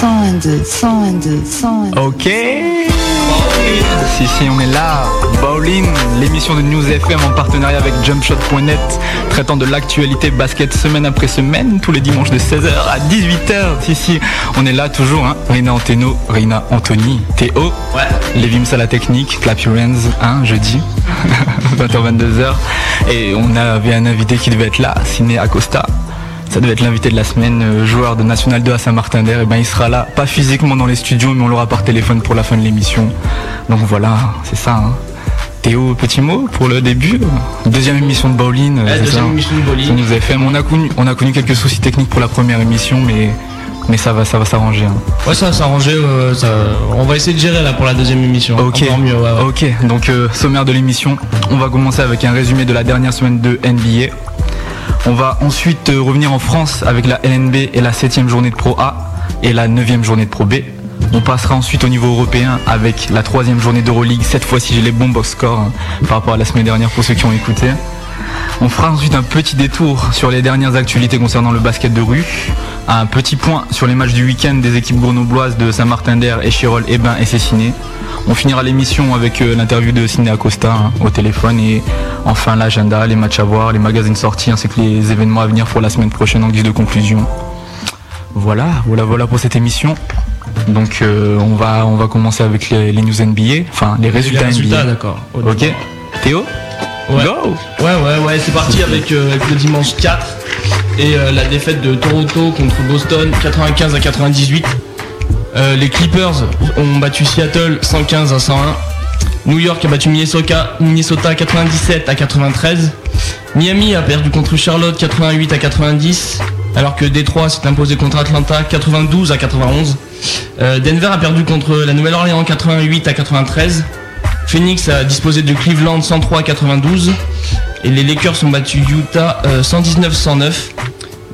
122, 122, 122. Ok. Si, si, on est là. Bowling, l'émission de News FM en partenariat avec jumpshot.net, traitant de l'actualité basket semaine après semaine, tous les dimanches de 16h à 18h. Si, si, on est là toujours. Hein. Rina Anteno, Rina Anthony, Théo. Ouais. Lévim à la technique, Clap Your Hands, hein, jeudi, 20h, 22h. Et on avait un invité qui devait être là, Ciné Acosta. Ça devait être l'invité de la semaine, euh, joueur de National 2 à Saint-Martin-d'Air. Et ben il sera là, pas physiquement dans les studios, mais on l'aura par téléphone pour la fin de l'émission. Donc voilà, c'est ça. hein. Théo, petit mot pour le début. Deuxième émission de Bowling. euh, deuxième ça. émission de bowling. Ça nous a fait. On a connu, on a connu quelques soucis techniques pour la première émission, mais mais ça va, ça va s'arranger. hein. Ouais, ça va s'arranger. euh, ça- On va essayer de gérer là pour la deuxième émission. Ok. Mieux, ouais, ouais. Ok. Donc euh, sommaire de l'émission. On va commencer avec un résumé de la dernière semaine de NBA. On va ensuite euh, revenir en France avec la LNB et la 7 journée de Pro A et la 9 journée de Pro B. On passera ensuite au niveau européen avec la troisième journée d'Euroleague. Cette fois-ci, j'ai les bons box scores hein, par rapport à la semaine dernière pour ceux qui ont écouté. On fera ensuite un petit détour sur les dernières actualités concernant le basket de rue. Un petit point sur les matchs du week-end des équipes grenobloises de Saint-Martin-d'Air, Échirol, Ebin et Cessiné. On finira l'émission avec euh, l'interview de Ciné Acosta hein, au téléphone et enfin l'agenda, les matchs à voir, les magazines sortis ainsi que les événements à venir pour la semaine prochaine en guise de conclusion. Voilà, voilà, voilà pour cette émission. Donc euh, on va on va commencer avec les, les news NBA, enfin les résultats, Les résultats, NBA. d'accord. Ok. Théo? Ouais. Go Ouais, ouais, ouais, c'est parti avec, euh, avec le dimanche 4 et euh, la défaite de Toronto contre Boston 95 à 98. Euh, les Clippers ont battu Seattle 115 à 101. New York a battu Minnesota, Minnesota 97 à 93. Miami a perdu contre Charlotte 88 à 90. Alors que Détroit s'est imposé contre Atlanta 92 à 91. Euh, Denver a perdu contre la Nouvelle-Orléans 88 à 93. Phoenix a disposé de Cleveland 103 à 92 et les Lakers ont battu Utah euh, 119-109.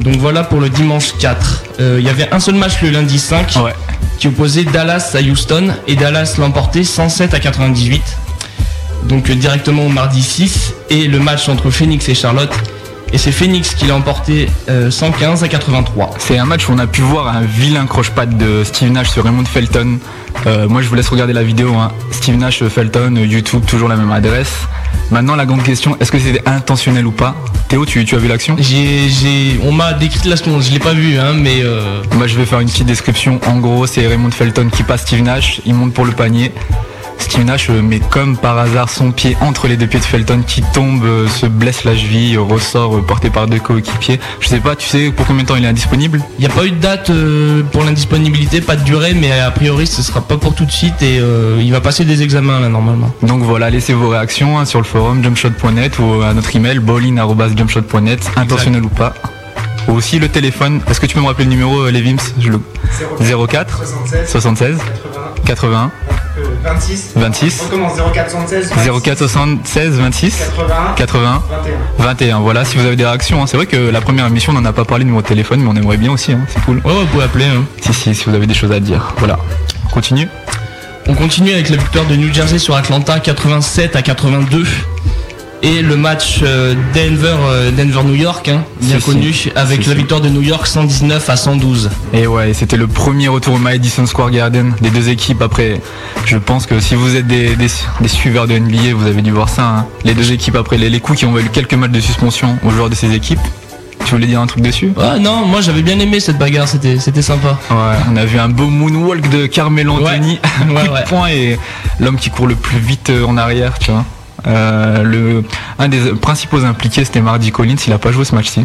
Donc voilà pour le dimanche 4. Euh, Il y avait un seul match le lundi 5 Ouais. qui opposait Dallas à Houston et Dallas l'a emporté 107 à 98. Donc euh, directement au mardi 6 et le match entre Phoenix et Charlotte et c'est Phoenix qui l'a emporté euh, 115 à 83. C'est un match où on a pu voir un vilain croche-patte de Steve Nash sur Raymond Felton. Euh, moi je vous laisse regarder la vidéo. hein. Steve Nash, Felton, euh, YouTube, toujours la même adresse. Maintenant la grande question, est-ce que c'était intentionnel ou pas? Théo, tu, tu as vu l'action? On m'a décrit la seconde, je l'ai pas vu hein, mais euh, Moi je vais faire une petite description. En gros c'est Raymond Felton qui passe Steve Nash, il monte pour le panier. Steve Nash met comme par hasard son pied entre les deux pieds de Felton qui tombe, euh, se blesse la cheville, euh, ressort euh, porté par deux coéquipiers. Je sais pas, tu sais pour combien de temps il est indisponible? Il n'y a pas eu de date pour l'indisponibilité, pas de durée, mais a priori ce sera pas pour tout de suite et euh, il va passer des examens là normalement. Donc voilà, laissez vos réactions hein, sur le forum jumpshot.net ou à notre email bowling.jumpshot.net, intentionnel ou pas. Ou aussi le téléphone. Est-ce que tu peux me rappeler le numéro, euh, les Vims? Je le... 04 76 81 26. 26 On commence 0476. 04 76 26 81. 80 21. 21. Voilà, si vous avez des réactions. hein. C'est vrai que la première émission, on n'en a pas parlé de numéro de téléphone, mais on aimerait bien aussi. hein. C'est cool. Ouais, ouais, vous pouvez appeler. hein. Si, si, si vous avez des choses à dire. Voilà. On continue. On continue avec la victoire de New Jersey sur Atlanta 87 à 82 et le match euh, Denver euh, Denver New York hein, bien connu si. avec la si. victoire de New York 119 à 112. Et ouais, c'était le premier retour au Madison Square Garden des deux équipes. Après, je pense que si vous êtes des, des- des suiveurs de NBA, vous avez dû voir ça. hein. Les deux équipes après les, les coups qui ont valu quelques matchs de suspension aux joueurs de ces équipes. Tu voulais dire un truc dessus? Ah non, moi j'avais bien aimé cette bagarre, c'était c'était sympa. Ouais, on a vu un beau moonwalk de Carmelo Anthony, Ouais, ouais. poing et l'homme qui court le plus vite euh, en arrière, tu vois. Euh, le, un des principaux impliqués, c'était Mardi Collins, il a pas joué ce match-ci.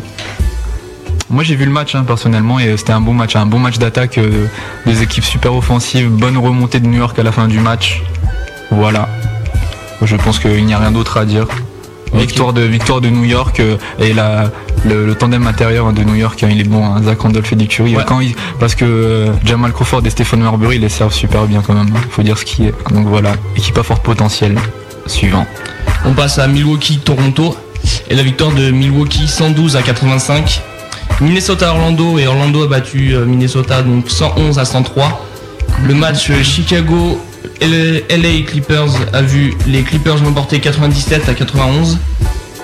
Moi j'ai vu le match hein, personnellement et c'était un bon match, un bon match d'attaque, euh, des équipes super offensives, bonne remontée de New York à la fin du match. Voilà. Je pense qu'il n'y a rien d'autre à dire. Victoire de victoire de New York euh, et la, le, le tandem intérieur de New York, hein, il est bon, hein, Zach Randolph et Dick Curry. Ouais. Quand il- parce que euh, Jamal Crawford et Stephen Marbury les servent super bien quand même. faut dire ce qui est. Donc voilà, équipe à fort potentiel. On passe à Milwaukee Toronto et la victoire de Milwaukee 112 à 85. Minnesota Orlando et Orlando a battu euh, Minnesota donc 111 à 103. Le match euh, Chicago LA Clippers a vu les Clippers l'emporter 97 à 91.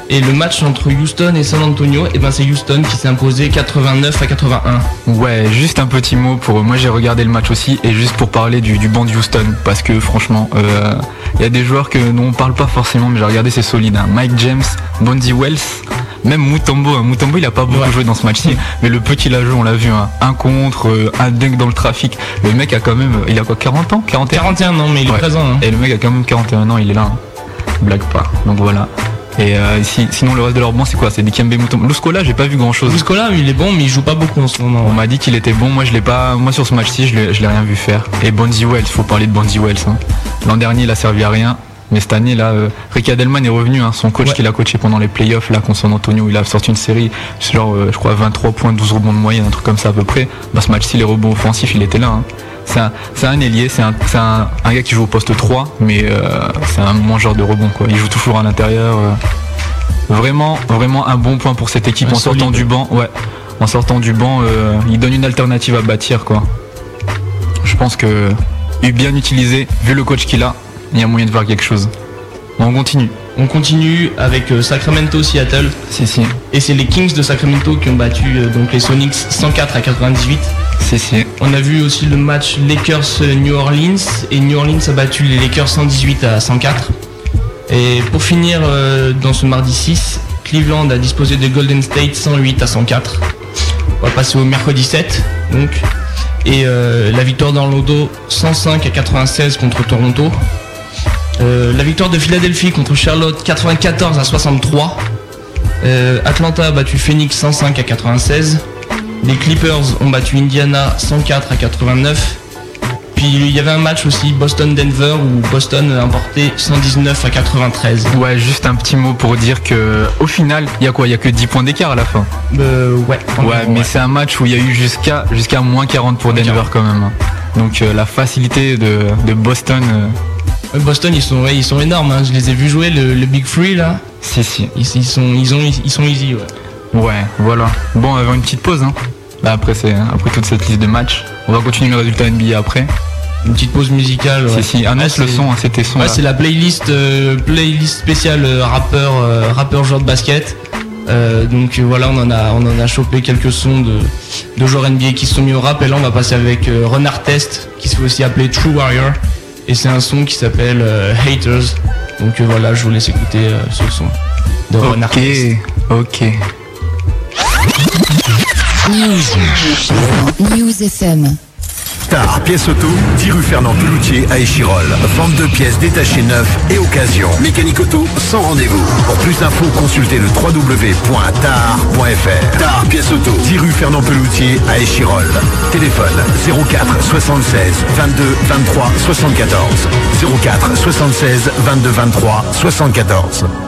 Et le match entre Houston et San Antonio, et ben c'est Houston qui s'est imposé 89 à 81. Ouais, juste un petit mot pour moi j'ai regardé le match aussi et juste pour parler du, du banc de Houston parce que franchement euh, il y a des joueurs que dont on parle pas forcément mais j'ai regardé c'est solide. hein. Mike James, Bondy Wells, même Mutombo. hein. Mutombo il a pas beaucoup Ouais. joué dans ce match-ci mais le peu qu'il a joué on l'a vu hein. un contre, euh, un dunk dans le trafic. Le mec a quand même il a quoi 40 ans? 41 41 ans, mais il est Ouais. présent. hein. Et le mec a quand même 41 ans il est là. Blague pas. Donc voilà. Et euh, si- sinon le reste de leur banc c'est quoi? C'est Dikembe Mutombo. Luscola j'ai pas vu grand chose. Jusqu'au-là, il est bon, mais il joue pas beaucoup en ce moment. On m'a dit qu'il était bon, moi je l'ai pas. Moi sur ce match-ci, je l'ai rien vu faire. Et Bonzi Wells, faut parler de Bonzi Wells. hein. L'an dernier, il a servi à rien. Mais cette année, là, euh, Ricky Adelman est revenu, hein, son coach Ouais. qui l'a coaché pendant les playoffs, là, contre San Antonio, il a sorti une série, genre, euh, je crois, 23 points, 12 rebonds de moyenne, un truc comme ça à peu près. Bah, ce match-ci, les rebonds offensifs, il était là. hein. C'est un, ailier, c'est un, c'est un, un gars qui joue au poste 3, mais euh, c'est un mangeur de rebonds, quoi. Il joue toujours à l'intérieur. euh. Vraiment, vraiment un bon point pour cette équipe en sortant solide. du banc. Ouais, en sortant du banc, euh, il donne une alternative à bâtir quoi. Je pense que bien utilisé, vu le coach qu'il a, il y a moyen de faire quelque chose. On continue. On continue avec euh, Sacramento Seattle. Si si, Et c'est les Kings de Sacramento qui ont battu euh, donc les Sonics 104 à 98. si si. On a vu aussi le match Lakers-New Orleans et New Orleans a battu les Lakers 118 à 104. Et pour finir euh, dans ce mardi 6, Cleveland a disposé de Golden State 108 à 104. On va passer au mercredi 7 donc. Et euh, la victoire d'Orlando 105 à 96 contre Toronto. Euh, la victoire de Philadelphie contre Charlotte 94 à 63. Euh, Atlanta a battu Phoenix 105 à 96. Les Clippers ont battu Indiana 104 à 89. Puis il y avait un match aussi Boston-Denver où Boston a emporté 119 à 93. Ouais, juste un petit mot pour dire que au final, il y a quoi? Il y a que 10 points d'écart à la fin. Euh, ouais. Ouais, mais c'est un match où il y a eu jusqu'à jusqu'à moins 40 pour Denver 40. quand même. Donc euh, la facilité de, de Boston, Boston ils sont, ouais, ils sont énormes. hein. Je les ai vus jouer le, le Big Free là. si si. Ils, ils sont, ils ont, ils sont easy. Ouais. Ouais, voilà. Bon, on va avoir une petite pause. Hein. Là, après, c'est après toute cette liste de matchs, on va continuer le résultat NBA après. Une petite pause musicale. ouais. Si si, annonce Ouais, le son, hein, c'était son. Ouais, c'est la playlist, euh, playlist spéciale euh, rappeur, euh, rappeur joueur de basket. Euh, donc euh, voilà, on en a, on en a chopé quelques sons de, de joueurs NBA qui se sont mis au rap. Et là, on va passer avec euh, Renard Test, qui se fait aussi appeler True Warrior. Et c'est un son qui s'appelle euh, Haters. Donc euh, voilà, je vous laisse écouter euh, ce son de Ok, ok. News. News FM. Star Pièce Auto, 10 rue Fernand Peloutier à Échirol. Vente de pièces détachées neuves et occasion. Mécanique auto, sans rendez-vous. Pour plus d'infos, consultez le www.tar.fr. Tar Pièce Auto, 10 rue Fernand Peloutier à Échirol. Téléphone 04 76 22 23 74. 04 76 22 23 74.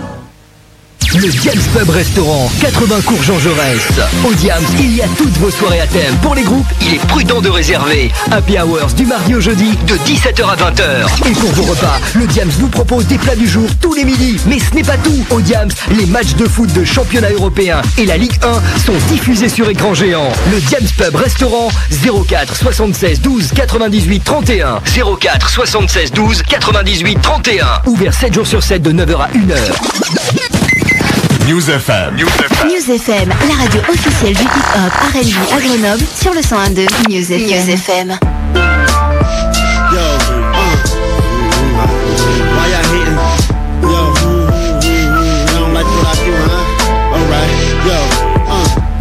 Le Diams Pub Restaurant, 80 cours Jean Jaurès. Au Diams, il y a toutes vos soirées à thème. Pour les groupes, il est prudent de réserver. Happy Hours du mardi au jeudi de 17h à 20h. Et pour vos repas, le Diams vous propose des plats du jour tous les midis. Mais ce n'est pas tout. Au Diams, les matchs de foot de championnat européen et la Ligue 1 sont diffusés sur écran géant. Le Diams Pub Restaurant, 04 76 12 98 31. 04 76 12 98 31. Ouvert 7 jours sur 7 de 9h à 1h. News FM. News FM, la radio officielle du hip-hop R&B à Grenoble sur le 101.2 News FM. News FM. Yo, uh, why y'all hating? Yo, you don't like what I do, huh? Alright, yo,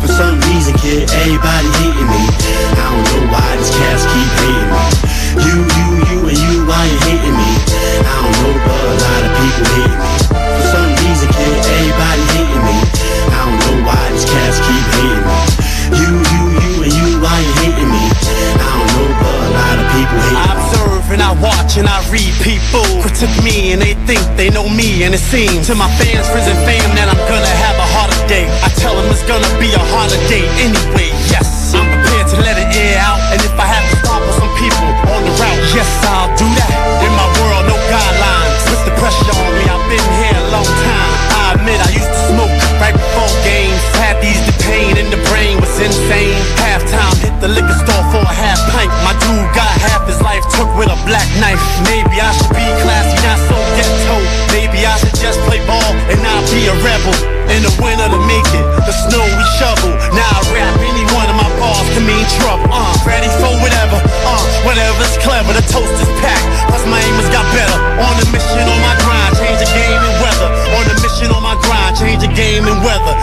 for some reason, kid, everybody hating me. I don't know why these cats keep hating me. You, you, you, and you, why you hating me? I don't know, but a lot of people hating me. Cats keep hating me. You, you, you, and you, why you hating me? I don't know, but a lot of people hate me. I observe and I watch and I read people critique me and they think they know me and it seems to my fans, friends and fam that I'm gonna have a harder day. I tell them it's gonna be a harder day anyway. Yes, dude got half his life took with a black knife. Maybe I should be classy, not so ghetto. Maybe I should just play ball and not be a rebel. In the winter to make it, the snow we shovel. Now I rap any one of my bars to mean trouble. Uh, ready for whatever, uh, whatever's clever. The toast is packed, plus my aim has got better. On a mission, on my grind, change the game and weather. On a mission, on my grind, change the game and weather.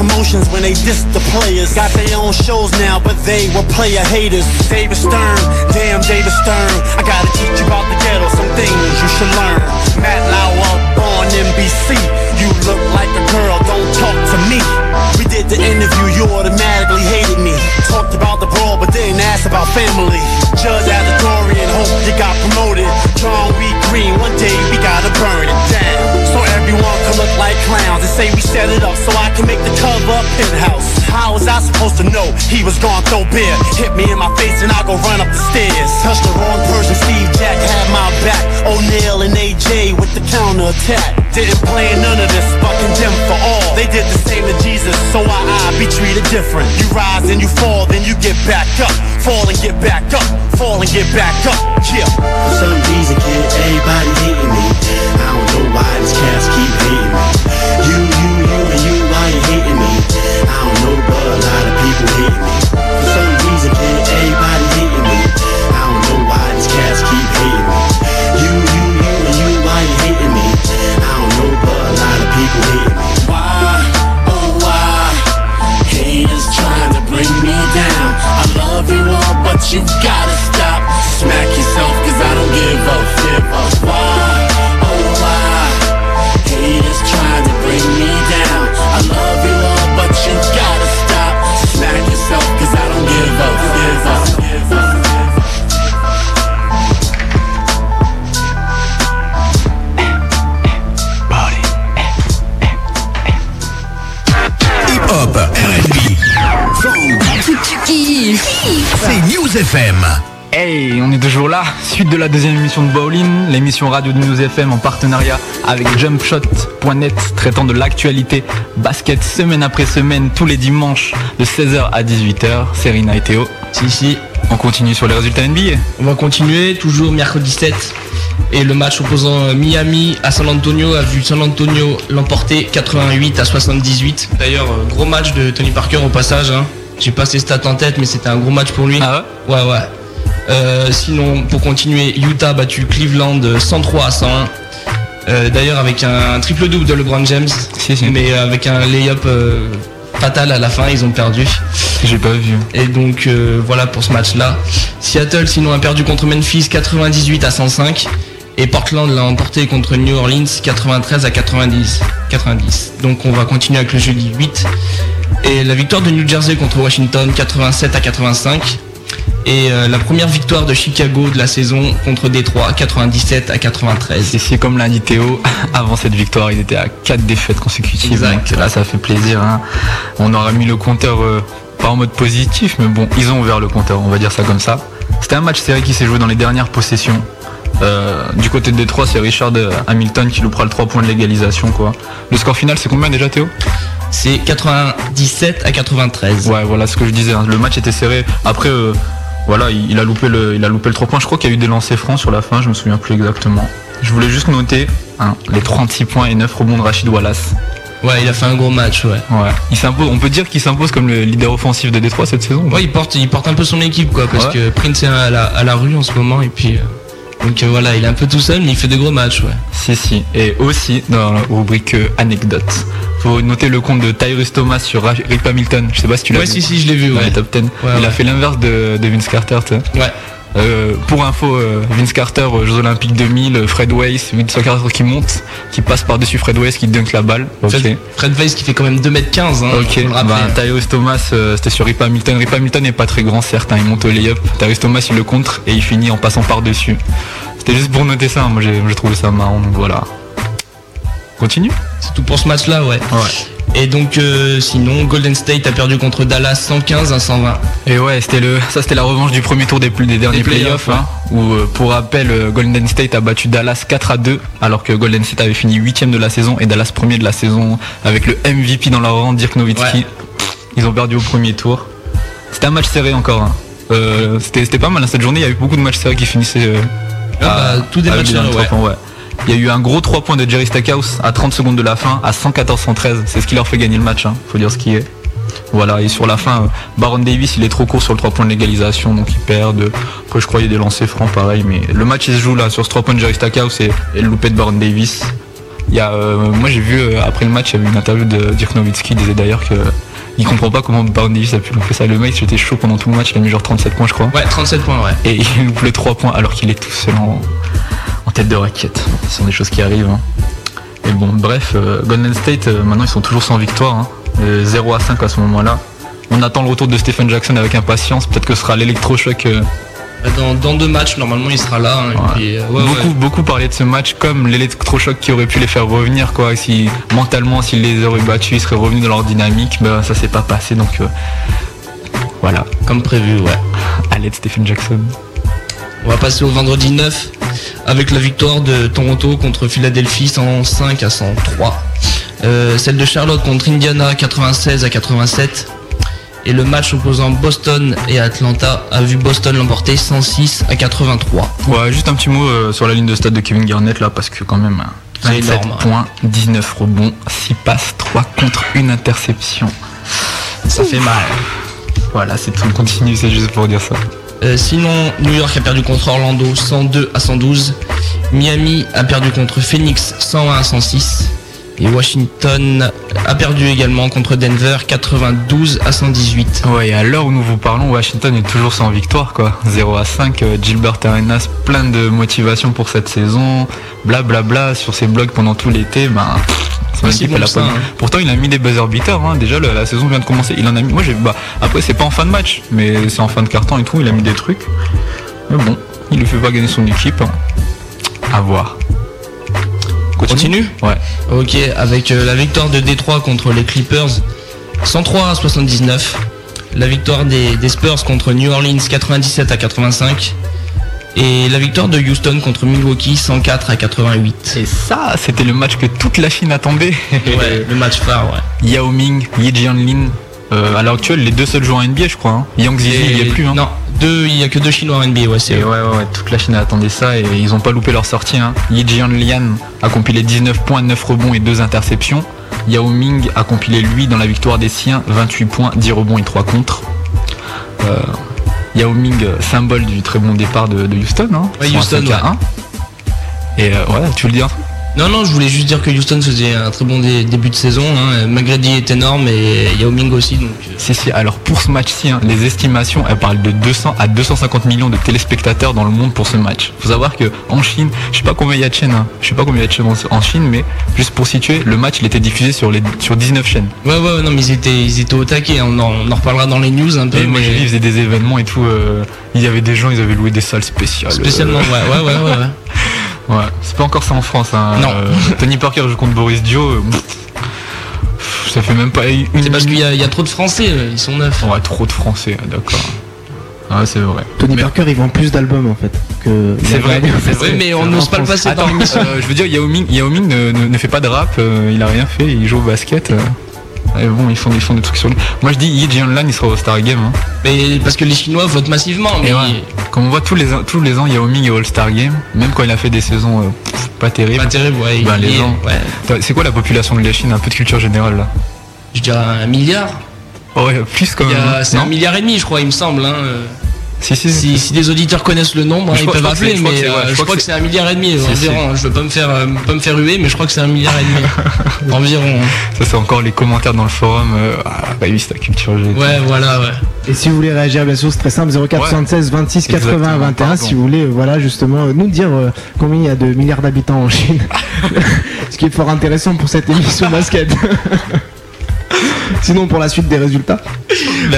Promotions when they diss the players. Got their own shows now, but they were player haters. David Stern, damn David Stern. I gotta teach you about the ghetto, some things you should learn. Matt Lauer on NBC. You look like a girl, don't talk to me. We did the interview, you automatically hated me. Talked about the brawl, but didn't ask about family. Judge Additorian, hope say we set it up so I can make the cover up penthouse. How was I supposed to know he was gonna throw beer? Hit me in my face and I go run up the stairs. Touch the wrong person, Steve Jack had my back. O'Neal and AJ with the counter attack. Didn't plan none of this, but condemned for all. They did the same to Jesus, so I, I be treated different. You rise and you fall, then you get back up. Fall and get back up. Fall and get back up. Yeah. For some reason, kid, everybody hating me. I don't know why these cats keep hating me. You, you, you, and you, why you hating me? I don't know, but a lot of people hating me. For some reason, everybody me. I don't know why these cats keep hating me. You, you, you, and you, why you hating me? I don't know, but a lot of people hating me. Why, oh why Haters trying to bring me down I love you all but you gotta News FM. Hey, on est toujours là. Suite de la deuxième émission de Bowling, l'émission radio de News FM en partenariat avec jumpshot.net traitant de l'actualité basket semaine après semaine tous les dimanches de 16h à 18h. C'est Rina et Théo. Si, si. On continue sur les résultats NBA. On va continuer, toujours mercredi 7. Et le match opposant euh, Miami à San Antonio a vu San Antonio l'emporter 88 à 78. D'ailleurs, euh, gros match de Tony Parker au passage. hein. J'ai pas ses stats en tête, mais c'était un gros match pour lui. Ah ouais Ouais, ouais. Euh, sinon, pour continuer, Utah a battu Cleveland euh, 103 à 101. Euh, D'ailleurs, avec un, un triple-double de LeBron James. Mais avec un lay-up euh, fatal à la fin, ils ont perdu. J'ai pas vu. Et donc euh, voilà pour ce match-là. Seattle sinon a perdu contre Memphis 98 à 105. Et Portland l'a emporté contre New Orleans 93 à 90. 90. Donc on va continuer avec le jeudi 8. Et la victoire de New Jersey contre Washington 87 à 85. Et euh, la première victoire de Chicago de la saison contre Détroit 97 à 93. Et c'est comme l'a dit Théo, avant cette victoire, ils étaient à 4 défaites consécutives. Exact. Donc là, ça fait plaisir. hein. On aurait mis le compteur, euh, pas en mode positif, mais bon, ils ont ouvert le compteur, on va dire ça comme ça. C'était un match serré qui s'est joué dans les dernières possessions. Euh, du côté de Détroit, c'est Richard Hamilton qui loupera le 3 points de l'égalisation. quoi. Le score final, c'est combien déjà, Théo? C'est 97 à 93. Ouais, voilà ce que je disais. hein. Le match était serré. Après, euh, voilà, il, il a loupé le, il a loupé le 3 points. Je crois qu'il y a eu des lancers francs sur la fin. Je me souviens plus exactement. Je voulais juste noter hein, les 36 points et 9 rebonds de Rachid Wallace. Ouais, il a fait un gros match, ouais. Ouais. Il s'impose. On peut dire qu'il s'impose comme le leader offensif de Détroit cette saison. Ouais, il porte, il porte un peu son équipe, quoi, parce Ouais. que Prince est à la, à la rue en ce moment, et puis. euh, donc euh, voilà, il est un peu tout seul, mais il fait de gros matchs, ouais. Si, si. Et aussi, dans la rubrique euh, anecdote, faut noter le compte de Tyrus Thomas sur Rip Hamilton. Je sais pas si tu l'as Ouais, vu. si, si, je l'ai vu, Dans ouais. les top 10. Ouais, il a ouais. fait l'inverse de, de Vince Carter, tu sais. Ouais. Euh, pour info, euh, Vince Carter, euh, Jeux Olympiques 2000, euh, Fred Weiss, Vince Carter qui monte, qui passe par-dessus Fred Weiss, qui dunk la balle. Fred, Fred Weiss qui fait quand même 2m15, hein, Ok, bah, Thomas, euh, c'était sur Rip Hamilton. Rip Hamilton n'est pas très grand, certes, hein, il monte au layup. Tyrus Thomas, il le contre et il finit en passant par-dessus. C'était juste pour noter ça, moi j'ai trouvé ça marrant, donc voilà. Continue C'est tout pour ce match-là, ouais. Et donc euh, sinon Golden State a perdu contre Dallas 115 à 120. Et ouais, c'était le, ça c'était la revanche du premier tour des, des derniers playoffs, playoffs, hein, où euh, pour rappel euh, Golden State a battu Dallas 4 à 2, alors que Golden State avait fini 8 de la saison et Dallas premier de la saison avec le MVP dans leur rang, Dirk Nowitzki. Ouais. Ils ont perdu au premier tour. C'était un match serré encore. hein. Euh, c'était, pas mal hein, cette journée. Il y a eu beaucoup de matchs serrés qui finissaient. Ah bah, tous des matchs serrés, ouais. Il y a eu un gros 3 points de Jerry Stackhouse à 30 secondes de la fin, à 114-113. C'est ce qui leur fait gagner le match, hein. faut dire ce qui est. Voilà, et sur la fin, euh, Baron Davis, il est trop court sur le 3 points de l'égalisation, donc il perd. Après, je croyais des lancers francs, pareil, mais le match, il se joue là, sur ce 3 points de Jerry Stackhouse et, et le loupé de Baron Davis. Il y a, euh, moi, j'ai vu, euh, après le match, il y avait une interview de Dirk Nowitzki, il disait d'ailleurs que il comprend pas comment Baron Davis a pu louper ça. Le mec, c'était chaud pendant tout le match, il a mis genre 37 points, je crois. Ouais, 37 points, ouais. Et il loupe le 3 points alors qu'il est tout seul en, en tête de raquette. Ce sont des choses qui arrivent. hein. Et bon, bref, euh, Golden State, euh, maintenant ils sont toujours sans victoire. hein. Euh, 0 à 5 à ce moment-là. On attend le retour de Stephen Jackson avec impatience. Peut-être que ce sera l'électrochoc. Dans, dans deux matchs, normalement, il sera là. hein, et Ouais. puis, ouais, beaucoup, ouais. beaucoup parlé de ce match comme l'électrochoc qui aurait pu les faire revenir. Quoi. Si mentalement, s'ils les auraient battus, ils seraient revenus dans leur dynamique. Ben, ça s'est pas passé. Donc voilà. Comme prévu, ouais. À l'aide Stephen Jackson. On va passer au vendredi 9 avec la victoire de Toronto contre Philadelphie 105 à 103. Euh, celle de Charlotte contre Indiana 96 à 87. Et le match opposant Boston et Atlanta a vu Boston l'emporter 106 à 83. Ouais, juste un petit mot euh, sur la ligne de stade de Kevin Garnett là, parce que quand même, hein, C'est 27 énorme, hein. points, 19 rebonds, 6 passes, 3 contre une interception. Ça fait mal. Voilà, c'est tout. On continue, c'est juste pour dire ça. Euh, sinon, New York a perdu contre Orlando 102 à 112. Miami a perdu contre Phoenix 101 à 106. Et Washington a perdu également contre Denver 92 à 118. Ouais, et à l'heure où nous vous parlons, Washington est toujours sans victoire, quoi. 0 à 5, euh, Gilbert Arenas, plein de motivation pour cette saison, blablabla sur ses blogs pendant tout l'été, ben. son Pas si équipe, bon elle a que ça, pas mis- hein. Pourtant, il a mis des buzzer beaters, hein. déjà la, la saison vient de commencer. Il en a mis, moi j'ai, bah, après c'est pas en fin de match, mais c'est en fin de carton et tout, il a mis des trucs. Mais bon, il ne fait pas gagner son équipe. hein. À voir. Continue Ouais. Ok, avec euh, la victoire de Détroit contre les Clippers 103 à 79. La victoire des, des Spurs contre New Orleans 97 à 85. Et la victoire de Houston contre Milwaukee 104 à 88. Et ça, c'était le match que toute la Chine attendait. Ouais, le match phare, ouais. Yao Ming, Yi Jianlin. Euh, à l'heure actuelle, les deux seuls joueurs en NBA, je crois. Hein. Yang Zizi, il y a plus. Hein. Non, deux, il y a que deux Chinois en NBA, ouais, c'est ouais, ouais, ouais, toute la Chine attendait ça et ils ont pas loupé leur sortie. Hein. Yi Jianlian a compilé 19 points, 9 rebonds et 2 interceptions. Yao Ming a compilé lui dans la victoire des siens 28 points, 10 rebonds et 3 contre. Euh, Yao Ming, euh, symbole du très bon départ de, de Houston. Hein, Ouais, Houston, 5 à ouais. 1. Et euh, voilà, tu veux le dire Non, non, je voulais juste dire que Houston faisait un très bon dé- début de saison. Hein. McGrady est énorme et Yao Ming aussi. Donc, euh, Si, si, alors pour ce match-ci, hein, les estimations, elles parlent de 200 à 250 millions de téléspectateurs dans le monde pour ce match. Faut savoir que en Chine, je sais pas combien il y a de chaînes, hein, je sais pas combien il y a de chaînes en, Chine, mais juste pour situer, le match il était diffusé sur, les, sur 19 chaînes. Ouais, ouais, non, mais ils étaient, ils étaient au taquet. On en, on en reparlera dans les news un peu. Et moi mais- j'ai vu, ils faisaient des événements et tout, euh, il y avait des gens, ils avaient loué des salles spéciales. Spécialement, ouais, ouais, ouais, ouais. ouais. Ouais, c'est pas encore ça en France. Hein. Non. Euh, Tony Parker joue contre Boris Dio. euh, ça fait même pas une C'est parce qu'il y, a- il y a trop de Français, euh, ils sont neufs. Ouais, trop de français, d'accord. Ah, c'est vrai. Tony Parker, il vend plus d'albums en fait. que C'est vrai, C'est vrai, mais on n'ose pas le passer Attends, euh, je veux dire, Yao Ming, Yao Ming ne, ne- ne fait pas de rap, euh, il a rien fait, il joue au basket. Et bon, ils font, ils font des trucs sur lui. Moi je dis, Yi Jianlan, il sera au Star Game. hein. Mais parce que les Chinois votent massivement. Mais Et ouais, comme on voit tous les, ans- tous les ans, Yao Ming est au All-Star Game, même quand il a fait des saisons euh, pas terribles. pas terrible, ouais. Ben, il les ouais. C'est quoi la population de la Chine Un peu de culture générale là? Je dirais un milliard. Ouais, plus quand Il y même. a- hein, C'est un milliard et demi, je crois, il me semble. hein, euh. Si, si, Si, si des auditeurs connaissent le nombre, hein, je ils crois- peuvent appeler, c'est- je crois mais que je crois que c'est un milliard et demi Si, environ. Je veux pas me faire, euh, pas me faire huer, mais je crois que c'est un milliard et demi. environ. hein. Ça c'est encore les commentaires dans le forum. euh, ah, bah oui, c'est la culture G. Ouais, voilà, ouais. Et si vous voulez réagir, bien sûr, c'est très simple 04 76 26 80 Exactement, 21. pardon. Si vous voulez, euh, voilà, justement, nous dire euh, combien il y a de milliards d'habitants en Chine. Ce qui est fort intéressant pour cette émission basket. Sinon, pour la suite des résultats.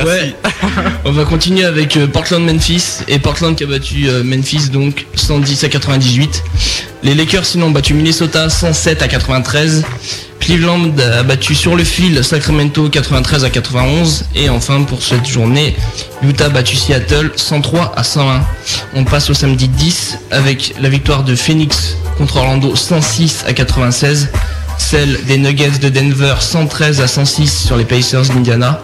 Ouais. On va continuer avec euh, Portland-Memphis et Portland qui a battu euh, Memphis donc 110 à 98. Les Lakers sinon ont battu Minnesota 107 à 93. Cleveland a battu sur le fil Sacramento 93 à 91 et enfin pour cette journée, Utah a battu Seattle 103 à 101. On passe au samedi 10 avec la victoire de Phoenix contre Orlando 106 à 96, celle des Nuggets de Denver 113 à 106 sur les Pacers d'Indiana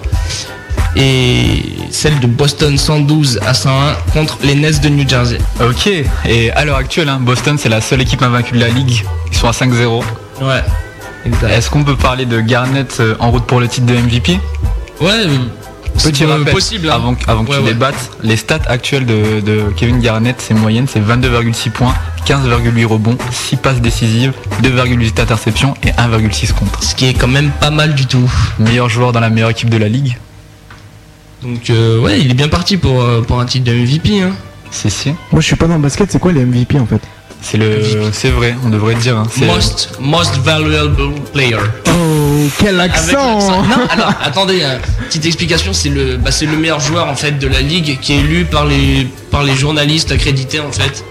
et celle de Boston 112 à 101 contre les Nets de New Jersey. Ok, et à l'heure actuelle, hein, Boston c'est la seule équipe invaincue de la ligue. Ils sont à 5-0. Ouais. Est-ce qu'on peut parler de Garnett euh, en route pour le titre de MVP Ouais, Petit c'est rappel, possible. hein. avant, que- avant que Ouais, tu ouais. débattes, les stats actuelles de, de Kevin Garnett, c'est moyenne, c'est 22,6 points, 15,8 rebonds, 6 passes décisives, 2,8 interceptions et 1,6 contre. Ce qui est quand même pas mal du tout. Meilleur joueur dans la meilleure équipe de la ligue Donc euh, ouais, il est bien parti pour, euh, pour un titre de MVP. Hein. C'est si. Moi je suis pas dans le basket, c'est quoi les MVP en fait? C'est le, c'est vrai, on devrait le dire. hein, c'est- Most, most valuable player. Oh, quel accent. Non, alors attendez, hein, petite explication, c'est le, bah, c'est le meilleur joueur en fait de la ligue qui est élu par les, par les journalistes accrédités en fait.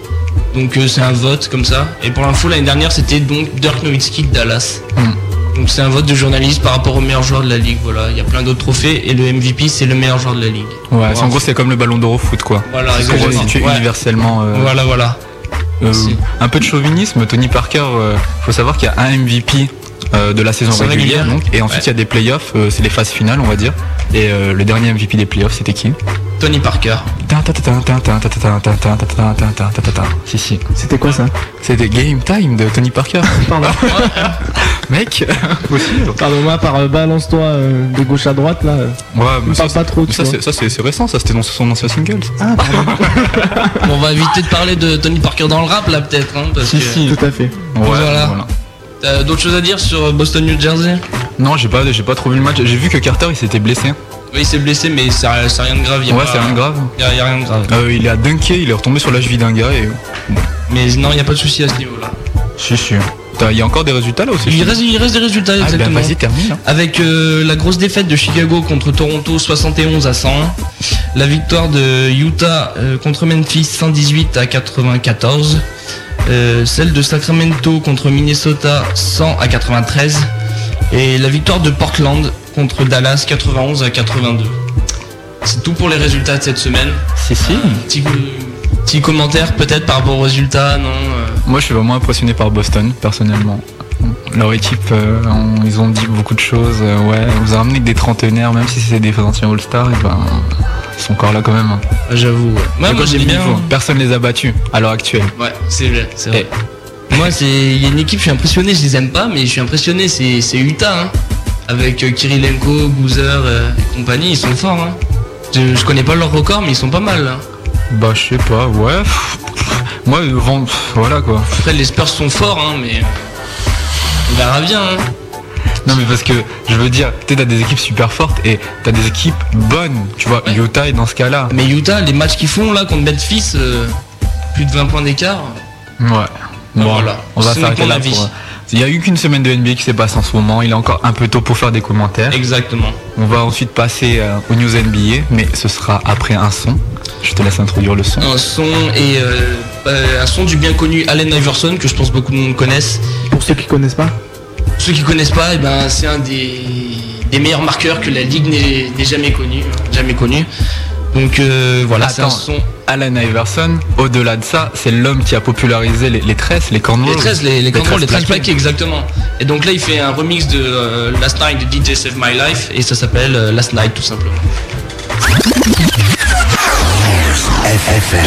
Donc euh, c'est un vote comme ça. Et pour l'info l'année dernière c'était donc Dirk Nowitzki de Dallas. Hmm. Donc c'est un vote de journalistes par rapport au meilleur joueur de la ligue. Voilà, il y a plein d'autres trophées et le MVP c'est le meilleur joueur de la ligue. Ouais, c'est- en gros c'est comme le ballon d'or au foot quoi. Voilà, c'est ce que j'ai exactement. situé Ouais. universellement. euh, Voilà, voilà. Euh, un peu de chauvinisme, Tony Parker, euh, faut savoir qu'il y a un MVP de la saison régulière, régulière. donc, et ensuite Ouais. il y a des playoffs, euh, c'est les phases finales on va dire. Et euh, le dernier MVP des playoffs c'était qui Tony Parker. Si si. C'était quoi ça C'était Game Time de Tony Parker. Pardon. Mec, possible. Pardon, moi par euh, balance-toi euh, de gauche à droite là. euh, Ouais, mais ça, pas trop. tu ça, c'est- ça, c'est c'est récent, ça c'était dans son ancien single. Ah, pardon. Bon, on va éviter de parler de Tony Parker dans le rap là peut-être. Hein, Si, que- si. Tout à fait. Ouais, Voilà. T'as d'autres choses à dire sur Boston New Jersey? Non, j'ai pas, j'ai pas trouvé le match. J'ai vu que Carter il s'était blessé. Oui, il s'est blessé, mais c'est c'est rien de grave. y a Ouais, c'est rien de grave. Y a, y a rien de grave. Euh, il a dunké, il est retombé sur la cheville d'un gars et. Mais non, il y a pas de souci à ce niveau-là. Si, si. Il y a encore des résultats là aussi Il reste, il reste des résultats Ah, exactement. ben, vas-y, termine. hein. Avec euh, la grosse défaite de Chicago contre Toronto 71 à 101, la victoire de Utah euh, contre Memphis 118 à 94, euh, celle de Sacramento contre Minnesota 100 à 93 et la victoire de Portland contre Dallas 91 à 82. C'est tout pour les résultats de cette semaine. Si, si. Petit, petit commentaire peut-être par rapport aux résultats, non euh, Moi, je suis vraiment impressionné par Boston, personnellement. Leur équipe, euh, on- ils ont dit beaucoup de choses. euh, ouais, on vous a ramené des trentenaires, même si c'est des anciens All-Stars, et ben, ils sont encore là quand même. hein. J'avoue. Ouais, moi quand j'aime j'ai bien. niveau, Personne les a battus à l'heure actuelle. Ouais, c'est vrai, c'est vrai. Moi, c'est il y a une équipe, je suis impressionné, je les aime pas, mais je suis impressionné, c'est c'est Utah, hein. Avec euh, Kirilenko, Boozer euh, et compagnie, ils sont forts, hein. Je, je connais pas leur record, mais ils sont pas mal, là. Bah, je sais pas, ouais. Moi, euh, vend- pff, voilà quoi. Après, les Spurs sont forts, hein, mais euh, on verra bien, hein. Non, mais parce que je veux dire, tu t'as des équipes super fortes et t'as des équipes bonnes. Tu vois, Utah est dans ce cas-là. Mais Utah, les matchs qu'ils font là contre Memphis, euh, plus de 20 points d'écart. Ouais. Bon, voilà. on va s'arrêter là avis. pour. euh, Il y a eu qu'une semaine de NBA qui s'est passée en ce moment. Il est encore un peu tôt pour faire des commentaires. Exactement. On va ensuite passer euh, aux news NBA, mais ce sera après un son. Je te laisse introduire le son. Un son et euh, euh, un son du bien connu Allen Iverson que je pense beaucoup de monde connaissent. Pour ceux qui connaissent pas. Ceux qui connaissent pas, eh ben, c'est un des, des meilleurs marqueurs que la ligue n'ait jamais connu, jamais connu. Donc euh, voilà, c'est un son. Allen Iverson, au-delà de ça, c'est l'homme qui a popularisé les, les tresses, les cornrows. Les 13, les, les, contrôles, les 13 plaqués. plaqués, exactement. Et donc là, il fait un remix de euh, Last Night de DJ Save My Life et ça s'appelle euh, Last Night tout simplement. FFM.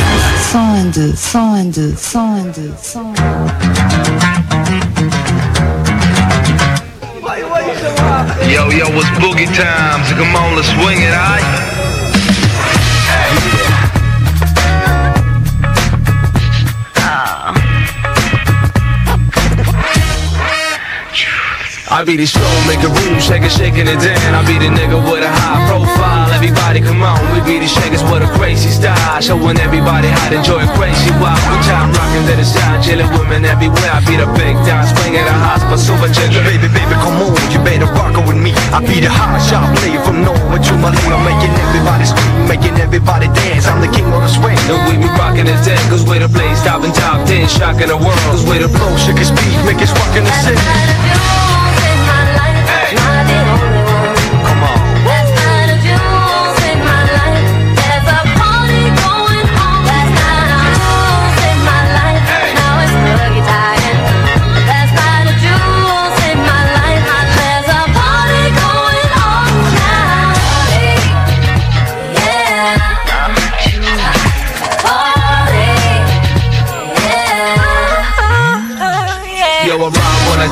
101.2, 101.2, 101.2, 101.2. Yo, yo, it's boogie time, so come on, let's swing it, alright? I be the show, make a room, shake it, shaking it down. I be the nigga with a high profile. Everybody come on, we be the shakers with a crazy style. Showing everybody how to enjoy a crazy wild. We time rocking to the side, chilling women everywhere. I be the big down, swing at a hospital, super ginger. Baby, baby, come on, you better rock it with me. I be the hot shot player from Norway to Malay. I'm making everybody scream, making everybody dance. I'm the king of the swing. And we be rocking the ten, cause we're the place, topping top ten, shocking the world. Cause we're the Flow, shake speed, make it rock in the city.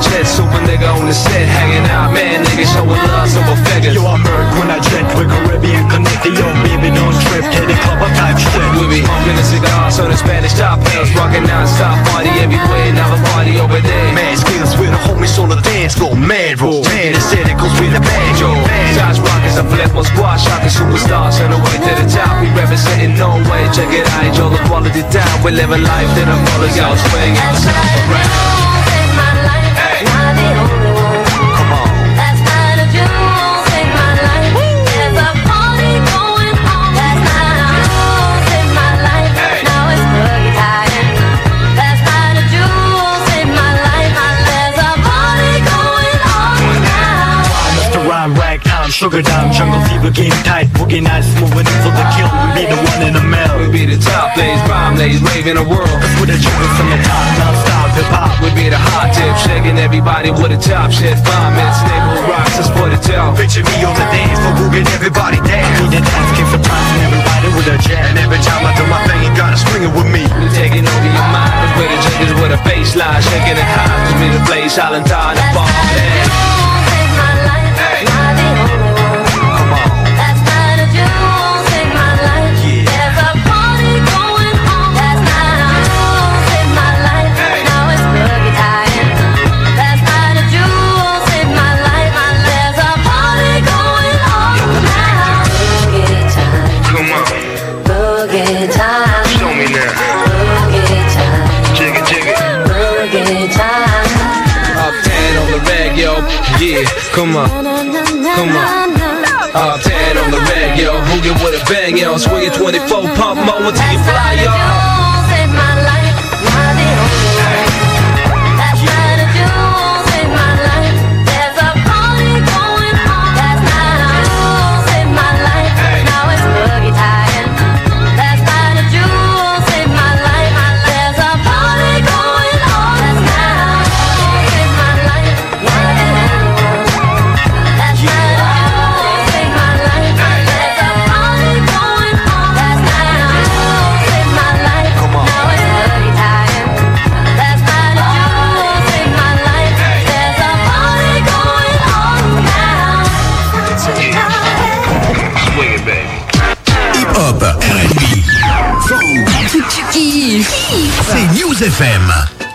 Jet, super nigga on the set, hanging out, man, nigga showing love, silver figures. Yo, I murk when I jet with Caribbean connected. Yo, baby, don't trip, hit the club, I type shit. We be smoking a cigar, so the Spanish top pills, rocking non-stop party everywhere, now the party over there. Mad skills with the homies on the dance floor. Mad roll, man, aestheticals with the banjo. Josh Rockets, I flip on squad, shocking superstars on the way to the top. We representing no way, check it out, enjoy the quality down, We living life, then I'm falling out, swinging. Mr. sugar dime, jungle fever, game tight, boogie nights, moving for the kill. We be the one in the middle. We be the top days, rhyme days, raving the world. With the juggle from the top, non-stop hip hop. We be the hot tip, shaking everybody with a top shit. Five minutes, neighborhood rocks, that's for the tell. Picture me on the dance floor, moving everybody down. Need a dance kick for time, and everybody with a jam. And every time I do my thing, you gotta swing it with me. We taking over your mind, and with the jiggers with a baseline, shaking it high. Cause we the place, silent time, the ball, man. Come on. Come on. Up 10 on the reg, yo. Hoogie with a bang, yo. Swinging 24 pump mo until you fly, yo.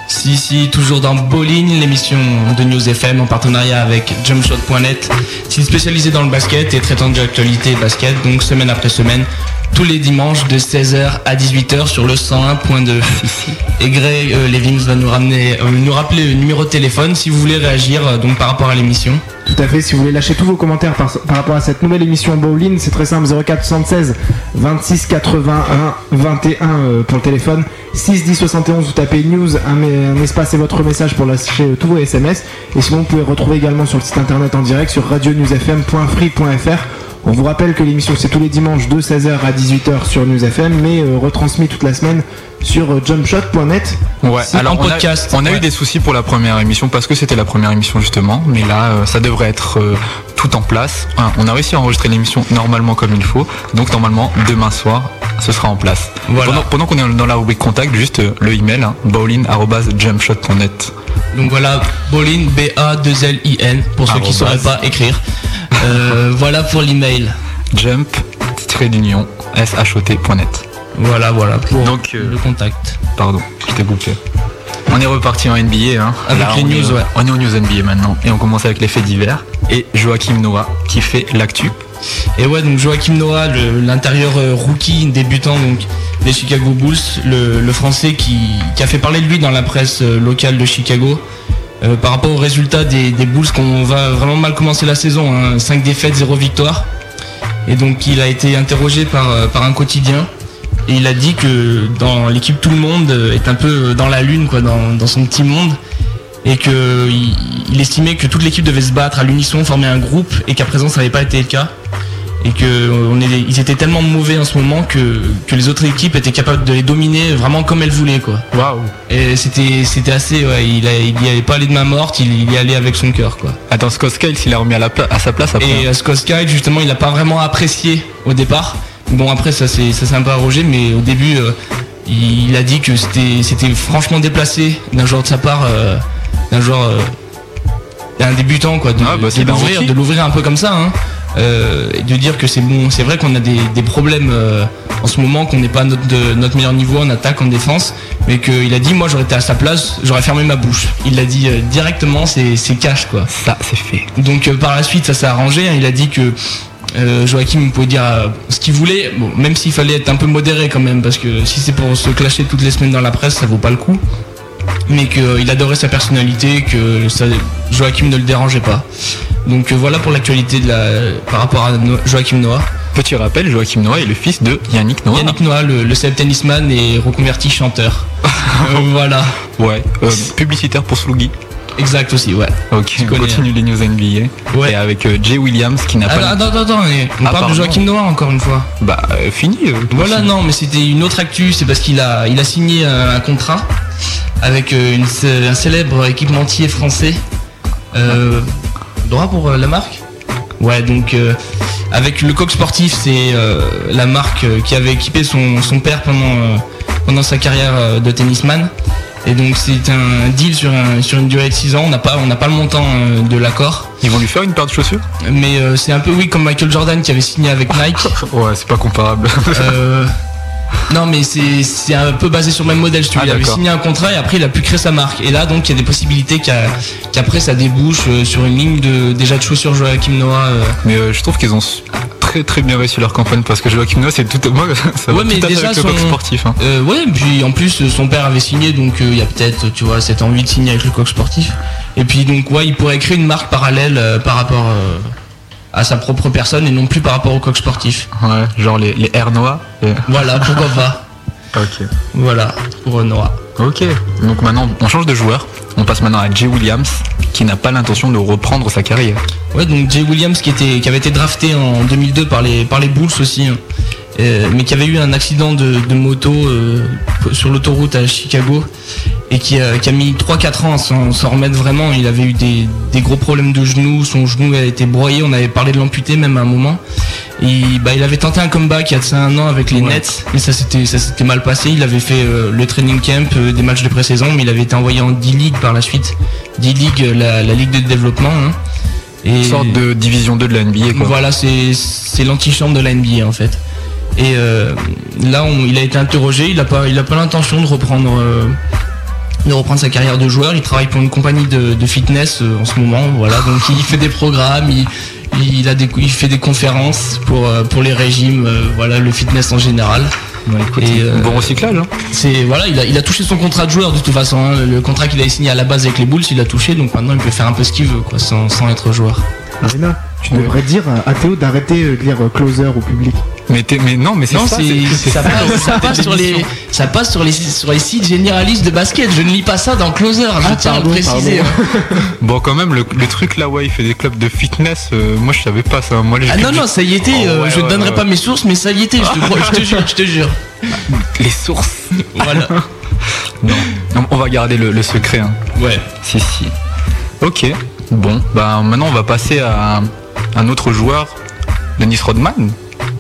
Si, si, toujours dans Bowling, l'émission de News FM en partenariat avec Jumpshot.net, site spécialisé dans le basket et traitant de l'actualité basket, donc semaine après semaine, tous les dimanches de 16h à 18h sur le 101.2. Et Greg euh, va nous ramener, euh, nous rappeler le numéro de téléphone si vous voulez réagir euh, donc par rapport à l'émission. Tout à fait, si vous voulez lâcher tous vos commentaires par, rapport à cette nouvelle émission Bowling, c'est très simple 04 76 26 81 21 euh, pour le téléphone, 6 10 71 vous tapez news, un, un espace et votre message pour lâcher euh, tous vos SMS. Et sinon vous pouvez retrouver également sur le site internet en direct sur radionewsfm.free.fr. On vous rappelle que l'émission c'est tous les dimanches de 16h à 18h sur News FM, mais euh, retransmis toute la semaine sur euh, jumpshot.net. Ouais, alors en on a- podcast. on a, Ouais. eu des soucis pour la première émission parce que c'était la première émission justement, mais là euh, ça devrait être euh, tout en place. On a réussi à enregistrer l'émission normalement comme il faut, donc normalement demain soir ce sera en place. Voilà. Pendant, pendant qu'on est dans la rubrique contact, juste euh, le email hein, bowling@jumpshot.net. Donc voilà, Bolin, B-A-2-L-I-N, pour ceux qui ne sauraient pas écrire. Euh, voilà pour l'email. Jump, trait d'union, shot.net. Voilà, voilà, pour Donc, euh, le contact. Pardon, je t'ai coupé. On est reparti en NBA. Hein. Avec les on news, est, ouais. On est aux news NBA maintenant. Et on commence avec les faits divers. Et Joachim Noah qui fait l'actu. Et ouais, donc Joachim Noah, l'intérieur euh, rookie débutant donc des Chicago Bulls, le, le français qui, qui a fait parler de lui dans la presse euh, locale de Chicago. euh, par rapport aux résultats des, des Bulls qu'on va vraiment mal commencer la saison, 5 défaites, 0 victoire. Et donc il a été interrogé par, euh, par un quotidien et il a dit que dans l'équipe tout le monde est un peu dans la lune, quoi, dans, dans son petit monde. Et que il, estimait que toute l'équipe devait se battre à l'unisson, former un groupe, et qu'à présent ça n'avait pas été le cas. Et que euh, on est, ils étaient tellement mauvais en ce moment que, que les autres équipes étaient capables de les dominer vraiment comme elles voulaient quoi. Waouh Et c'était c'était assez ouais, il, a, il y allait pas aller de main morte, il, il y allait avec son cœur quoi. Attends, Scott Skiles, il a remis à, la pla- à sa place après. Et euh, Scott Sky, justement, il n'a pas vraiment apprécié au départ. Bon, après, ça s'est ça s'est un peu arrogé, mais au début, euh, il a dit que c'était c'était franchement déplacé d'un joueur de sa part, euh, d'un joueur, euh, d'un débutant quoi, de, Ah, bah, de c'est l'ouvrir, rookie. de l'ouvrir un peu comme ça, hein. Et de dire que c'est bon, c'est vrai qu'on a des, des problèmes en ce moment, qu'on n'est pas à notre, de notre meilleur niveau en attaque, en défense, mais qu'il a dit moi j'aurais été à sa place, j'aurais fermé ma bouche. Il l'a dit directement, c'est c'est cash quoi. Ça, c'est fait. Donc par la suite, ça s'est arrangé. hein. Il a dit que euh, Joachim pouvait dire euh, ce qu'il voulait, bon, même s'il fallait être un peu modéré quand même, parce que si c'est pour se clasher toutes les semaines dans la presse, ça vaut pas le coup. Mais qu'il adorait sa personnalité, que ça, Joachim ne le dérangeait pas. Donc euh, voilà pour l'actualité de la, par rapport à No- Joachim Noah. Petit rappel, Joachim Noah est le fils de Yannick Noah. Yannick Noah, le, le célèbre tennisman, est reconverti chanteur. Euh, voilà. Ouais, euh, publicitaire pour Slugi. Exact aussi, ouais. Ok, on continue les news NBA. Ouais. Et avec euh, Jay Williams qui n'a pas. attends, attends, attends, mais on Ah, parle de. Joachim Noah encore une fois. Bah, euh, fini. euh, Voilà, non, mais c'était une autre actu, c'est parce qu'il a, il a signé un, contrat avec une un célèbre équipementier français. Euh, droit pour la marque? Ouais, donc euh, avec le coq sportif, c'est la marque qui avait équipé son, son père pendant, pendant sa carrière euh, de tennisman. Et donc c'est un deal sur, un- sur une durée de 6 ans, on n'a pas, on pas le montant euh, de l'accord. Ils vont lui faire une paire de chaussures? Mais euh, c'est un peu oui comme Michael Jordan qui avait signé avec Nike. Ouais, c'est pas comparable. Euh, non mais c'est un peu basé sur le même modèle si tu. Ah, il avait signé un contrat et après il a pu créer sa marque et là donc il y a des possibilités qu'après ça débouche sur une ligne de déjà de chaussures Joachim Noah euh. Mais je trouve qu'ils ont très très bien réussi leur campagne parce que Joachim Noah c'est tout. Moi, ça va Ouais, mais tout déjà avec le coq sportif. hein. Euh, ouais puis en plus euh, son père avait signé donc euh, il y a peut-être tu vois cette envie de signer avec le coq sportif et puis donc ouais il pourrait créer une marque parallèle euh, par rapport à sa propre personne et non plus par rapport au coq sportif Ouais, genre les, les Noah. et- voilà pourquoi pas Ok. voilà pour Noah Ok. Donc maintenant, on change de joueur. On passe maintenant à Jay Williams qui n'a pas l'intention de reprendre sa carrière. Ouais, donc Jay Williams qui, avait été drafté en 2002 par les, par les Bulls aussi, hein. Euh, mais qui avait eu un accident de, de moto euh, sur l'autoroute à Chicago et qui a, qui a mis 3-4 ans à s'en remettre vraiment. Il avait eu des, des gros problèmes de genoux, son genou a été broyé, on avait parlé de l'amputer même à un moment. Et bah, il avait tenté un comeback il y a un an avec les Nets, mais ça s'était ça s'était mal passé. Il avait fait euh, le training camp, des matchs de pré-saison, mais il avait été envoyé en D-League par la suite. D-League, la, la ligue de développement. hein. Et Une sorte de division 2 de la NBA quoi. voilà, c'est l'antichambre de la NBA en fait. Et euh, là, on- il a été interrogé. Il a pas, il a pas l'intention de reprendre, euh, de reprendre sa carrière de joueur. Il travaille pour une compagnie de, de fitness euh, en ce moment. Voilà, donc il fait des programmes, il, il a des, il fait des conférences pour euh, pour les régimes. euh, voilà, le fitness en général. Et, bon recyclage. Hein. C'est voilà, il a, il a touché son contrat de joueur de toute façon. hein. Le contrat qu'il avait signé à la base avec les Bulls, il a touché. Donc maintenant, il peut faire un peu ce qu'il veut, quoi, sans, sans être joueur. Marina, tu devrais dire à Théo d'arrêter euh, de lire euh, Closer au public. Mais, non, mais c'est ça. ça, passe, ça cette passe sur les, émission. ça passe sur les, sur les sites généralistes de basket. Je ne lis pas ça dans Closer, je tiens à le préciser. Bon, quand même, le, le truc là, ouais, il fait des clubs de fitness. euh, moi, je savais pas ça. Moi, les Ah non, non, ça y était, Oh, euh, ouais, je ne ouais, donnerai ouais. pas mes sources, mais ça y était, je te, crois- je te jure, je te jure. Les sources. Voilà. Non, Non, on va garder le, le secret. Hein. Ouais. Si, si. Ok. Bon, bah maintenant, on va passer à un autre joueur, Dennis Rodman.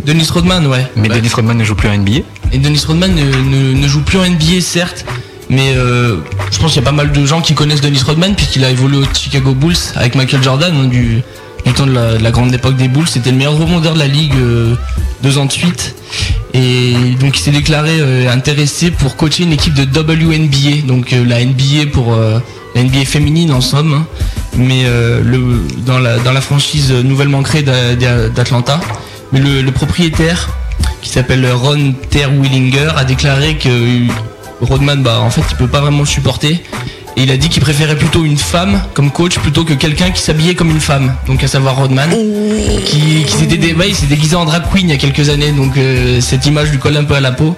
Dennis Rodman, ouais. Mais Dennis Rodman ne joue plus à NBA. Et Dennis Rodman ne, ne- ne joue plus en NBA, certes, mais euh, je pense qu'il y a pas mal de gens qui connaissent Dennis Rodman, puisqu'il a évolué aux Chicago Bulls avec Michael Jordan, hein, du, du temps de la, de la grande époque des Bulls. C'était le meilleur rebondeur de la ligue euh, deux ans de suite. Et donc il s'est déclaré euh, intéressé pour coacher une équipe de WNBA, donc la NBA pour la NBA féminine en somme, hein. Mais euh, dans, la, franchise nouvellement créée d'A- d'A- d'Atlanta. Mais le, propriétaire, qui s'appelle Ron Terwillinger, a déclaré que euh, Rodman, bah, en fait, il peut pas vraiment le supporter. Et il a dit qu'il préférait plutôt une femme comme coach plutôt que quelqu'un qui s'habillait comme une femme. Donc à savoir Rodman, qui, qui s'était déguisé en drag queen il y a quelques années. Donc euh, cette image lui colle un peu à la peau.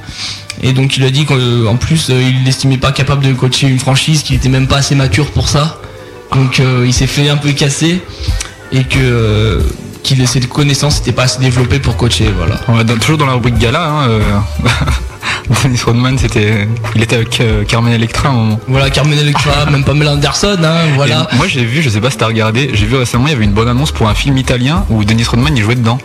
Et donc il a dit qu'en plus euh, il l'estimait pas capable de coacher une franchise, qu'il était même pas assez mature pour ça. Donc euh, il s'est fait un peu casser et que euh, qu'il ses connaissances n'étaient pas assez développées pour coacher. Voilà. On va dans- toujours dans la rubrique gala. Hein, euh, Dennis Rodman, c'était, il était avec euh, Carmen Electra à un moment. Voilà, Carmen Electra, même Pamela Anderson, hein, voilà. Et moi, j'ai vu, je sais pas si t'as regardé, j'ai vu récemment, il y avait une bonne annonce pour un film italien où Dennis Rodman il jouait dedans.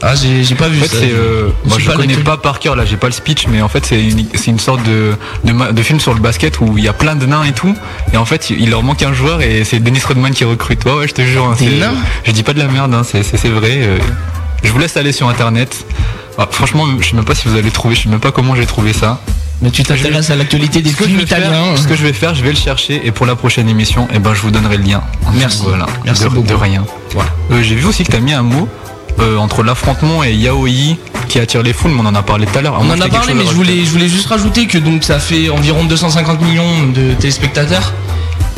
Ah, j'ai j'ai pas vu En fait, ça. c'est, euh, Je moi je pas connais pas par cœur là, j'ai pas le speech, mais en fait c'est une, c'est une sorte de, de, film sur le basket où il y a plein de nains et tout, et en fait il leur manque un joueur et c'est Dennis Rodman qui recrute. Ouais, ouais, je te jure. hein, nains Je dis pas de la merde, hein, c'est, vrai. euh, je vous laisse aller sur internet. Ah, franchement, je sais même pas si vous allez trouver, je sais même pas comment j'ai trouvé ça. Mais tu t'intéresses à l'actualité des films faire, italiens. ce que je vais faire, je vais le chercher et pour la prochaine émission, eh ben, je vous donnerai le lien. Merci. Voilà. Merci de, beaucoup. de rien. Euh, J'ai vu aussi que tu as mis un mot euh, entre l'affrontement et Yaoi qui attire les foules, mais on en a parlé tout à l'heure. On en a parlé, mais je voulais, je voulais juste rajouter que donc ça fait environ 250 millions de téléspectateurs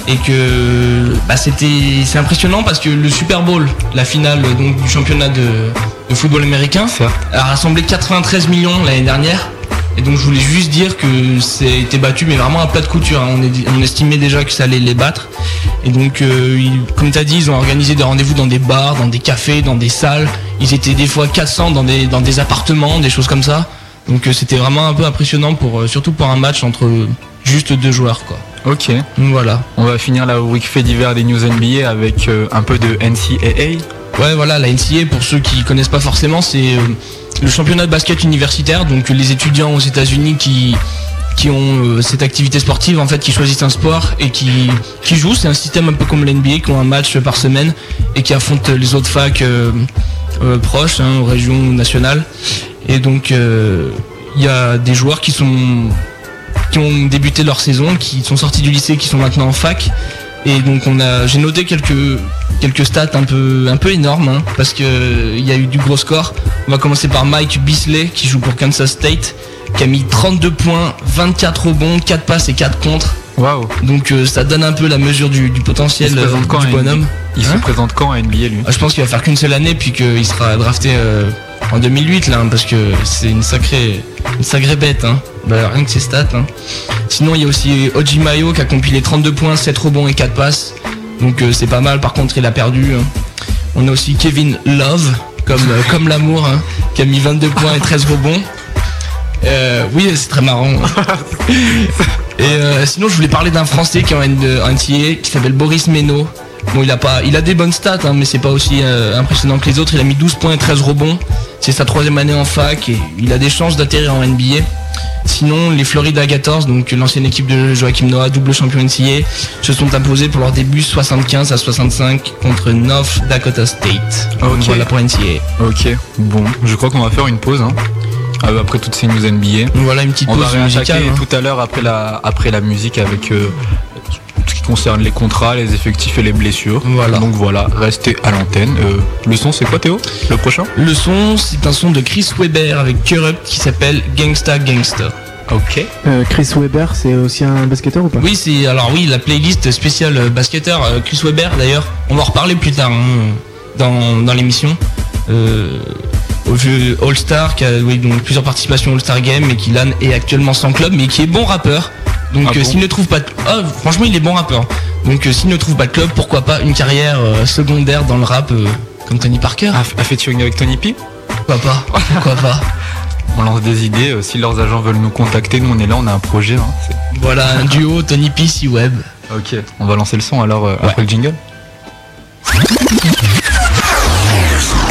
et que bah, c'était c'est impressionnant parce que le Super Bowl, la finale donc du championnat de, de football américain, a rassemblé 93 millions l'année dernière. Et donc je voulais juste dire que c'était battu mais vraiment à plat de couture. hein. On, est- on estimait déjà que ça allait les battre. Et donc euh, ils- comme tu as dit, ils ont organisé des rendez-vous dans des bars, dans des cafés, dans des salles. Ils étaient des fois 400 dans des, dans des appartements, des choses comme ça. Donc euh, c'était vraiment un peu impressionnant pour euh, surtout pour un match entre juste deux joueurs quoi. Ok. Voilà. On va finir la rubrique fait divers des news NBA avec un peu de NCAA. Ouais, voilà, la NCA, pour ceux qui connaissent pas forcément, c'est le championnat de basket universitaire. Donc les étudiants aux États-Unis qui ont euh, cette activité sportive, en fait, qui choisissent un sport et qui jouent. C'est un système un peu comme l'NBA, qui ont un match par semaine et qui affrontent les autres facs euh, euh, proches, hein, aux régions nationales. Et donc il y a des joueurs qui qui ont débuté leur saison, qui sont sortis du lycée, qui sont maintenant en fac. Et donc on a, j'ai noté quelques quelques stats un peu un peu énormes hein, parce que il y a eu du gros score. On va commencer par Mike Bisley qui joue pour Kansas State, qui a mis 32 points, 24 rebonds, 4 passes et 4 contre. Waouh. Donc euh, ça donne un peu la mesure du, du potentiel euh, du bonhomme. Il se Hein? présente quand à NBA lui? Ah, je pense qu'il va faire qu'une seule année puis qu'il sera drafté euh, en 2008 là hein, parce que c'est une sacrée une sacrée bête hein. Bah, rien que ses stats hein. Sinon il y a aussi Oji Mayo qui a compilé 32 points, 7 rebonds et 4 passes. Donc euh, c'est pas mal par contre il a perdu. On a aussi Kevin Love comme euh, comme l'amour qui a mis 22 points et 13 rebonds. Euh, oui, c'est très marrant. Et euh, sinon, je voulais parler d'un Français qui est en N- en NCAA qui s'appelle Boris Meno. Bon, il a pas, il a des bonnes stats, hein, mais c'est pas aussi euh, impressionnant que les autres. Il a mis 12 points et 13 rebonds. C'est sa troisième année en fac et il a des chances d'atterrir en NBA. Sinon, les Florida Gators, donc l'ancienne équipe de Joachim Noah, double champion NCAA, se sont imposés pour leur début 75 à 65 contre North Dakota State. Donc, Ok. Voilà pour NCAA. Ok, bon, je crois qu'on va faire une pause. Hein. Euh, après toutes ces news NBA. Voilà une petite On pause va musicale. hein. tout à l'heure après la, après la musique avec euh, ce qui concerne les contrats, les effectifs et les blessures. Voilà. Donc voilà, restez à l'antenne. Euh, le son c'est quoi Théo? Le prochain? Le son, c'est un son de Chris Weber avec Corrupt qui s'appelle Gangsta Gangsta. Ok. Euh, Chris Weber, c'est aussi un basketteur ou pas? Oui, c'est alors oui, la playlist spéciale euh, basketteur euh, Chris Weber d'ailleurs. On va en reparler plus tard hein, dans, dans l'émission. Euh, au jeu All Star qui a oui, donc plusieurs participations All Star Game et qui là est actuellement sans club mais qui est bon rappeur. Donc Ah euh, bon s'il ne trouve pas de... Ah, franchement, il est bon rappeur. Donc euh, s'il ne trouve pas de club, pourquoi pas une carrière euh, secondaire dans le rap comme Tony Parker? A, a featuring avec Tony P? Pourquoi pas? Pourquoi pas? On lance des idées. si leurs agents veulent nous contacter, nous on est là, on a un projet. hein, Voilà un duo Tony P si web. ok, on va lancer le son alors après le jingle.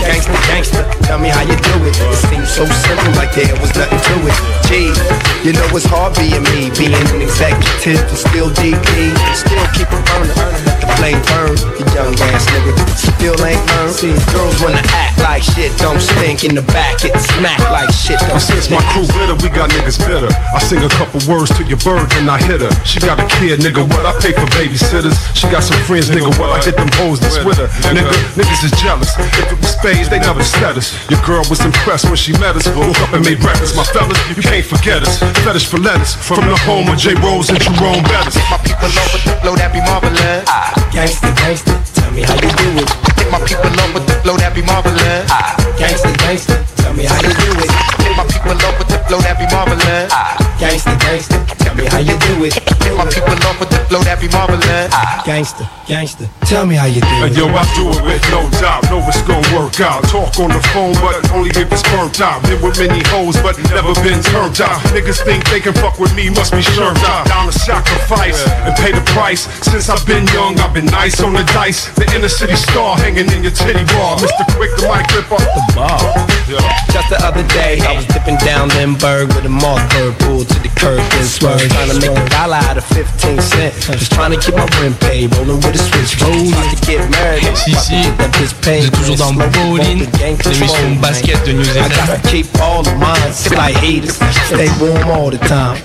gangsta, gangsta, tell me how you do it. It seems so simple, like there was nothing to it. Gee, you know it's hard being me, being an executive and still DP, still keep a burner, let the flame burn. You young ass nigga, still ain't learned. See, girls wanna act like shit, don't stink in the back, get smacked like shit, don't since my crew glitter, we got niggas bitter. I sing a couple words to your bird and I hit her. She got a kid, nigga, what? I pay for babysitters. She got some friends, nigga, what? I hit them hoes that's with her. Nigga, niggas is jealous. If it was spades, they never said us. Your girl was impressed when she met us. Woke up and made breakfast. My fellas, you can't forget us. Fetish for letters From the home of J. Rose and Jerome Bettis. My people love with the flow that be marvelous. Ah, gangsta, gangsta, tell me how you do it. Hit my people love with the flow that be marvelous. Ah, gangsta, gangsta, tell me how you do it. Hit my people love with the flow that be marvelous. Ah, gangsta, gangsta, tell me how you do it. My people love with the flow that be marvelous. Gangsta, gangsta, tell me how you do And it. yo, I do it with no doubt, know it's gonna work out. Talk on the phone, but only if it's burnt out. Been with many hoes, but never been turned out. Niggas think they can fuck with me, must be shirked out. Down to sacrifice and pay the price. Since I've been young, I've been nice on the dice. The inner city star hanging in your titty bar. Mr. Quick, the mic clip off the bar. Yeah. Just the other day, I was dipping down Lindbergh with a Mossberg pulled to the curb and swerve. Trying to make a dollar out of 15 cents. Just trying to keep my rent paid, rolling with a switch. About oh, to get married. Si, si, vous êtes toujours dans Bowling, l'émission basket de News I gotta keep all the minds like haters. Stay warm all the time.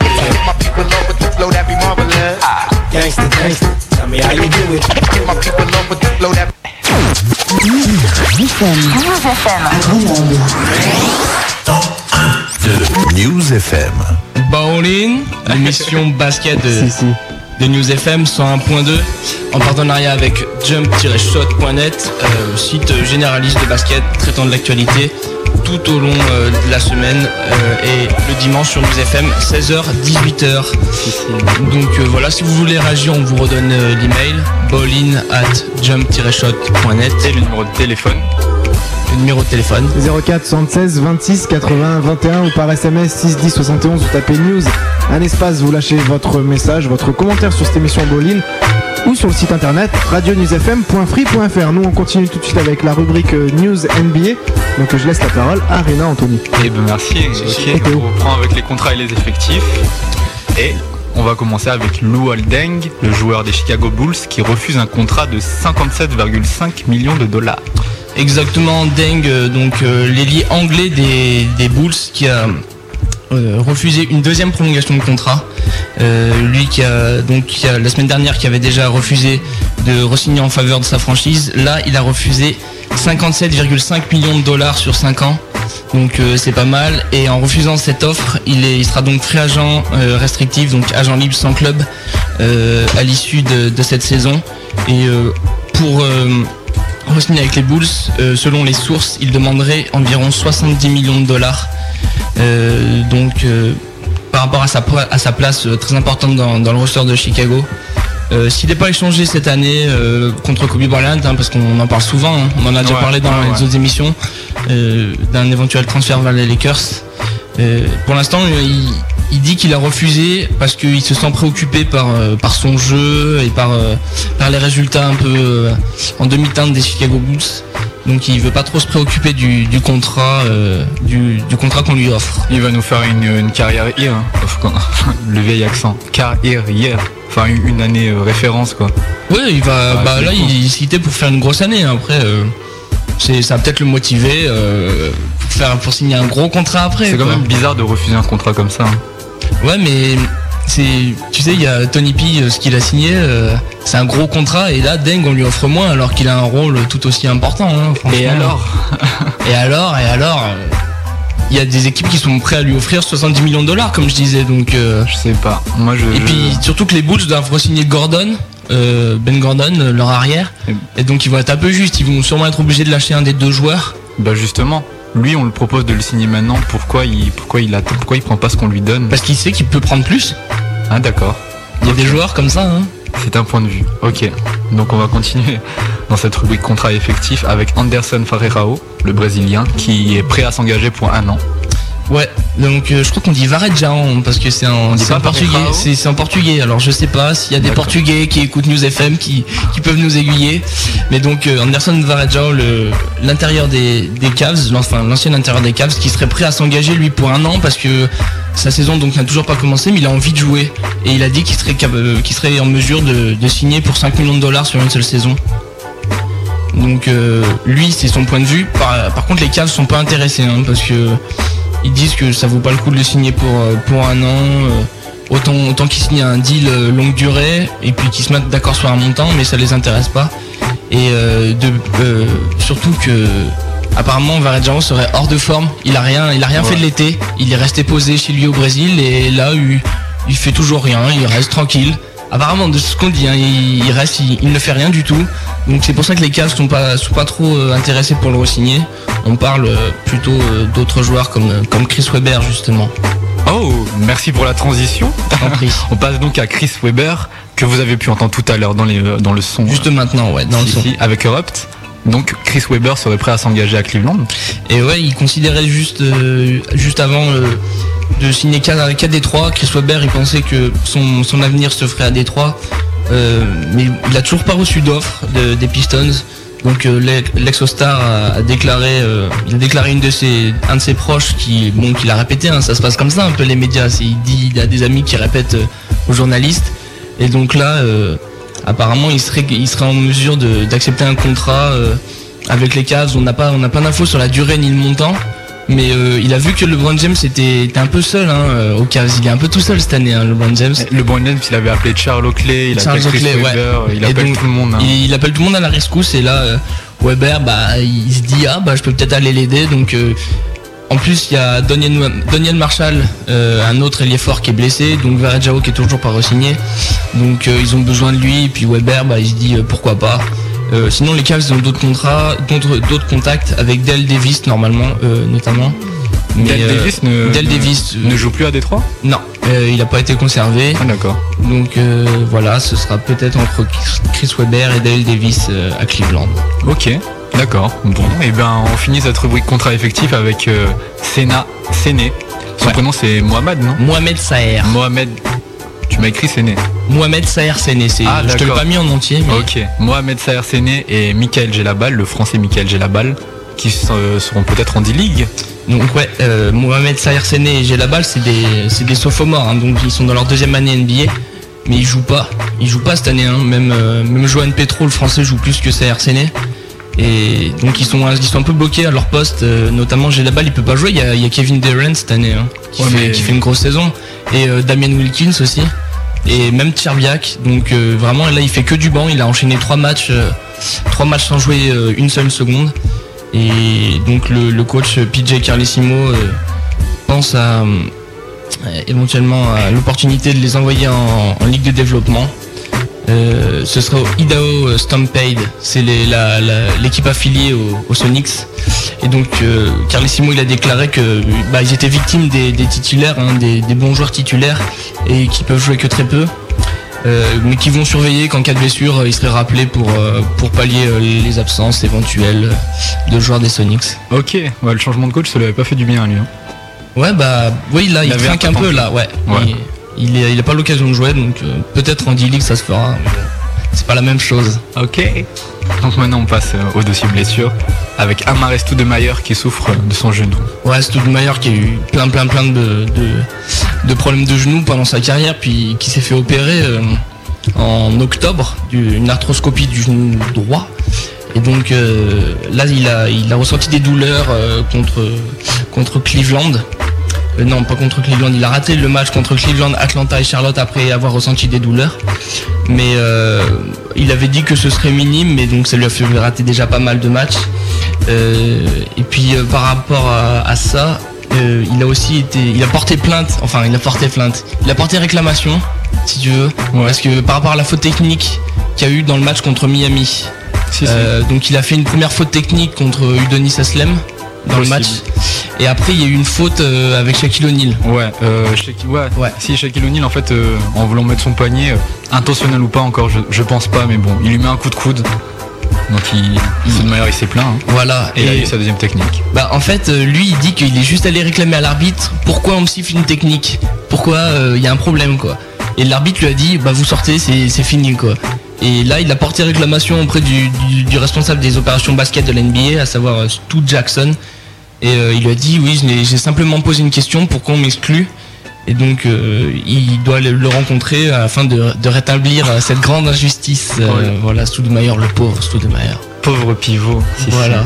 My people love with the flow that be marvelous. Gangsta, gangsta, tell me how you do it. My people love with the flow that De News FM. Bowling, l'émission basket de, de News FM 101.2 en partenariat avec jump-shot.net, euh, site généraliste de basket traitant de l'actualité tout au long euh, de la semaine euh, et le dimanche sur News FM 16h 18h. Donc euh, voilà, si vous voulez réagir, on vous redonne euh, l'email bowling at jump-shot.net et le numéro de téléphone. Le numéro de téléphone. 04 76 26 80 21 ou par SMS 6 10 71 vous tapez news. Un espace vous lâchez votre message votre commentaire sur cette émission Bolin ou sur le site internet radionewsfm.free.fr nous on continue tout de suite avec la rubrique euh, news NBA donc je laisse la parole à Rena Anthony. Eh ben merci. On reprend avec les contrats et les effectifs. Et on va commencer avec Lou Holding, le joueur des Chicago Bulls, qui refuse un contrat de 57,5 millions de dollars. Exactement, Deng, donc euh, l'ailier anglais des, des Bulls qui a euh, refusé une deuxième prolongation de contrat. Euh, lui qui a donc la semaine dernière qui avait déjà refusé de re-signer en faveur de sa franchise, là il a refusé 57,5 millions de dollars sur 5 ans. Donc c'est pas mal. Et en refusant cette offre, il, est, il sera donc free agent restrictif, donc agent libre sans club à l'issue de, de cette saison. Et euh, pour avec les Bulls, euh, selon les sources, il demanderait environ 70 millions de dollars. Euh, donc euh, par rapport à sa, pla- à sa place très importante dans, dans le roster de Chicago. S'il n'est pas échangé cette année contre Kobe Bryant, hein, parce qu'on en parle souvent, hein, on en a déjà Ouais, parlé dans ouais, les ouais. autres émissions, d'un éventuel transfert vers les Lakers. Pour l'instant, il, il dit qu'il a refusé parce qu'il se sent préoccupé par, euh, par son jeu et par, euh, par les résultats un peu euh, en demi-teinte des Chicago Bulls. Donc il veut pas trop se préoccuper du, du contrat du, du contrat qu'on lui offre. Il va nous faire une, une carrière hier, hein. Le vieil accent, carrière hier, enfin une année référence quoi. Ouais, il va. Bah là, il citait pour faire une grosse année. hein. Après, c'est ça va peut-être le motiver euh, pour faire pour signer un gros contrat après. C'est quand même bizarre de refuser un contrat comme ça. hein. Ouais, mais c'est, tu sais, il y a Tony P, euh, ce qu'il a signé, euh, c'est un gros contrat et là, Deng, on lui offre moins alors qu'il a un rôle tout aussi important. hein. Et alors Et alors Et alors euh, Il y a des équipes qui sont prêtes à lui offrir 70 millions de dollars, comme je disais. Donc, euh, je sais pas. Moi, je. Et puis surtout que les Bulls doivent re-signer Gordon. euh, ben Gordon, leur arrière, et donc ils vont être un peu justes, ils vont sûrement être obligés de lâcher un des deux joueurs. Bah justement, lui on le propose de le signer maintenant. Pourquoi il, pourquoi il attend, pourquoi il prend pas ce qu'on lui donne Parce qu'il sait qu'il peut prendre plus. Ah d'accord. Il y a des joueurs comme ça. Hein. C'est un point de vue. Ok. Donc on va continuer dans cette rubrique contrat effectif avec Anderson Ferreirao, le Brésilien, qui est prêt à s'engager pour un an. Ouais, donc euh, je crois qu'on dit Varejão parce que c'est en, dit c'est en portugais. C'est en portugais. Alors je sais pas s'il y a des portugais qui écoutent News FM qui, qui peuvent nous aiguiller. Mais donc euh, Anderson Varejão, l'intérieur des, des Cavs, enfin l'ancien intérieur des Cavs, qui serait prêt à s'engager lui pour un an parce que sa saison donc n'a toujours pas commencé, mais il a envie de jouer et il a dit qu'il serait euh, serait en mesure de, de signer pour 5 millions de dollars sur une seule saison. Donc euh, lui c'est son point de vue. Par, par contre les Cavs sont pas intéressés hein, parce que ils disent que ça vaut pas le coup de le signer pour, euh, pour un an. euh, autant autant qu'ils signent un deal euh, longue durée et puis qu'ils se mettent d'accord sur un montant, mais ça les intéresse pas. Et de, surtout que apparemment Varejão serait hors de forme. Il a rien, il a rien fait de l'été. Il est resté posé chez lui au Brésil et là il, il fait toujours rien. Il reste tranquille. Apparemment de ce qu'on dit, hein, il, il reste, il, il ne fait rien du tout. Donc c'est pour ça que les Cavs sont pas sont pas trop euh, intéressés pour le re-signer. On parle euh, plutôt euh, d'autres joueurs comme comme Chris Webber justement. Oh, merci pour la transition. On passe donc à Chris Weber, que vous avez pu entendre tout à l'heure dans, les, dans le son. Juste maintenant, ouais, dans le son. si, avec Erupt. Donc Chris Weber serait prêt à s'engager à Cleveland. Et ouais, il considérait juste, euh, juste avant euh, de signer qu'à qu'à Détroit. Chris Webber, il pensait que son, avenir se ferait à Détroit. Euh, mais il a toujours pas reçu d'offre de- des Pistons. Donc l'ex- l'ex-Star a, a déclaré, il a un de ses proches qui, bon, qui l'a répété. hein, ça se passe comme ça un peu les médias. Il dit, il a des amis qui répètent aux journalistes. Et donc là, apparemment, il serait, il serait en mesure d'accepter un contrat euh, avec les Cavs. On n'a pas, on n'a pas d'infos sur la durée ni le montant. Mais euh, il a vu que LeBron James était, était un peu seul hein, euh, aux Cavs. Il est un peu tout seul cette année, hein, LeBron James. LeBron James, il avait appelé Charles Oakley, il Charles appelle Chris Oakley, ouais. Weber, il appelle donc, tout le monde. hein. Il, il appelle tout le monde à la rescousse et là, euh, Weber, bah, il se dit ah bah je peux peut-être aller l'aider. Donc euh, en plus il y a Doniel Marshall, euh, un autre ailier fort qui est blessé, donc Verajao qui est toujours pas re-signé. Donc euh, ils ont besoin de lui et puis Weber, bah, il se dit euh, pourquoi pas. Sinon les Cavs ont d'autres contrats, d'autres contacts avec Dell Davis normalement, notamment. Dale euh, Davis ne, Dale ne- Davis ne joue plus à Détroit non, il n'a pas été conservé. Ah d'accord. Donc voilà, ce sera peut-être entre Chris Webber et Dale Davis à Cleveland. Ok, d'accord. Bon, et ben on finit cette rubrique contrat effectif avec euh, Sena Séné. Son prénom c'est Mohamed, non? Mohamed Saher. Mohamed. Tu m'as écrit Séné. Mohamed Saher Séné, c'est. Ah, je te l'ai pas mis en entier, mais Ok. Mohamed Saher Séné et Michael Gelabal, le français Michael Gelabal, qui se- seront peut-être en D-League. donc ouais, euh, Mohamed Saher Séné et Gelabal, c'est des, c'est des sophomores, hein, donc ils sont dans leur deuxième année NBA, mais ils jouent pas, ils jouent pas cette année, hein, même euh, même Johan Petro, le français, joue plus que Saher Séné. Et donc ils sont, ils sont un peu bloqués à leur poste, euh, notamment Gelabal il peut pas jouer, il y a, il y a Kevin Durant cette année hein, qui, Ouais, fait, mais- qui fait une grosse saison, et euh, Damien Wilkins aussi, et même Tcherbiak, donc euh, vraiment là il fait que du banc, il a enchaîné trois matchs, euh, trois matchs sans jouer une seule seconde, et donc le, le coach PJ Carlesimo euh, pense à éventuellement à l'opportunité de les envoyer en, en ligue de développement. Euh, ce sera au Idaho euh, Stampede, c'est l'équipe affiliée au, au Sonics. Et donc euh, il a déclaré que bah, ils étaient victimes des, des titulaires, hein, des, des bons joueurs titulaires et qui peuvent jouer que très peu. Euh, mais qui vont surveiller qu'en cas de blessure, ils seraient rappelés pour, pour pallier les absences éventuelles de joueurs des Sonics. Ok, ouais, le changement de coach, ça lui avait pas fait du bien à lui. hein. Ouais, bah oui, là, Il il, trinque un peu là, ouais. Ouais. Il, il, est- il a pas l'occasion de jouer, donc euh, peut-être en D-League ça se fera. C'est pas la même chose. Ok. Donc maintenant on passe euh, au dossier blessure avec Amares Stoudemire qui souffre de son genou. Ouais, Stoudemire qui a eu plein, plein, plein de, de, de problèmes de genoux pendant sa carrière, puis qui s'est fait opérer euh, en octobre d'une arthroscopie du genou droit. Et donc euh, là, il a, il a ressenti des douleurs contre, contre Cleveland. Euh, non, pas contre Cleveland. Il a raté le match contre Cleveland, Atlanta et Charlotte après avoir ressenti des douleurs. Mais euh, il avait dit que ce serait minime, mais donc ça lui a fait rater déjà pas mal de matchs. Euh, et puis par rapport à, à ça, il a aussi été, il a porté plainte. Enfin, il a porté plainte. Il a porté réclamation, si tu veux, parce que par rapport à la faute technique qu'il y a eu dans le match contre Miami. Si, si. Donc il a fait une première faute technique contre Udonis Aslem dans le match. Et après il y a eu une faute euh, avec Shaquille O'Neal. Ouais, euh, Shaqui- ouais, Si Shaquille O'Neal en fait euh, en voulant mettre son panier, euh, intentionnel ou pas encore, je, je pense pas, mais bon, il lui met un coup de coude. Donc il, Stoudemire il s'est plaint. hein. Voilà. Et, il a eu sa deuxième technique. Bah en fait lui il dit qu'il est juste allé réclamer à l'arbitre pourquoi on me siffle une technique? Pourquoi il y a un problème quoi? Et l'arbitre lui a dit bah vous sortez c'est fini quoi et là il a porté réclamation auprès du, du- du responsable des opérations basket de la NBA à savoir Stu Jackson et euh, il lui a dit oui j'ai simplement posé une question pourquoi on m'exclut? Et donc euh, il doit le, le rencontrer afin de, de rétablir cette grande injustice Euh, voilà Stoudemire le pauvre Stoudemire Pauvre pivot. Voilà.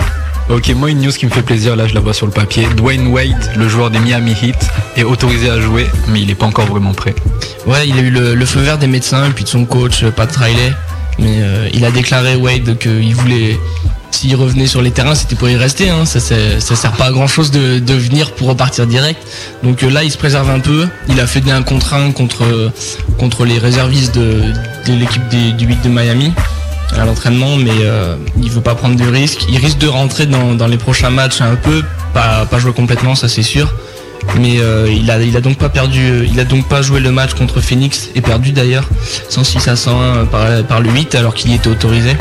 Ok, moi une news qui me fait plaisir, là je la vois sur le papier. Dwayne Wade, le joueur des Miami Heat, est autorisé à jouer, mais il est pas encore vraiment prêt. Ouais, il a eu le, le feu vert des médecins et puis de son coach, Pat Riley. Mais euh, il a déclaré Wade qu'il voulait, s'il revenait sur les terrains, c'était pour y rester. Hein. Ça, sert pas à grand chose de, venir pour repartir direct. Donc euh, là, il se préserve un peu. Il a fait 1 contre 1 contre, contre les réservistes de, l'équipe du 8 de Miami à l'entraînement, mais euh, il veut pas prendre de risques. Il risque de rentrer dans, les prochains matchs un peu, pas, jouer complètement, ça c'est sûr. Mais euh, il, a, donc pas euh, joué le match contre Phoenix et perdu d'ailleurs 106 à 101 par, par le 8 alors qu'il y était autorisé.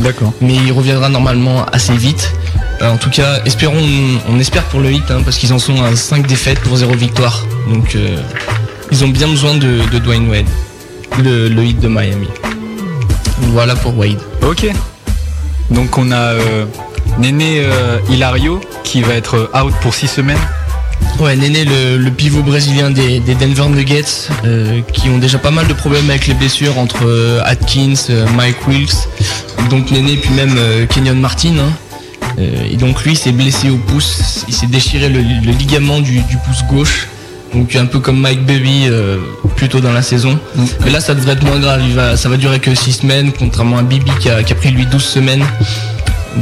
D'accord. Mais il reviendra normalement assez vite. Euh, en tout cas, espérons, on, espère pour le hit hein, parce qu'ils en sont à 5 défaites pour 0 victoire. Donc euh, ils ont bien besoin de, de Dwayne Wade, le, le hit de Miami. Voilà pour Wade. Ok. Donc on a euh, Néné euh, Hilario qui va être out pour 6 semaines. Ouais, Néné, le, pivot brésilien des, Denver Nuggets, euh, qui ont déjà pas mal de problèmes avec les blessures entre euh, Atkins, euh, Mike Wilkes, donc Néné, puis même Kenyon Martin. hein. Et donc lui, s'est blessé au pouce, il s'est déchiré le, ligament du, pouce gauche. Donc un peu comme Mike Baby euh, plus tôt dans la saison. Mais là, ça devrait être moins grave. Ça va durer que 6 semaines, contrairement à Bibi qui a, qui a pris lui 12 semaines.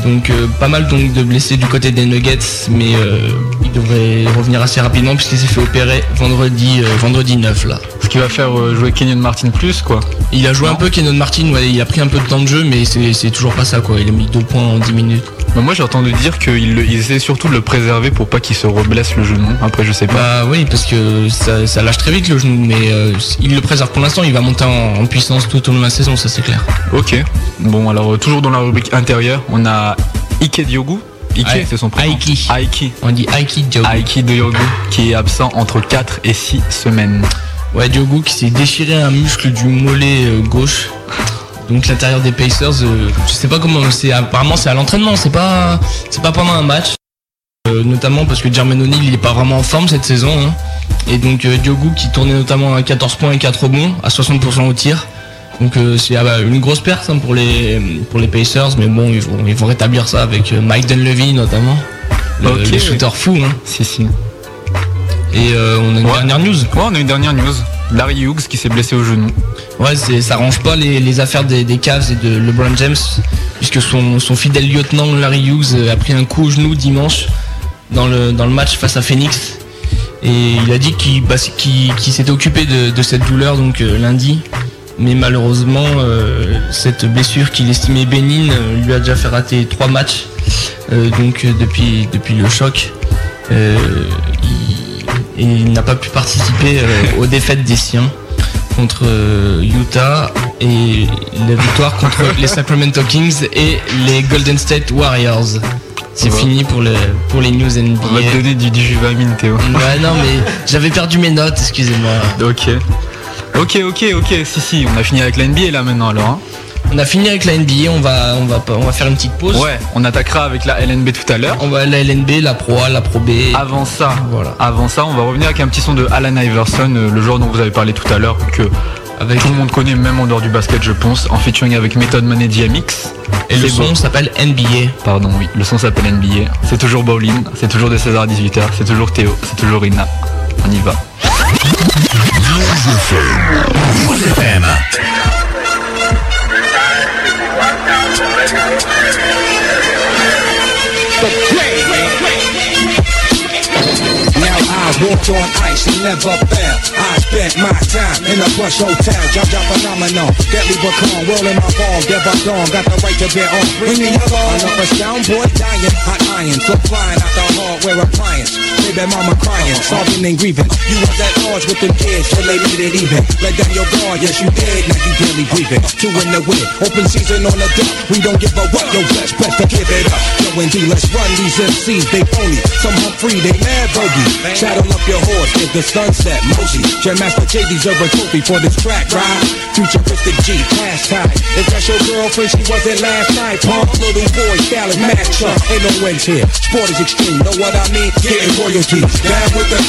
Donc euh, pas mal donc de blessés du côté des Nuggets, mais euh, il devrait revenir assez rapidement puisqu'il s'est fait opérer vendredi, euh, vendredi 9 là. Qui va faire euh, jouer Kenyon Martin plus quoi. Il a joué un peu Kenon Martin, ouais, il a pris un peu de temps de jeu, mais c'est toujours pas ça quoi. Il a mis deux points en 10 minutes. Bah, moi j'ai entendu dire qu'ils essaient surtout de le préserver pour pas qu'il se reblesse le genou. Après je sais pas. Bah oui, parce que ça, ça lâche très vite le genou, mais euh, il le préserve pour l'instant. Il va monter en, en puissance tout au long de la saison, ça c'est clair. Ok. Bon alors euh, toujours dans la rubrique intérieure, on a Ike Diogu. Ike c'est son prénom. Aiki. Aiki. On dit Aiki Diogo. Aiki Diogu qui est absent entre 4 et 6 semaines. Ouais, Diogo qui s'est déchiré un muscle du mollet euh, gauche. Donc l'intérieur des Pacers, euh, je sais pas comment c'est. Apparemment c'est à l'entraînement, c'est pas c'est pas pendant un match. Euh, notamment parce que Jermaine O'Neal il est pas vraiment en forme cette saison. hein. Et donc euh, Diogo qui tournait notamment à 14 points et 4 rebonds à 60% au tir. Donc c'est ah bah, une grosse perte hein, pour les pour les Pacers, mais bon ils vont ils vont rétablir ça avec Mike Dunleavy notamment. Le, Ok. le shooter fou hein. Si si. Et euh, on a une dernière news. Ouais on a une dernière news. Larry Hughes qui s'est blessé au genou. Ouais, ça arrange pas les, les affaires des, des Cavs et de LeBron James, puisque son, son fidèle lieutenant Larry Hughes euh, a pris un coup au genou dimanche dans le, dans le match face à Phoenix. Et il a dit qu'il, bah, s'était occupé de, de cette douleur donc euh, lundi. Mais malheureusement, euh, cette blessure qu'il estimait bénigne lui a déjà fait rater trois matchs. Donc depuis, depuis le choc, il, et il n'a pas pu participer euh, aux défaites des siens contre euh, Utah et la victoire contre les Sacramento Kings et les Golden State Warriors. C'est Ouais. fini pour, le, pour les news NBA. On va te donner du, du Juvamine Théo. Ouais, non, mais j'avais perdu mes notes, excusez-moi. Ok. Ok, ok, ok, si, si, on a fini avec la NBA là maintenant alors. hein. On a fini avec la NBA, on va, on va, on va faire une petite pause. Ouais, on attaquera avec la LNB tout à l'heure. On va la LNB, la Pro A, la Pro B. Avant ça, Voilà. avant ça, on va revenir avec un petit son de Alan Iverson, euh, le joueur dont vous avez parlé tout à l'heure, que Avec tout le monde connaît même en dehors du basket, je pense, en featuring avec Method Man et DMX. Et le son s'appelle NBA. Pardon, oui, le son s'appelle NBA. C'est toujours Bowling, c'est toujours de 16h à 18h, c'est toujours Théo, c'est toujours Rina. On y va. Now I walk on ice and never fail. I spent my time in a plush hotel, jump jump phenomenal. Deadly Bacon, whirl in my palm, never gone. Got the right to bear on. Bring me along. Another sound boy dying, hot iron, so flying out the hardware appliance. Baby mama crying, sobbing and grieving. You was at odds with them kids till they made it even. Let down your guard, yes you did, now you barely breathing. Two in the wind, open season on the deck. We don't give a what, yo best, best to give it up. Yo and D, let's run these MCs, they phony. Some Humphrey, they mad bogey. Saddle up your horse, is the sunset, Mosey. Jam Master J deserve a trophy for this track ride. Futuristic G, pastime. If that's your girlfriend, she wasn't last night. Pump, little boy, style mad truck. Ain't no wins here. Sport is extreme, know what I mean? Getting royalties. Down with the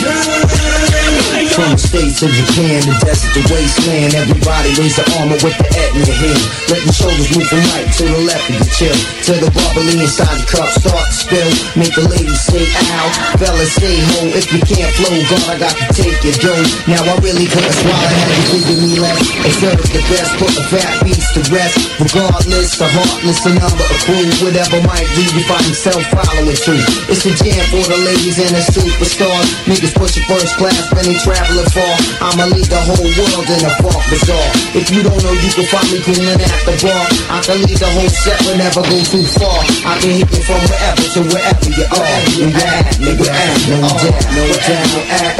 From the states of Japan, the desert, the wasteland. Everybody raise the armor with the at in your hand Let the shoulders move from right to the left and chill Till the bubbly inside the cup start to spill. Make the ladies say ow, fellas say ho If you can't flow, God, I got to take your dough Now I really couldn't swallow, had you giving me less It serves the best, put the fat beats to rest. Regardless, the heartless, the number of crew Whatever might be, you find yourself following through. It's a jam for the ladies and the superstars Niggas pushing first class, travel traveling far. I'ma lead the whole world in a funk bazaar. If you don't know, you can find me cooling at the bar. I can lead the whole set, but never go too far. I can hit you from wherever to wherever you are. You at, nigga, at, no doubt, no doubt, at.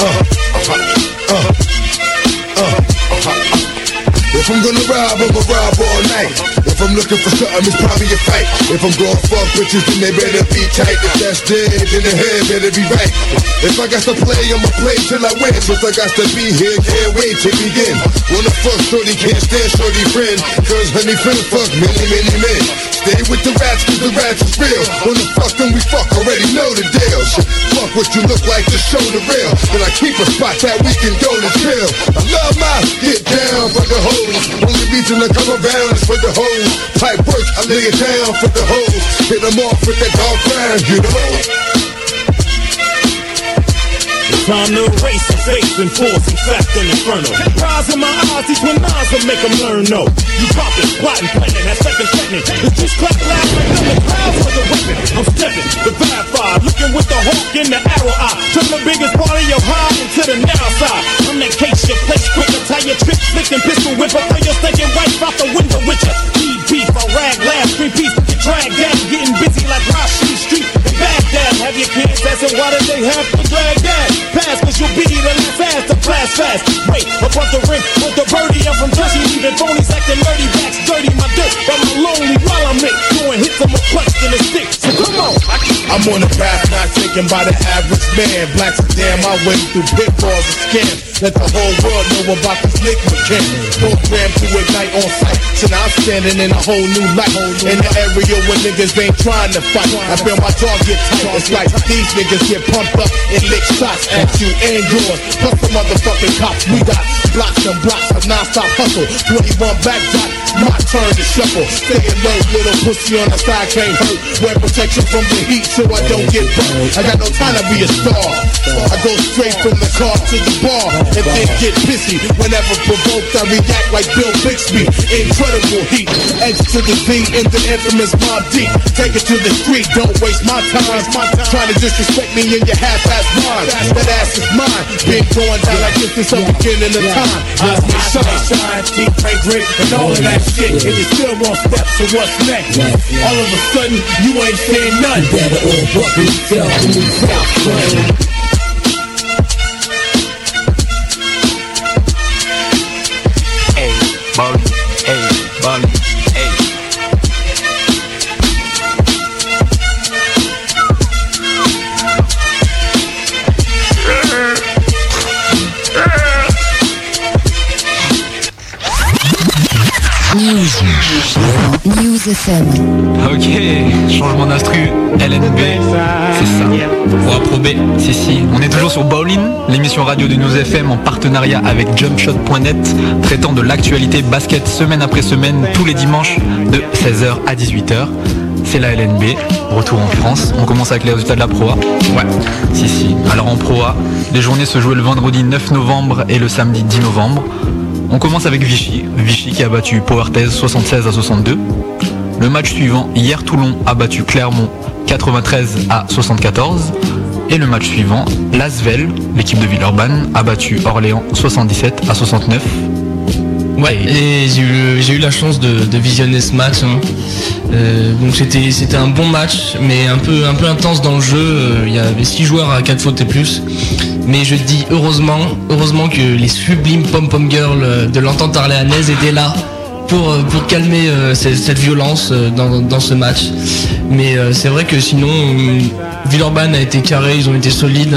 Uh, uh, uh. If I'm gonna rob, I'ma rob all night. If I'm looking for something, it's probably a fight. If I'm going fuck bitches, then they better be tight. If that's dead, then the head better be right. If I got to play, I'ma play till I win. Since I got to be here, can't wait to begin. Wanna fuck shorty, can't stand shorty friend. Cause honey friends fuck many, many men. Stay with the rats, cause the rats is real. Wanna fuck them, we fuck, already know the deal. Shit, fuck what you look like, just show the real. Then I keep a spot that we can go to chill. I love my get down for the hoes. Only reason I come around for the hoes. Pipe work, I lay it down for the hoes. Hit them off with that dog grind, you know. Time to erase and face and force and fact and inferno. Rise in my eyes, these twin eyes will make them learn no. You poppin', plotting, planning, that second threatening. The juice clap loud like them, the crowds for the weapon. I'm stepping, the bad fire, looking with the hawk in the arrow eye. Turn the biggest part of your high into the narrow side. I'm that case, your place quick to tie your trick, flicking pistol whip, throw your stinking wife out the window with ya. Need beef, I rag, last three piece, down, getting busy like Rashid Street in Baghdad. Have your kids asking why did they have to drag that? Pass, cause you'll be the last ass to blast fast. Wait, above the rim, with the birdie, I'm from Jersey, leaving phonies acting nerdy, backs dirty, my dirt, but my lonely while I'm it, throwing hits on my punch in the stick. So come on. I'm on a path not taken by the average man. Blacks are damn my way through pitfalls and scams. Let the whole world know about this Nick McCann. Programmed to ignite on sight. So now I'm standing in a whole new light. In the area where niggas ain't trying to fight. I feel my jaw get tight. It's like these niggas get pumped up and lick shots at you and yours. Plus the motherfucking cops. We got blocks and blocks of non-stop hustle. 21 back dot. My turn to shuffle. Stay low, little pussy on the side can't hurt. Wear protection from the heat so I don't get burnt. I got no time to be a star. I go straight from the car to the bar and then get pissy. Whenever provoked, I react like Bill Bixby. Incredible heat. X to the Z in the infamous Deep. Take it to the street, don't waste my time. Trying to disrespect me in your half-ass mind. That ass is mine. Been going down like this since the beginning of time. Eyes me shine, shine, deep, pray, great, and all of that shit. And you still won't step, so what's next? All of a sudden, you ain't saying nothing. Better all buck yourself Ok, changement d'instru, LNB, c'est ça. Pour si. On est toujours sur Bowling, l'émission radio de News FM en partenariat avec jumpshot.net, traitant de l'actualité basket semaine après semaine, tous les dimanches de 16h à 18h. C'est la LNB, retour en France. On commence avec les résultats de la Pro A. Ouais, si si. Alors en Pro A, les journées se jouaient le vendredi 9 novembre et le samedi 10 novembre. On commence avec Vichy. Vichy qui a battu Powertez 76 à 62. Le match suivant, hier Toulon a battu Clermont 93 à 74. Et le match suivant, Lasvel, l'équipe de Villeurbanne, a battu Orléans 77 à 69. Ouais, et j'ai eu, la chance de, de visionner ce match. hein. Euh, donc c'était un bon match, mais un peu un peu intense dans le jeu. Euh, Il y avait 6 joueurs à 4 fautes et plus. Mais je dis heureusement, heureusement que les sublimes pom pom girls euh, de l'entente orléanaise étaient là pour euh, pour calmer euh, cette, violence euh, dans, ce match. Mais c'est vrai que sinon, Villeurbanne a été carré, ils ont été solides.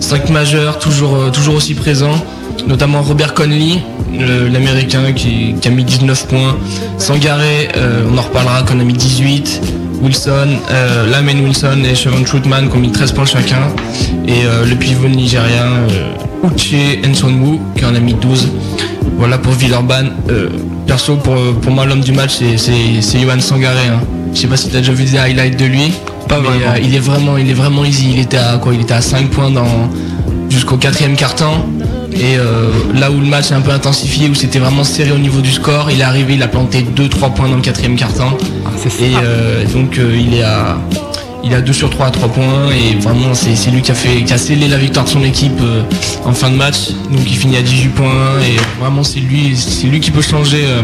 5 majeurs, toujours toujours aussi présents notamment Robert Conley, le- l'américain qui, a mis 19 points. Sangaré, on en reparlera, qu'on a mis 18. Wilson, Lamen Wilson et Chevron Troutman qui ont mis 13 points chacun. Et le pivot nigérien, Uche Nsonwu qui en a mis 12. Voilà pour Villeurbanne. Perso, pour, pour moi, l'homme du match, c'est- Johan Sangaré. Hein. Je sais pas si tu as déjà vu des highlights de lui. Pas mais, euh, il est vraiment, il est vraiment easy. Il était à quoi Il était à 5 points dans jusqu'au quatrième quart-temps. Et euh, là où le match est un peu intensifié, où c'était vraiment serré au niveau du score, il est arrivé, il a planté 2-3 points dans le quatrième quart-temps. et euh, donc euh, il est à Il a 2 sur 3 à 3 points et vraiment c'est lui qui a fait qui a scellé la victoire de son équipe euh, en fin de match. Donc il finit à 18 points et vraiment c'est lui c'est lui qui peut changer euh,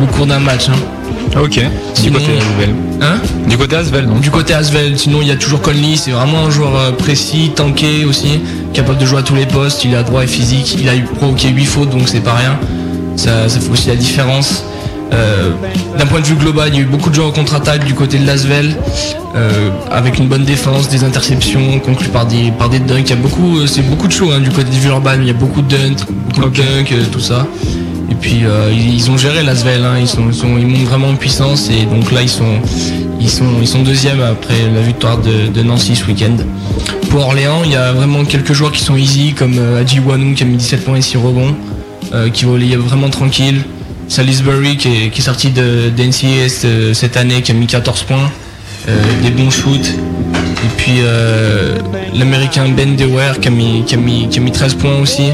le cours d'un match. hein. Ok. Du côté Asvel. Hein? Du côté Asvel, donc. Du côté Asvel, sinon il y a toujours Conley, c'est vraiment un joueur euh, précis, tanké aussi, capable de jouer à tous les postes, il est droit et physique, il a eu provoqué 8 fautes donc c'est pas rien. Ça, ça fait aussi la différence. Euh, D'un point de vue global, il y a eu beaucoup de joueurs en contre-attaque du côté de l'Asvel, euh, avec une bonne défense, des interceptions conclues par des, par des dunks. Il y a beaucoup, euh, c'est beaucoup de shows hein, du côté de Villeurbanne, il y a beaucoup de dunks, beaucoup de dunks, euh, tout ça. Et puis euh, ils, ont géré l'Asvel, hein, ils, sont, ils, sont- ils montent vraiment en puissance et donc là ils sont, ils sont, ils sont deuxièmes après la victoire de, de Nancy ce week-end. Pour Orléans, il y a vraiment quelques joueurs qui sont easy comme Adji Wanou qui a mis 17 points et 6 rebonds, euh, qui volley vraiment tranquille. Salisbury qui est, qui est sorti de, ce- cette année qui a mis 14 points, des bons shoots. Et puis euh, l'américain Ben Dewar qui a mis, qui a mis, qui a mis 13 points aussi.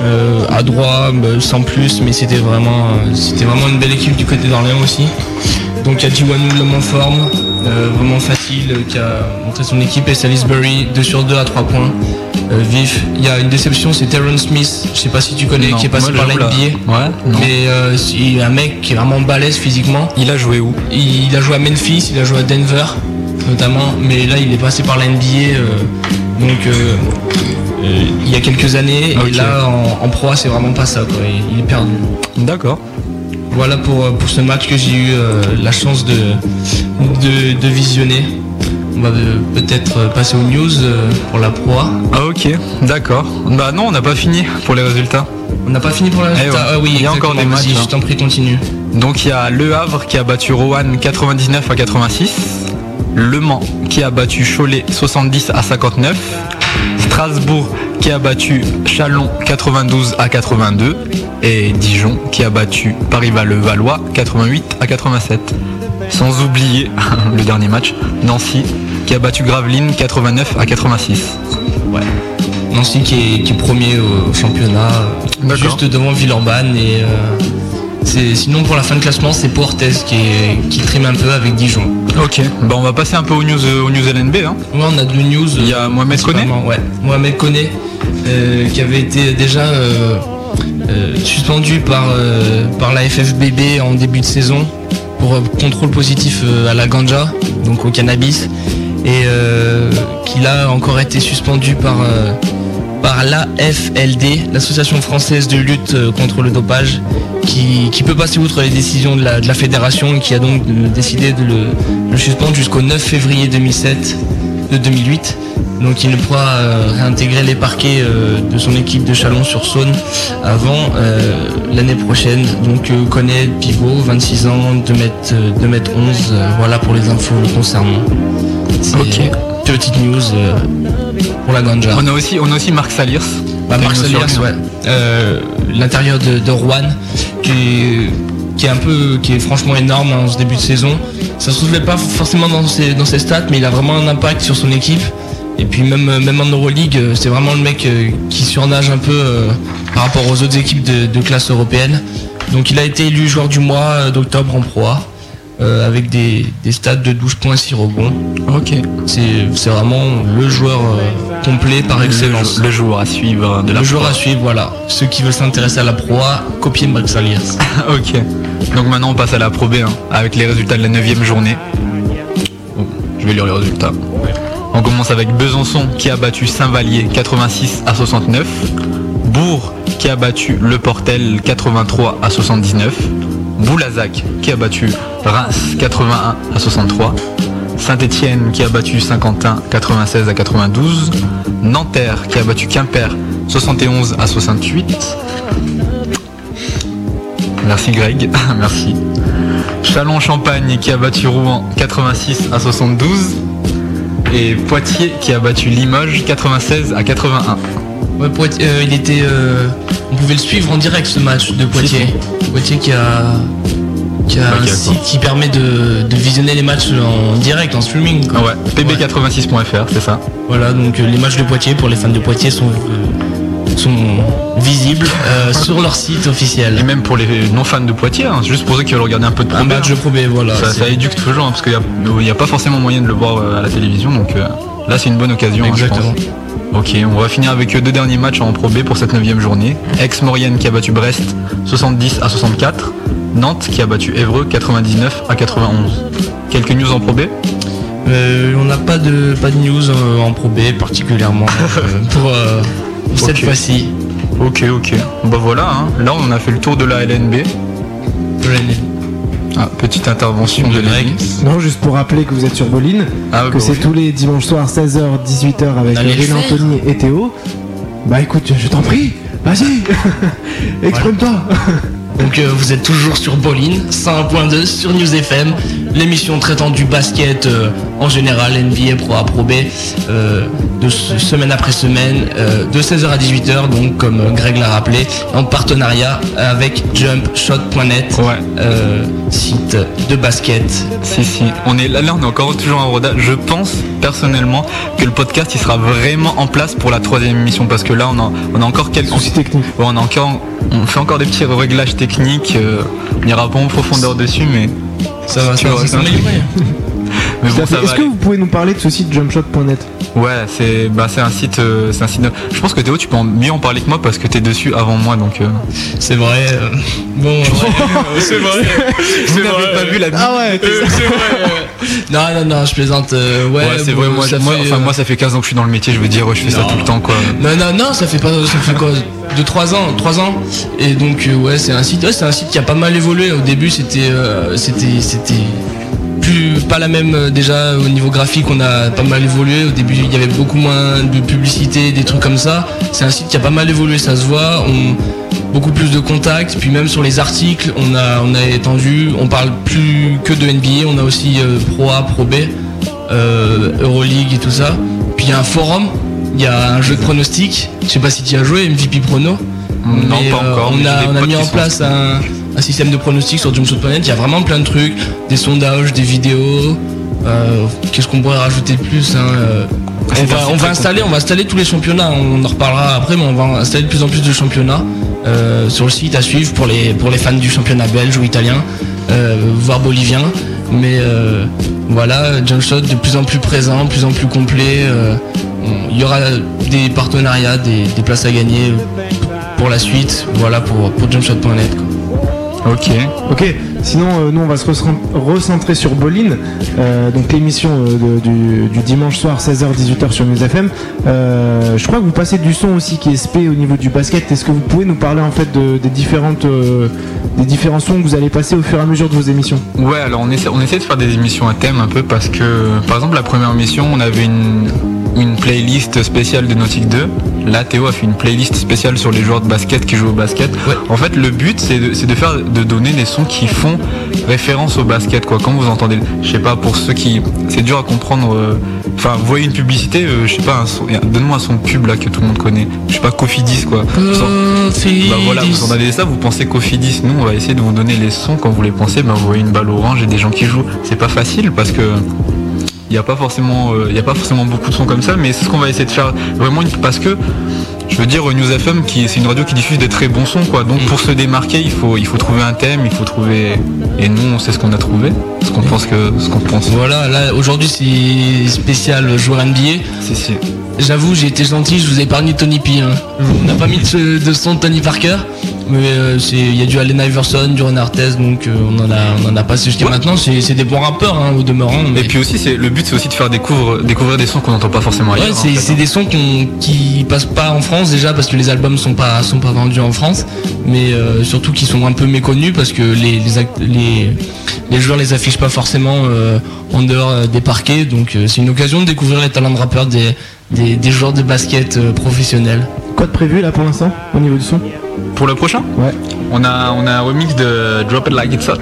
Euh, à droit, bah, sans plus, mais c'était vraiment, euh, vraiment une belle équipe du côté d'Orléans aussi. Donc il y a Jiwanou l'homme en forme, euh, vraiment facile, euh, qui a montré son équipe et Salisbury 2 sur 2 à 3 points. Euh, vif. Il y a une déception, c'est Terron Smith, je sais pas si tu connais, Non, qui est passé par la. NBA. Ouais. Mais euh, un mec qui est vraiment balèze physiquement. Il a joué où? Il, il a joué à Memphis, il a joué à Denver notamment, mais là il est passé par la NBA euh, donc il y a quelques années et là en, en pro c'est vraiment pas ça quoi, il, il est perdu. D'accord. Voilà pour, pour ce match que j'ai eu la chance de, de, de visionner. On va euh, peut-être euh, passer aux news euh, pour la Pro A. Ah ok, d'accord. Bah non, on n'a pas fini pour les résultats. On n'a pas fini pour les Eh résultats? Ouais. Ah oui, il y a encore des matchs. Vas-y, hein. je t'en prie, continue. Donc il y a Le Havre qui a battu Roanne 99 à 86. Le Mans qui a battu Cholet 70 à 59. Strasbourg qui a battu Chalon 92 à 82. Et Dijon qui a battu Paris-Valois 88 à 87. Sans oublier le dernier match, Nancy qui a battu Gravelines 89 à 86. Ouais. Nancy qui est, qui est premier au championnat, euh, juste devant Villeurbanne et euh, sinon pour la fin de classement c'est Portes qui, est, qui trime un peu avec Dijon. Ok, bah on va passer un peu aux news, euh, aux news LNB. Hein. Ouais, on a deux news. Il y a Mohamed Koné Principalement, Ouais, Mohamed Koné, euh, qui avait été déjà euh, euh, suspendu par, euh, par la FFBB en début de saison pour euh, contrôle positif euh, à la ganja, donc au cannabis, et euh, qu'il a encore été suspendu par, par l'AFLD, l'Association française de lutte contre le dopage, qui, qui peut passer outre les décisions de la, de fédération et qui a donc décidé de le, le suspendre jusqu'au 9 février 2007 de 2008. Donc il ne pourra euh, réintégrer les parquets euh, de son équipe de Chalon-sur-Saône avant euh, l'année prochaine. Donc connaît pivot, 26 ans, 2 mètres, euh, 2 mètres 11. euh, voilà pour les infos concernant. Ok. Petite news pour la ganja. On a aussi, on a aussi Marc Saliers. Bah, Marc Saliers, ouais. L'intérieur de, de Rouen, qui est, qui est un peu, qui est franchement énorme en ce début de saison. Ça se trouvait pas forcément dans ses, dans ses stats, mais il a vraiment un impact sur son équipe. Et puis même, euh, même en Euroleague, euh, c'est vraiment le mec euh, qui surnage un peu par rapport aux autres équipes de, de classe européenne. Donc il a été élu joueur du mois d'octobre en Pro A. euh, avec des, des stats de 12 points 6 rebonds. Ok. C'est c'est vraiment le joueur euh, complet par excellence. Le, joueur à suivre de la Le joueur à suivre, voilà. Ceux qui veulent s'intéresser à la Pro A, copiez Marc Saliers. ok. Donc maintenant on passe à la Pro B hein, avec les résultats de la 9 journée. Bon, je vais lire les résultats. On commence avec Besançon qui a battu Saint-Vallier 86 à 69. Bourg qui a battu Le Portel 83 à 79. Boulazac qui a battu Reims 81 à 63. Saint-Étienne qui a battu Saint-Quentin 96 à 92. Nanterre qui a battu Quimper 71 à 68. Merci Greg, merci. Chalon-Champagne qui a battu Rouen 86 à 72. Et Poitiers qui a battu Limoges 96 à 81. Ouais, Poitiers, euh, il était. euh, on pouvait le suivre en direct ce match de Poitiers. Poitiers qui a. Qui a un site qui permet de, de visionner les matchs en direct, en streaming. Ah ouais, pb86.fr, c'est ça? Voilà, donc euh, les matchs de Poitiers pour les fans de Poitiers sont, euh, sont visibles euh, sur leur site officiel. Et même pour les non-fans de Poitiers, hein, juste pour ceux qui veulent regarder un peu de Pro Un B, match de Pro B, voilà. ça, ça éduque toujours, hein, parce qu'il n'y a, pas forcément moyen de le voir euh, à la télévision, donc euh, là c'est une bonne occasion. hein, je Exactement. pense. Ok, on va finir avec deux derniers matchs en Pro B pour cette neuvième journée. Aix-Maurienne qui a battu Brest 70 à 64. Nantes qui a battu Évreux 99 à 91. Quelques news en Pro B? Euh, on n'a pas de pas de news en Pro B particulièrement euh, pour euh, cette fois-ci. Ok, ok. Bah voilà, hein. là on a fait le tour de la LNB. Ah, petite intervention de Greg. Non, juste pour rappeler que vous êtes sur Boline, Ah, que bah, c'est oui. tous les dimanches soirs 16h, 18h avec faire. Anthony et Théo. Bah écoute, je t'en prie, vas-y, exprime-toi. Donc euh, vous êtes toujours sur Bolin 101.2 sur News FM, l'émission traitant du basket euh, en général, NBA, Pro A, Pro B, euh, de ce- semaine après semaine, euh, de 16h à 18h, donc comme euh, Greg l'a rappelé, en partenariat avec jumpshot.net, euh, site de basket. Si, si. On est là, là, on est encore toujours en rodage. Je pense personnellement que le podcast il sera vraiment en place pour la troisième émission parce que là on a, on a encore quelques soucis techniques. on a encore, on fait encore des petits réglages techniques. euh, on n'ira pas en profondeur dessus, mais ça va, ça va truc. s'améliorer. Mais bon, Est-ce que vous pouvez nous parler de ce site jumpshot.net Ouais, c'est bah c'est un site, euh, c'est un site. Je pense que Théo, tu peux en- mieux en parler que moi parce que t'es dessus avant moi, donc. euh, C'est vrai. euh, bon, ouais, c'est vrai. Vous n'avez pas vu la Ah ouais, Euh, c'est vrai. euh. Non, non, non, je plaisante. euh, ouais, Ouais, c'est bon, vrai. Moi, ça moi, fait, enfin, moi, ça fait 15 ans que je suis dans le métier. Je veux dire, je fais ça tout le temps, quoi. Non, non, non, ça fait pas, ça fait quoi, de 3 ans, 3 ans. Et donc, euh, ouais, c'est un site, ouais, c'est un site qui a pas mal évolué. Au début, c'était, euh, c'était, c'était plus, pas la même, euh, déjà, au niveau graphique, on a pas mal évolué. Au début, il y avait beaucoup moins de publicité, des trucs comme ça. C'est un site qui a pas mal évolué, ça se voit. On, beaucoup plus de contacts, puis même sur les articles, on a, on a étendu, on parle plus que de NBA, on a aussi euh, Pro A, Pro B, euh, Euroleague et tout ça. Puis il y a un forum, il y a un jeu de pronostic, je sais pas si tu as joué, MVP Prono. Non, Mais, pas encore, On a, on mis en place un, un système de pronostic sur Jumpshot.net, il y a vraiment plein de trucs, des sondages, des vidéos. euh, Qu'est-ce qu'on pourrait rajouter de plus hein, euh, on va, on installer, on va installer tous les championnats. On en reparlera après, mais on va installer de plus en plus de championnats euh, sur le site à suivre pour les pour les fans du championnat belge ou italien, euh, voire bolivien. Mais euh, voilà, Jumpshot de plus en plus présent, de plus en plus complet. Il y aura des partenariats, des, des places à gagner pour la suite. Voilà pour pour Jumpshot.net. Ok. Ok, sinon euh, nous on va se recen- recentrer sur Boline, euh, donc l'émission euh, du, du dimanche soir 16h-18h sur News FM. Euh, je crois que vous passez du son aussi qui est spé au niveau du basket. Est-ce que vous pouvez nous parler en fait de- des différentes des différents sons que vous allez passer au fur et à mesure de vos émissions? Ouais, alors on essaie, on essaie de faire des émissions à thème un peu parce que, par exemple, la première émission, on avait une, une playlist spéciale de Nautic 2. Là, Théo a fait une playlist spéciale sur les joueurs de basket qui jouent au basket. En fait, le but, c'est de, faire, de donner des sons qui font référence au basket, quoi. Quand vous entendez, je sais pas, pour ceux qui, c'est dur à comprendre. euh, Enfin, vous voyez une publicité, euh, je sais pas, donne-moi un son de pub là que tout le monde connaît. Je sais pas, Cofidis, quoi. Cofidis. Bah voilà, vous entendez ça, vous pensez Cofidis. Nous, on va essayer de vous donner les sons quand vous les pensez. Ben, vous voyez une balle orange et des gens qui jouent. C'est pas facile parce que il n'y a pas forcément, euh, il y a pas forcément beaucoup de sons comme ça, mais c'est ce qu'on va essayer de faire vraiment parce que je veux dire News FM qui c'est une radio qui diffuse des très bons sons quoi. Donc pour se démarquer, il faut il faut trouver un thème, il faut trouver et nous on sait ce qu'on a trouvé, ce qu'on pense que ce qu'on pense. Voilà, là aujourd'hui c'est spécial joueur NBA. Si. J'avoue, j'ai été gentil, je vous ai épargné Tony P. hein. On n'a pas mis de, de son de Tony Parker, mais euh, il y a du Allen Iverson, du Ron Artest, donc euh, on en a, on en a passé jusqu'à maintenant. C'est des bons rappeurs hein, au demeurant. mais- Et puis aussi c'est le but c'est aussi de faire découvrir découvrir des sons qu'on n'entend pas forcément ailleurs. Ouais, en c'est fait. c'est des sons qu'on- qui passent pas en France déjà parce que les albums sont pas sont pas vendus en France, mais euh, surtout qui sont un peu méconnus parce que les les, les, les joueurs les affichent pas forcément en dehors des parquets, donc c'est une occasion de découvrir les talents de rappeurs des des, joueurs de basket euh, professionnels. Quoi de prévu là pour l'instant au niveau du son? Pour le prochain Ouais. On a, on a un remix de Drop It Like It's Hot.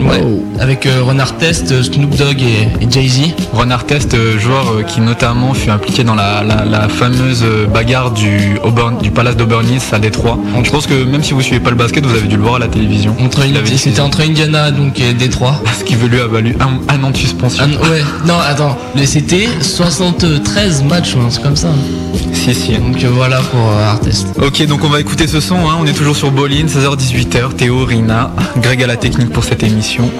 Ouais. Avec euh, Renard Test, euh, Snoop Dogg et, et Jay-Z. Renard Test, euh, joueur euh, qui notamment fut impliqué dans la, la- la fameuse bagarre du, Auburn- du Palace d'Aubernis à Détroit. Je pense que même si vous suivez pas le basket, vous avez dû le voir à la télévision. Entre- Il avait C'était entre Indiana donc et Détroit. Ce qui veut lui a valu un, un an de suspension. Ouais, non, attends, mais c'était 73 matchs truc comme ça. Si, si. Donc voilà pour euh, Artest. Ok, donc on va écouter ce son. hein. On est toujours sur Bolin, 16h-18h. Théo, Rina, Greg à la technique pour cette émission.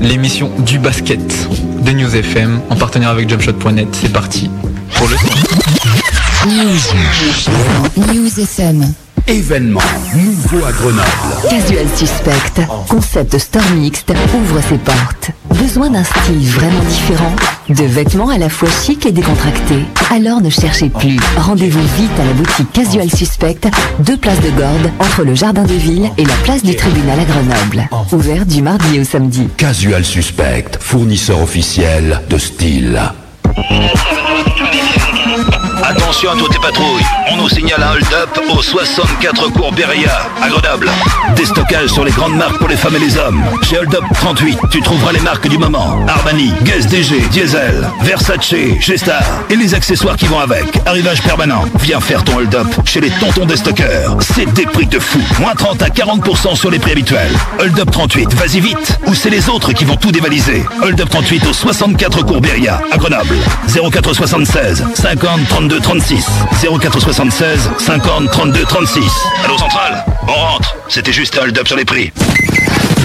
L'émission du basket de News FM en partenariat avec Jumpshot.net. C'est parti pour le. News. News. Événement nouveau à Grenoble. Casual Suspect, concept store mixte, ouvre ses portes. Besoin d'un style vraiment différent? De vêtements à la fois chic et décontractés? Alors ne cherchez plus. Rendez-vous vite à la boutique Casual Suspect, deux places de Gordes, entre le Jardin de Ville et la place du Tribunal à Grenoble. Ouvert du mardi au samedi. Casual Suspect, fournisseur officiel de style. Attention à toutes tes patrouilles. On nous signale un hold-up au 64 cours Beria, à Grenoble. Déstockage sur les grandes marques pour les femmes et les hommes. Chez Hold Up 38, tu trouveras les marques du moment. Armani, Guess DG, Diesel, Versace, G-Star et les accessoires qui vont avec. Arrivage permanent. Viens faire ton hold-up chez les tontons déstockeurs. C'est des prix de fou. Moins 30 à 40% sur les prix habituels. Hold Up 38, vas-y vite. Ou c'est les autres qui vont tout dévaliser. Hold Up 38 au 64 cours Beria, à Grenoble. 0476 50 32 36. 0476 50 32 36. Allô Centrale On rentre. C'était juste un hold-up sur les prix.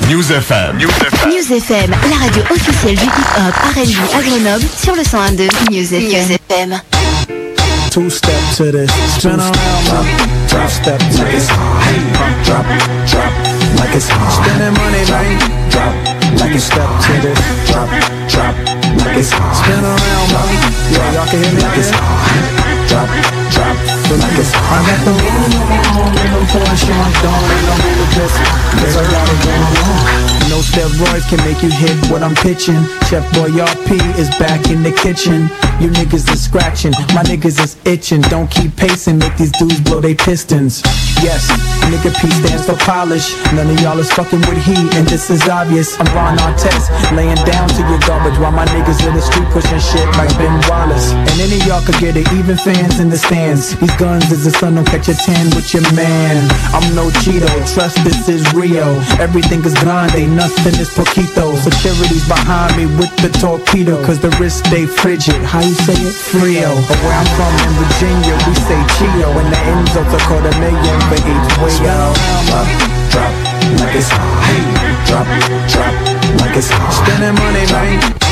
News FM. News FM. News FM, la radio officielle du hip-hop R&B à Grenoble sur le 101.2 News FM. Two step to this, spin around, drop, drop step to this, hey, drop, drop, like it's hot. Spending money, man, drop, like a step to this, drop, drop, like it's hot. Spin around, man, yeah, y'all can hear me, like it's hot. Drop, drop, like it's hot. I got the room on, and I'm pouring Sean Dawn, and I'm in the piss, cause I got it going on. No steroids can make you hit what I'm pitching. Chef Boyardee is back in the kitchen. You niggas is scratching, my niggas is itching. Don't keep pacing, make these dudes blow they pistons. Yes, nigga P stands for polish. None of y'all is fucking with heat, and this is obvious. I'm Ron Artest, laying down to your garbage while my niggas in the street pushing shit like Ben Wallace. And any y'all could get it, even fans in the stands. These guns is the sun, don't catch a tan with your man. I'm no Cheeto, trust this is Rio. Everything is grande, nothing is poquito. Security's behind me with the torpedo, cause the wrist stay frigid. How you say it? Frio. Or where I'm from in Virginia, we say Chio. And the to call a million for each way out. Drop, like it's hot. Drop, drop, like it's hot. Spending money, man.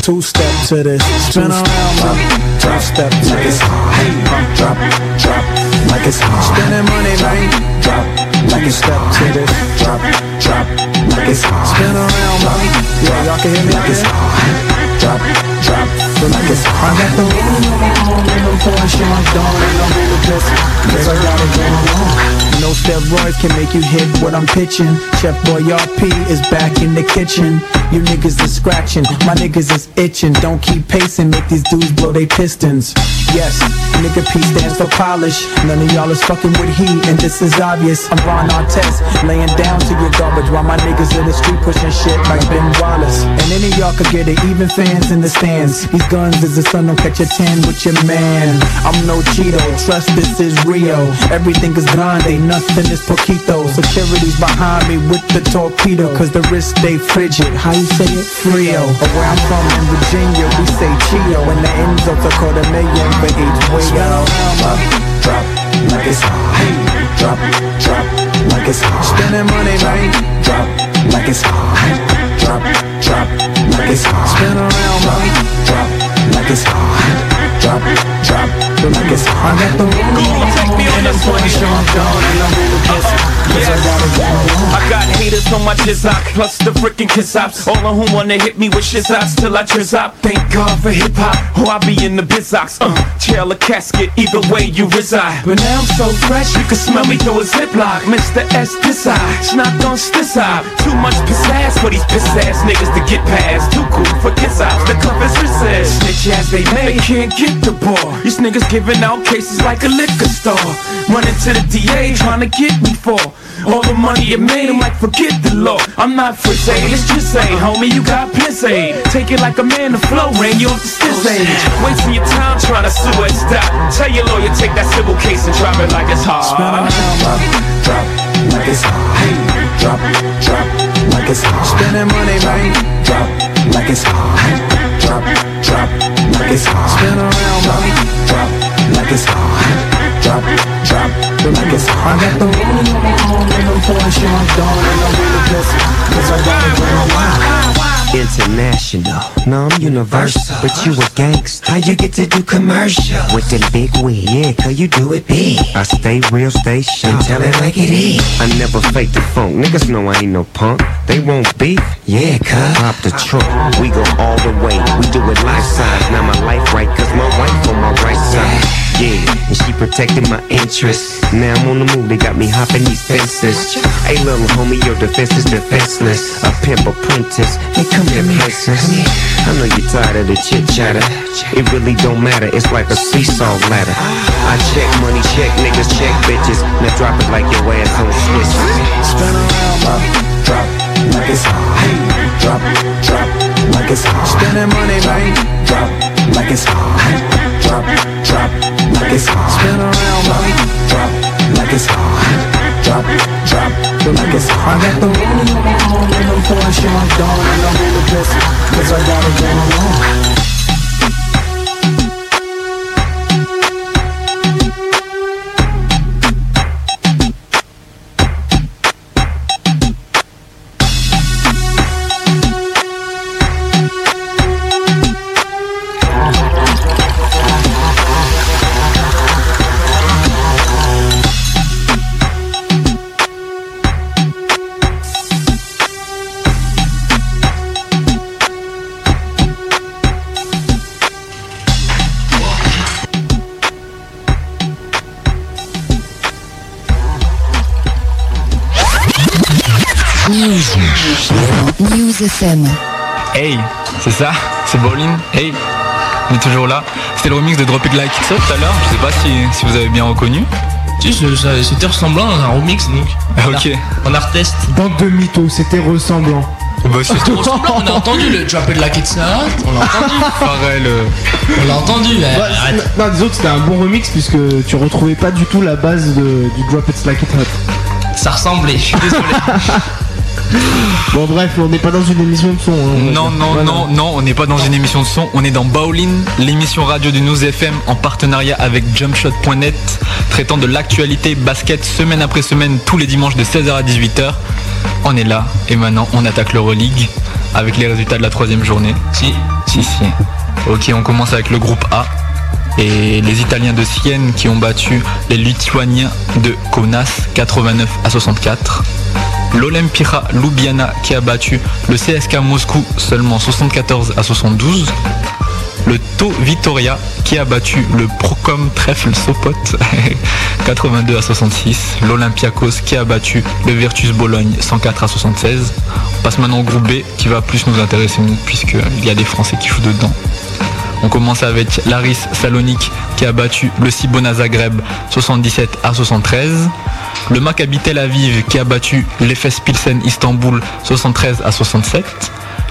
Two step to this, spin around, drop, drop step this. Hey, drop, drop, like it's hot. Spending money, man. Drop, like a step to this, drop, drop, like it's hot. Spin around, man. Yeah, y'all can hear me, like it's hot. Drop, drop, like it's. I got the room on, and I'm pouring Sean Dawn, and I'm in the piss, cause I got it going. No steroids can make you hit what I'm pitching. Chef Boyardee is back in the kitchen. You niggas is scratching, my niggas is itching. Don't keep pacing, make these dudes blow they pistons. Yes, nigga P stands for polish. None of y'all is fucking with heat, and this is obvious. I'm Ron Artest, laying down to your garbage while my niggas in the street pushing shit like Ben Wallace. And any of y'all could get it, even fans in the stands. These guns is the sun, don't catch a tan with your man. I'm no Cheeto, trust this is Rio. Everything is grande, nothing is poquito. Security's behind me with the torpedo, cause the wrist stay frigid. How you say it? Frio. Or where I'm from in Virginia, we say Chio. And the to call a million for each way out. Drop, drop, like it's hot. Hey, drop, drop, like it's hot. Spending money, man. Drop, like it's hot. Drop, drop, like it's hot. Spin around. Drop, like it's hot. Drop, drop, like it's hot. I got the room on, and I'm pouring Sean Dawn, and I'm in the piss, cause I got. I got haters on my jizzok, plus the freaking kiss ops. All of whom wanna hit me with shiz ops till I trizz up. Thank God for hip hop, or I be in the bizox. Uh, chair or casket, either way you reside. But now I'm so fresh, you can smell me through a ziplock. Mr. S this eye, snot on this eye. Too much piss ass for these piss ass niggas to get past. Too cool for kiss ops, the cup is recessed. Snitch ass they may, they can't get the bar. These niggas giving out cases like a liquor store. Running to the DA trying to get me for all the money you made. I'm like, forget the law. I'm not for say, let's just say, homie, you got piss aid. Take it like a man, the flow ran you off the stiff age. Wasting your time trying to sue it, stop. Tell your lawyer, take that civil case and drop it like it's hot. Spin around, drop, drop, like it's hot. Hey, drop, drop, like it's hot. Spending money, man. Drop, like it's hot. Drop, drop, like it's hot. Spin around, man. Drop, like it's hot. Drop, drop, like it's hot. I got the rolling on my arm and I'm pouring Sean Dawn and I'm really pissed cause I got it going on. International, no, I'm universal. But you a gangster. How you get to do commercial? With them big wig, yeah, cause you do it big. I stay real, stay sharp. Tell it like it is. I never fake the funk. Niggas know I ain't no punk. They won't beef, yeah, cuz. Pop the trunk. We go all the way. We do it life size. Now my life right, cause my wife on my right side. Yeah, and she protected my interests. Now I'm on the move, they got me hopping these fences. Hey, little homie, your defense is defenseless. A pimp apprentice, they come here, princess. I know you're tired of the chit chatter. It really don't matter, it's like a seesaw ladder. I check money, check niggas, check bitches. Now drop it like your ass on switch. Spin around, drop, drop, like it's hot. Hey, drop, drop, like it's hot. Spending money, man. Drop, like it's hot. Drop, drop, like it's hot. Spin around. Drop, like it's hot. Hey, drop, drop, like it's hot. I got the rolling on my arm and I'm pouring Sean Dawn and I'm really pissed cause I got it going FM. Hey, c'est ça C'est Bowling Hey On est toujours là. C'était le remix de Drop It Like It's Hot tout à l'heure. Je sais pas si, si vous avez bien reconnu. Si, c'était ressemblant à un remix donc. Ah, ok. En art test. Bande de mythos, c'était ressemblant. Bah, c'est C'était ressemblant, on a entendu le Drop It Like It's Hot, on l'a entendu. Pharrell. euh, On l'a entendu, mais arrête. non, disons que c'était un bon remix puisque tu retrouvais pas du tout la base de- du Drop It's Like It Hot. Ça ressemblait, je suis désolé. Bon bref, on n'est pas dans une émission de son. hein, Non, non, Voilà. non, non, on n'est pas dans une émission de son, on est dans Bowling, l'émission radio du News FM en partenariat avec jumpshot.net, traitant de l'actualité basket semaine après semaine, tous les dimanches de 16h à 18h. On est là, et maintenant on attaque l'Euroleague avec les résultats de la troisième journée. Si. Si, si. Ok, on commence avec le groupe A. Et les Italiens de Sienne qui ont battu les Lituaniens de Kaunas 89 à 64. L'Olympia Ljubljana qui a battu le CSK Moscou seulement 74 à 72. Le To Vitoria qui a battu le Procom Trèfle Sopot 82 à 66. L'Olympiakos qui a battu le Virtus Bologne 104 à 76. On passe maintenant au groupe B qui va plus nous intéresser nous puisqu'il y a des Français qui jouent dedans. On commence avec Laris Salonique qui a battu le Cibona Zagreb 77 à 73. Le Maccabi Tel Aviv qui a battu l'Efes Pilsen Istanbul 73 à 67.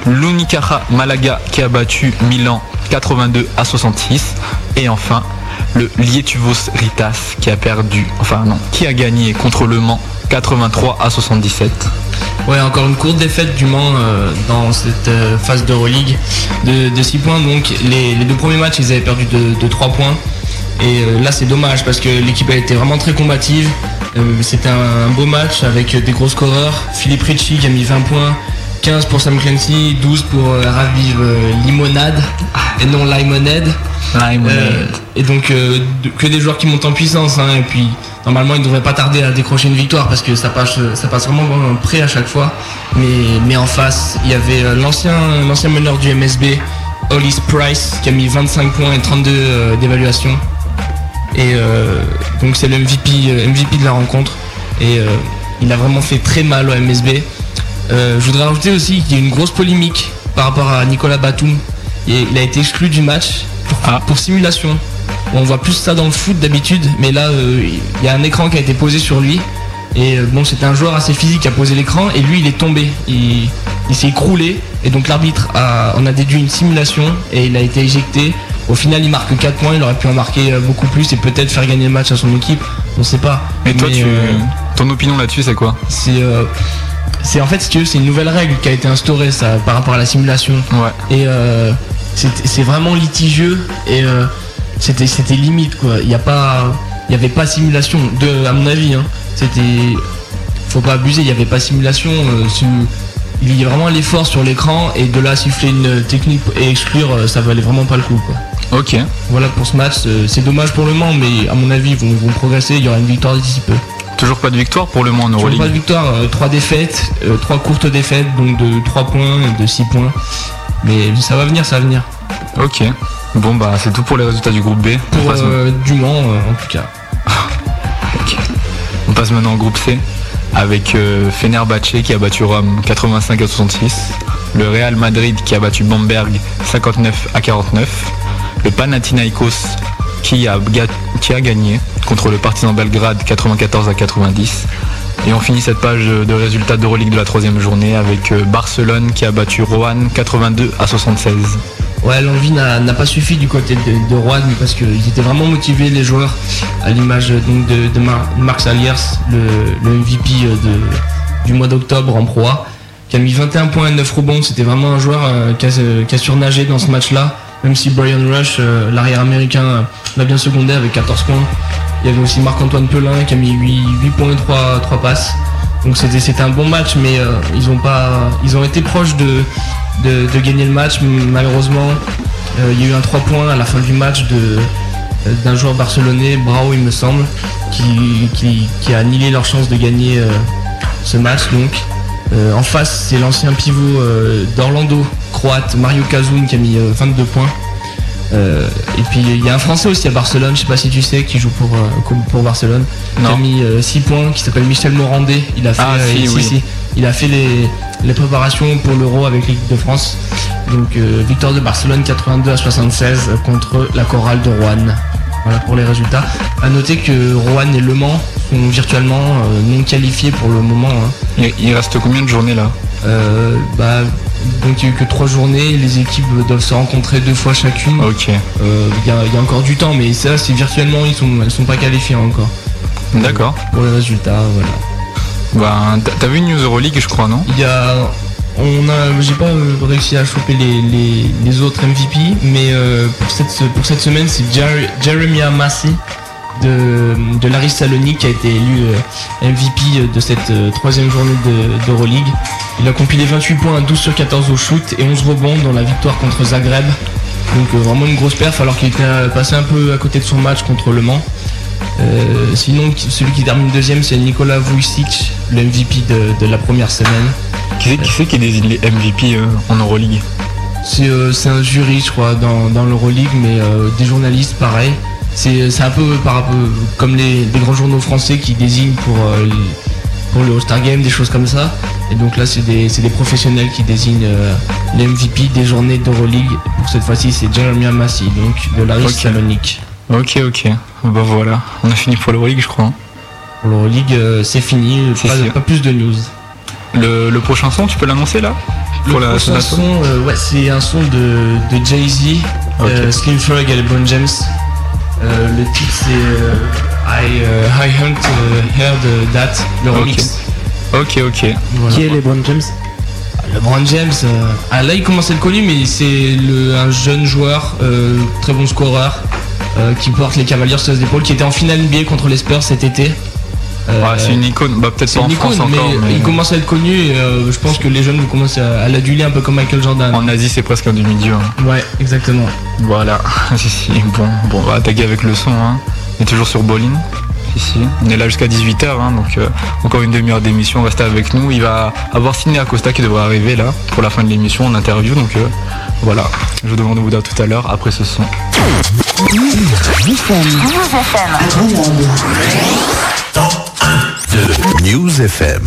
L'Unicaja Malaga qui a battu Milan 82 à 66. Et enfin, le Lietuvos Ritas qui a perdu, enfin non, qui a gagné contre le Mans 83 à 77. Ouais, encore une courte défaite du Mans euh, dans cette euh, phase d'Euroleague de, de 6 points. Donc les, deux premiers matchs, ils avaient perdu de, de 3 points. Et euh, là, c'est dommage parce que l'équipe a été vraiment très combative. C'était un, un beau match avec des gros scoreurs. Philippe Ricci qui a mis 20 points. 15 pour Sam Clancy, 12 pour euh, Raviv euh, Limonade. Et non Limonade. Euh, et donc euh, de- que des joueurs qui montent en puissance hein, et puis normalement ils ne devraient pas tarder à décrocher une victoire parce que ça passe, ça passe vraiment près à chaque fois. Mais, mais en face il y avait euh, l'ancien l'ancien meneur du MSB Hollis Price qui a mis 25 points et 32 euh, d'évaluation. Et euh, donc c'est le MVP, euh, MVP de la rencontre. Et euh, il a vraiment fait très mal au MSB Euh, je voudrais rajouter aussi qu'il y a une grosse polémique par rapport à Nicolas Batum Et il a été exclu du match pour, pour simulation. On voit plus ça dans le foot d'habitude, mais là euh, il y a un écran qui a été posé sur lui. Et euh, bon, c'était un joueur assez physique qui a posé l'écran et lui il est tombé. Il, il s'est écroulé et donc l'arbitre a, on a déduit une simulation et il a été éjecté. Au final, il marque 4 points, il aurait pu en marquer beaucoup plus et peut-être faire gagner le match à son équipe. On sait pas. Mais toi, tu, euh, ton opinion là-dessus, c'est quoi? c'est euh, c'est en fait si tu veux c'est une nouvelle règle qui a été instaurée ça par rapport à la simulation. Et euh, c'est vraiment litigieux et euh, c'était c'était limite quoi. Il y a pas il y avait pas simulation. De à mon avis hein. c'était faut pas abuser il y avait pas simulation euh, il y a vraiment l'effort sur l'écran et de là siffler une technique et exclure ça valait vraiment pas le coup quoi. Ok. voilà pour ce match c'est dommage pour le Mans mais à mon avis ils vont, ils vont progresser il y aura une victoire d'ici peu Toujours pas de victoire pour le Mans en Toujours Euroleague pas de victoire, 3 défaites, 3 courtes défaites, donc de 3 points et de 6 points. Mais ça va venir, ça va venir. Ok. Bon bah c'est tout pour les résultats du groupe B. Pour euh, du Mans, euh, en tout cas. on passe maintenant au groupe C avec euh, Fenerbahçe qui a battu Rome 85 à 66, le Real Madrid qui a battu Bamberg 59 à 49, le Panathinaikos qui a, qui a gagné contre le Partizan Belgrade 94 à 90. Et on finit cette page de résultats d'Euroleague de la troisième journée avec euh, Barcelone qui a battu Roanne 82 à 76. Ouais, l'envie n'a pas suffi du côté de, de Rouen parce qu'ils étaient vraiment motivés, les joueurs, à l'image euh, de, de Mar- Marc Saliers, le, MVP euh, du mois d'octobre en Pro A, qui a mis 21 points et 9 rebonds. C'était vraiment un joueur euh, qui, a, euh, surnagé dans ce match-là, même si Brian Rush, euh, l'arrière américain, euh, l'a bien secondé avec 14 points. Il y avait aussi Marc-Antoine Pelin qui a mis 8, 8 points et 3, 3 passes. Donc c'était un bon match, mais euh, ils ont été proches de, gagner le match. Malheureusement, euh, il y a eu un 3 points à la fin du match euh, d'un joueur barcelonais, Brao il me semble, qui, a annihilé leur chance de gagner ce match. Donc en face, c'est l'ancien pivot d'Orlando, croate, Mario Kazoun, qui a mis euh, 22 points. Euh, et puis il y a un Français aussi à Barcelone, je sais pas si tu sais, qui joue pour, euh, pour Barcelone, qui a mis 6 points, qui s'appelle Michel Morandé. Il a fait, Ah, euh, si, si, oui. si. il a fait les, les préparations pour l'Euro avec l'équipe de France. Donc euh, victoire de Barcelone 82 à 76 contre la chorale de Rouen. Voilà pour les résultats. À noter que Rouen et Le Mans sont virtuellement euh, non qualifiés pour le moment. hein. Il, reste combien de journées là? Euh, bah, donc il n'y a eu que trois journées, les équipes doivent se rencontrer deux fois chacune. Ok. Euh, Il y, a- il y a encore du temps, mais ça c'est virtuellement, ils sont, elles sont pas qualifiées encore. D'accord. Pour les résultats, voilà. Bah, t'as- vu une News Euroleague, je crois, non? Il y a, on a, j'ai pas euh, réussi à choper les, les, les autres MVP, mais euh, pour cette pour cette semaine c'est Jer- Jeremiah Massey de, de Laris Salonique qui a été élu euh, MVP de cette euh, troisième journée de- d'Euroleague. Il a compilé 28 points, 12 sur 14 au shoot et 11 rebonds dans la victoire contre Zagreb. Donc euh, vraiment une grosse perf alors qu'il était passé un peu à côté de son match contre Le Mans. Euh, sinon, celui qui termine deuxième, c'est Nicolas Vujicic, le MVP de, de la première semaine. Qui c'est qui, qui désigne les MVP euh, en Euroleague? C'est euh, un jury, je crois, dans, dans l'Euroleague, mais des journalistes, pareil. C'est c'est un peu par rapport comme les, les grands journaux français qui désignent pour, euh, les- pour le All-Star Game, des choses comme ça. Et donc là, c'est des, des professionnels qui désignent euh, les MVP des journées d'Euroleague. Pour cette fois-ci, c'est Jeremiah Massey, donc de Laris Ok. Salonique. Ok, ok. Bah voilà, on a fini pour l'Euroleague, je crois. hein. Pour l'Euroleague, euh, c'est fini, pas, pas plus de news. Le, le prochain son, tu peux l'annoncer là? Le Pour la prochain son, euh, ouais, c'est un son de, de Jay-Z, euh, Slim Thug et LeBron James. Euh, le titre c'est euh, I, euh, I Hunt euh, Heard That, le remix. Ok, ok. Voilà. Qui est LeBron James LeBron James, euh, ah, là il commence à être connu, mais c'est un jeune joueur, euh, très bon scoreur, euh, qui porte les Cavaliers sur les épaules, qui était en finale NBA contre les Spurs cet été. Euh, Ouais, c'est une icône, bah peut-être pas en une France icône, encore, mais, mais, il commence à être connu et euh, je pense que les jeunes vont commencer à, à l'aduler un peu comme Michael Jordan. en Asie c'est presque un demi-dieu. hein. Ouais, exactement. Voilà, si si, bon, bon, on va attaquer avec le son. Hein. On est toujours sur Bolin. Si. On est là jusqu'à 18h, hein, donc euh, encore une demi-heure d'émission, restez avec nous. Il va avoir Sidney Acosta qui devrait arriver là pour la fin de l'émission en interview, donc euh, voilà. Je vous demande de vous dire tout à l'heure après ce son. FM.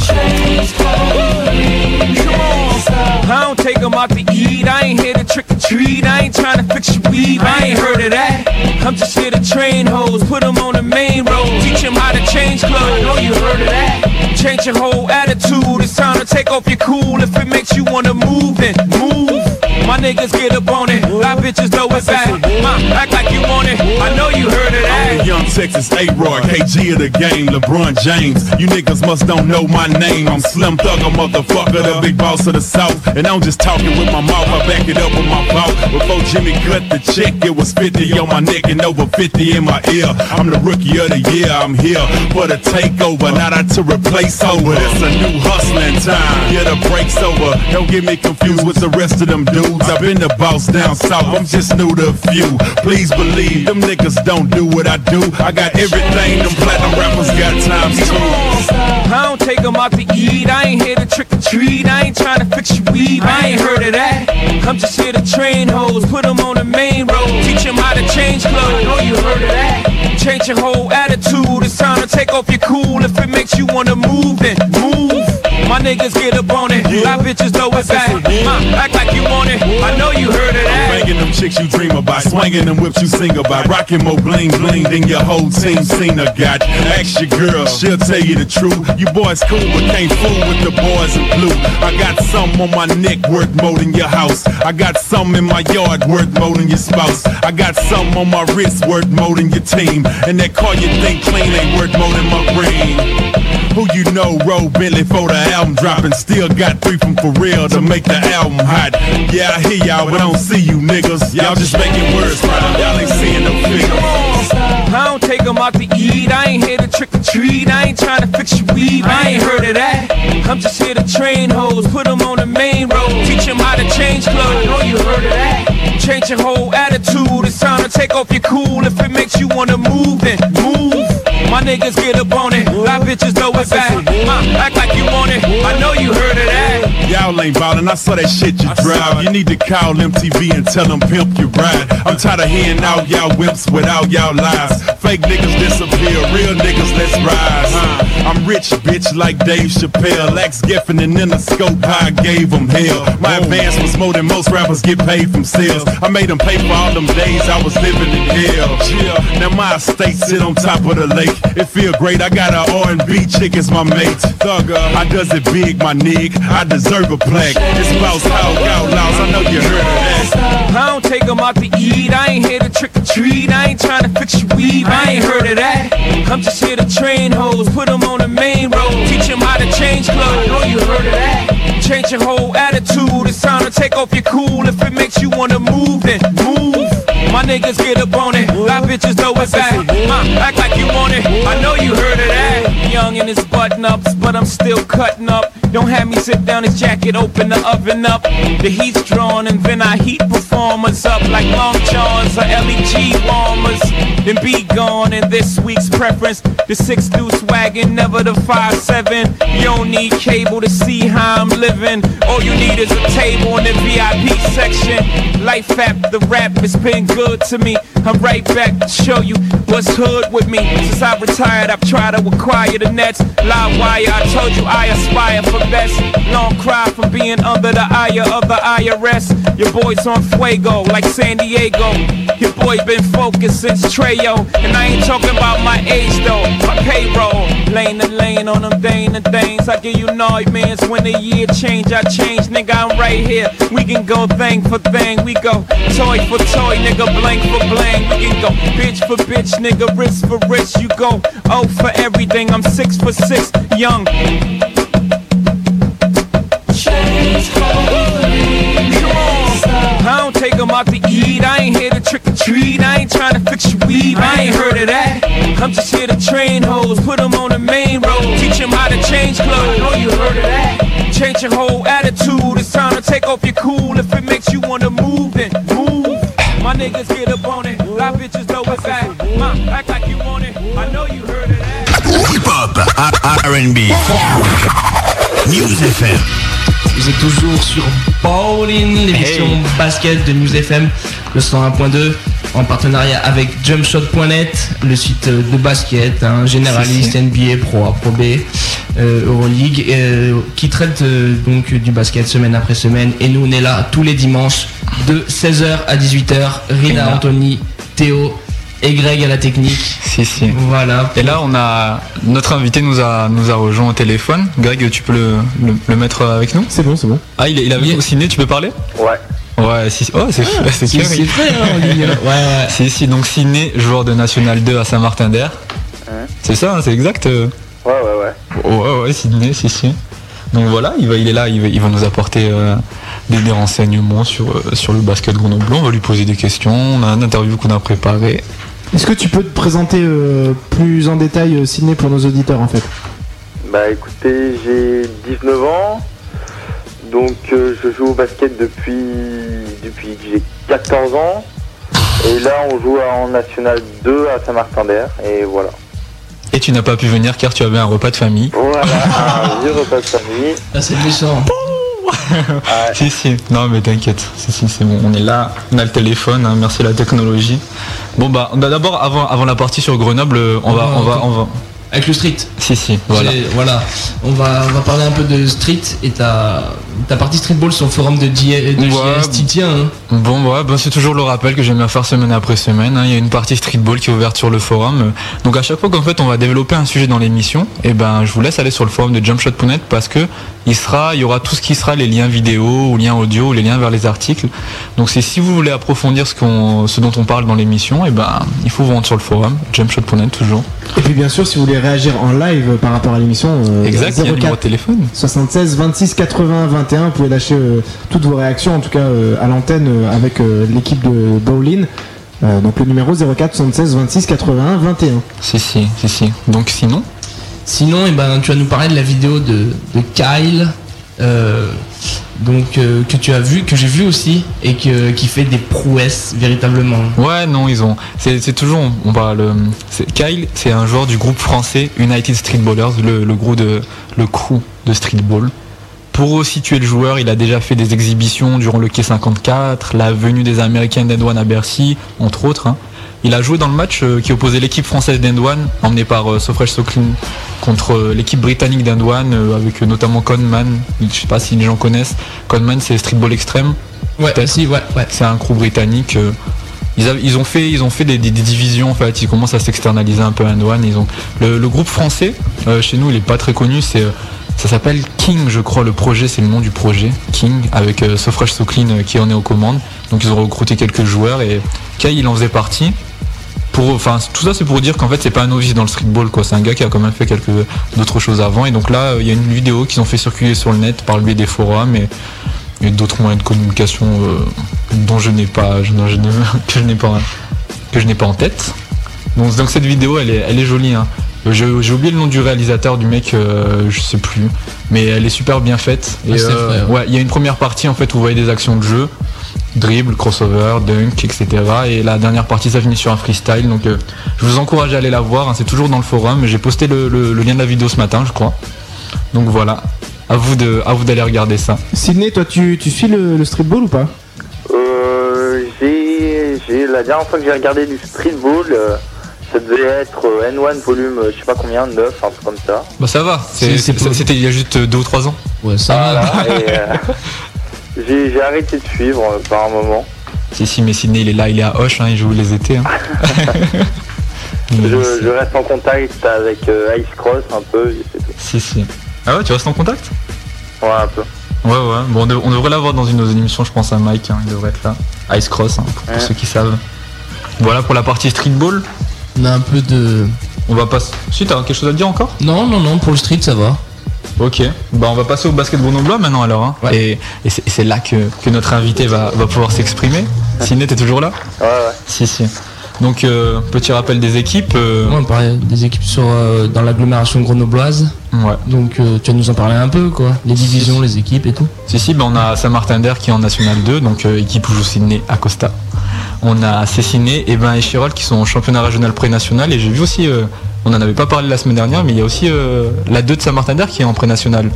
I don't take them out to eat. I ain't here to trick or treat. I ain't trying to fix your weave. I ain't heard of that. I'm just here to train hoes, put them on the main road, teach them how to change clothes. Know you heard of that. Change your whole attitude. It's time to take off your cool. If it makes you wanna move, then move. My niggas get up on it. My bitches know it's back. Ma, act like you want it. I know you heard of I'm that. young Texas A-Roy, KG of the game, LeBron James. You niggas must don't know my name. I'm Slim Thugger, motherfucker, the big boss of the South. And I'm just talking with my mouth, I back it up with my mouth. Before Jimmy cut the check, it was 50 on my neck and over 50 in my ear. I'm the rookie of the year, I'm here for the takeover, not out to replace over. It's a new hustling time, yeah, the break's over. Don't get me confused with the rest of them dudes. I've been the boss down south, I'm just new to a few. Please believe, them niggas don't do what I do. I got everything them platinum rappers got times two. I don't take them out to eat. I ain't here to trick or treat. I ain't trying to fix your weave. I ain't heard of that. I'm just here to train hoes, put them on the main road, teach them how to change clothes. Know you heard of that. Change your whole attitude. It's time to take off your cool. If it makes you wanna move, then move. My niggas get up on it. My bitches know it's back. Ma, act like you want it. I know you heard that. Banging them chicks you dream about, swinging them whips you sing about, rocking more bling bling than your whole team seen or got. Ask your girl, she'll tell you the truth. You boys cool, but can't fool with the boys in blue. I got some on my neck worth more than your house. I got some in my yard worth more than your spouse. I got some on my wrist worth more than your team. And that car you think clean ain't worth more than my ring. Who you know roll Bentley for the album dropping? Still got three from for real to make the album hot. Yeah, I hear y'all, but I don't see you niggas. Y'all just making words rhyme. Y'all ain't seeing no figures. I don't take them out to eat. I ain't here to trick or treat. I ain't trying to fix your weave. I ain't heard of that. I'm just here to train hoes, put them on the main road, teach them how to change clothes. Know you heard of that. Change your whole attitude. It's time to take off your cool. If it makes you wanna move, then move. My niggas get up on it. My bitches know it's back. Ma, uh, act like you want it. I know you heard of that. Y'all ain't ballin', I saw that shit you drive. You need to call MTV and tell them pimp you ride. I'm tired of hearing out y'all whips without y'all lies. Fake niggas disappear, real niggas let's rise. Huh? I'm rich, bitch, like Dave Chappelle. Lex Giffen and in the scope, I gave them hell. My advance was more than most rappers get paid from sales. I made them pay for all them days I was living in hell. Yeah. Now my estate sit on top of the lake. It feel great, I got a R&B chick as my mate. Thugger, I does it big, my nigga. I deserve a plaque. It's Boss Hog Outlaws, I know you heard of that. I don't take them out to eat. I ain't here to trick or treat. I ain't trying to fix your weave. I ain't heard of that. I'm just here to train hoes, put them on the main road, teach them how to change clothes. Know you heard of that. Change your whole attitude. It's time to take off your cool. If it makes you wanna move, then move. My niggas get up on it. My bitches know it's back. Ma, act like you want it. I know you heard of that. Young in his button ups, but I'm still cutting up. Don't have me sit down his jacket, open the oven up. The heat's drawn, and then I heat performers up like Long Johns or LEG warmers. Then be gone in this week's preference. The six deuce wagon, never the five seven. You don't need cable to see how I'm living. All you need is a table in the VIP section. Life app, the rap has been good to me. I'm right back to show you what's hood with me. Since I retired, I've tried to acquire the nets. Live wire, I told you I aspire for best. Long cry from being under the eye of the IRS. Your boy's on fuego like San Diego. Your boy been focused since Treyo. And I ain't talking about my age though, my payroll. Lane to lane on them Dane and things. I give you nightmares when the year change. I change, nigga, I'm right here. We can go thing for thing. We go toy for toy, nigga, blank for blank. We can go bitch for bitch, nigga, wrist for wrist. You go oh for everything. I'm six for six, young. Change I don't take them out to eat. I ain't here to trick or treat. I ain't trying to fix your weave. I ain't heard of that. I'm just here to train hoes, put them on the main road, teach them how to change clothes. I Know you heard of that. Change your whole attitude. It's time to take off your cool. If it makes you wanna move, then move. My niggas get up on it. My bitches know it's back. Ma, act like you want it. I know you heard of that. Hip-hop, R&B, News FM. Vous êtes toujours sur Bowling, l'émission basket de News FM, le 101.2, en partenariat avec jumpshot.net, le site de basket, un généraliste NBA Pro A, Pro B. euh, Euroleague, euh, qui traite euh, donc du basket semaine après semaine. Et nous, on est là tous les dimanches de 16h à 18h. Rina, Rina. Anthony, Théo et Greg à la technique. Si, si. Voilà. Et là, on a notre invité nous a nous a rejoint au téléphone. Greg, tu peux le, le- le mettre avec nous? C'est bon, c'est bon. Ah, il est, il nous au ciné, tu peux parler? Ouais. Ouais, si, oh, c'est Ah, c'est c'est- clair, c'est il- vrai, hein, hein. Ouais, ouais. Si, si, donc Ciné, joueur de National 2 à Saint-Martin-d'Air. C'est ça, hein, c'est exact euh Ouais, ouais, ouais. Ouais, ouais, Sydney, si, si. Donc voilà, il, va, il est là, il va, il va nous apporter euh, des, des renseignements sur, euh, sur le basket Grenoble. On va lui poser des questions. On a un interview qu'on a préparé. Est-ce que tu peux te présenter euh, plus en détail Sydney pour nos auditeurs en fait? Bah écoutez, j'ai 19 ans, donc euh, je joue au basket depuis, depuis que j'ai 14 ans. Et là on joue en National 2 à Saint-Martin-d'Air, et voilà. Et tu n'as pas pu venir car tu avais un repas de famille. Voilà, un vieux repas de famille. Ah, c'est méchant. Si, si, non mais t'inquiète, si, si, c'est bon, on est là, on a le téléphone, hein, merci à la technologie. Bon bah, bah, d'abord, avant, avant la partie sur Grenoble, euh, on va, on va, on va... Avec le street. Si, si, voilà. On va, on va parler un peu de street et ta, ta partie streetball sur le forum de, J, de Ouais. JS hein. Bon, ouais, ben, c'est toujours le rappel que j'aime bien faire semaine après semaine. hein. Il y a une partie streetball qui est ouverte sur le forum. Donc à chaque fois qu'en fait on va développer un sujet dans l'émission, et ben je vous laisse aller sur le forum de jumpshot.net parce que il sera, il y aura tout ce qui sera les liens vidéo ou liens audio ou les liens vers les articles. Donc c'est si vous voulez approfondir ce, qu'on, ce dont on parle dans l'émission, et ben il faut vous rendre sur le forum jumpshot.net toujours. Et puis bien sûr, si vous voulez réagir en live par rapport à l'émission, euh, Exact, il y a le 04 numéro de téléphone. 76 26 80 21, vous pouvez lâcher euh, toutes vos réactions, en tout cas euh, à l'antenne euh, avec euh, l'équipe de Bowling. Euh, donc le numéro 04 76 26 81 21. Si, si, si, si. Donc sinon? Sinon, eh ben, tu vas nous parler de la vidéo de, de Kyle, donc euh, que tu as vu, que j'ai vu aussi, et qui fait des prouesses véritablement. Ouais, non, ils ont. C'est toujours. On parle. euh, c'est- Kyle, c'est un joueur du groupe français United Streetballers, le, le groupe de le crew de streetball. Pour situer le joueur, il a déjà fait des exhibitions durant le Quai 54, la venue des Américains d'Endouane à Bercy, entre autres. hein. Il a joué dans le match euh, qui opposait l'équipe française d'Endouane, emmenée par euh, Sofresh Soklin, contre euh, l'équipe britannique d'Endouane, avec notamment Conman. Je sais pas si les gens connaissent. Conman, c'est streetball extrême. Ouais, si, ouais, ouais. C'est un crew britannique. ils, ont fait, ils ont fait des, des- des divisions en fait. Ils commencent à s'externaliser un peu à Douane. Ils ont le, le groupe français euh, chez nous, il est pas très connu. C'est ça s'appelle King, je crois. Le projet, c'est le nom du projet King avec euh, Sofresh Soklin euh, qui en est aux commandes. Donc ils ont recruté quelques joueurs et Kai il en faisait partie. Tout ça c'est pour dire qu'en fait c'est pas un novice dans le streetball quoi. C'est un gars qui a quand même fait quelques d'autres choses avant. Et donc là euh, il y a une vidéo qu'ils ont fait circuler sur le net par le biais des forums et, d'autres moyens de communication dont je n'ai pas, que je n'ai pas, en tête. Donc, cette vidéo elle est, elle est jolie. Hein. J'ai oublié le nom du réalisateur du mec, euh, je sais plus, mais elle est super bien faite. Et Ah, euh, vrai, ouais. ouais, il y a une première partie en fait où vous voyez des actions de jeu, dribble, crossover, dunk, etc. Et la dernière partie ça finit sur un freestyle. Donc euh, je vous encourage à aller la voir. hein. C'est toujours dans le forum. J'ai posté le, le- le lien de la vidéo ce matin, je crois. Donc voilà, à vous de, à vous d'aller regarder ça. Sydney, toi tu, tu suis le, le streetball ou pas? Euh, j'ai, j'ai la dernière fois que j'ai regardé du streetball, euh, ça devait être euh, N1 volume, euh, je sais pas combien, 9, un truc comme ça. Bah ça va. C'était il y a juste deux ou trois ans. Ouais, ça. Voilà, euh, j'ai, arrêté de suivre euh, par un moment. Si si, mais Sydney il est là, il est à Hoche, hein, il joue les étés. hein. Je, je reste en contact avec euh, Ice Cross un peu. Si si. Ah ouais, tu restes en contact? Ouais, un peu. Ouais ouais. Bon, on, dev- on devrait l'avoir dans une de nos émissions, je pense à Mike, hein, il devrait être là. Ice Cross, hein, pour, pour Ouais. ceux qui savent. Voilà pour la partie streetball. On a un peu de. On va passer. Si t'as quelque chose à dire encore? Non, non, non, pour le street, ça va. Ok, bah on va passer au basket grenoblois maintenant alors. hein. Et, et c'est et c'est là que, que notre invité va, va pouvoir s'exprimer. Siné, t'es toujours là? Ouais, ouais. Si, si. Donc, euh, petit rappel des équipes. euh, Ouais, on parlait des équipes sur, euh, dans l'agglomération grenobloise. Ouais. Donc euh, tu vas nous en parler un peu, quoi. Les divisions, les équipes et tout. Si, si, bah, on a Saint-Martin d'Air qui est en National 2, donc euh, équipe où joue Sydney Acosta. On a Cessiné et Ben et Chirol qui sont en championnat régional pré-national. Et j'ai vu aussi, euh, on n'en avait pas parlé la semaine dernière, mais il y a aussi euh, la 2 de Saint-Martin d'Air qui est en pré-national.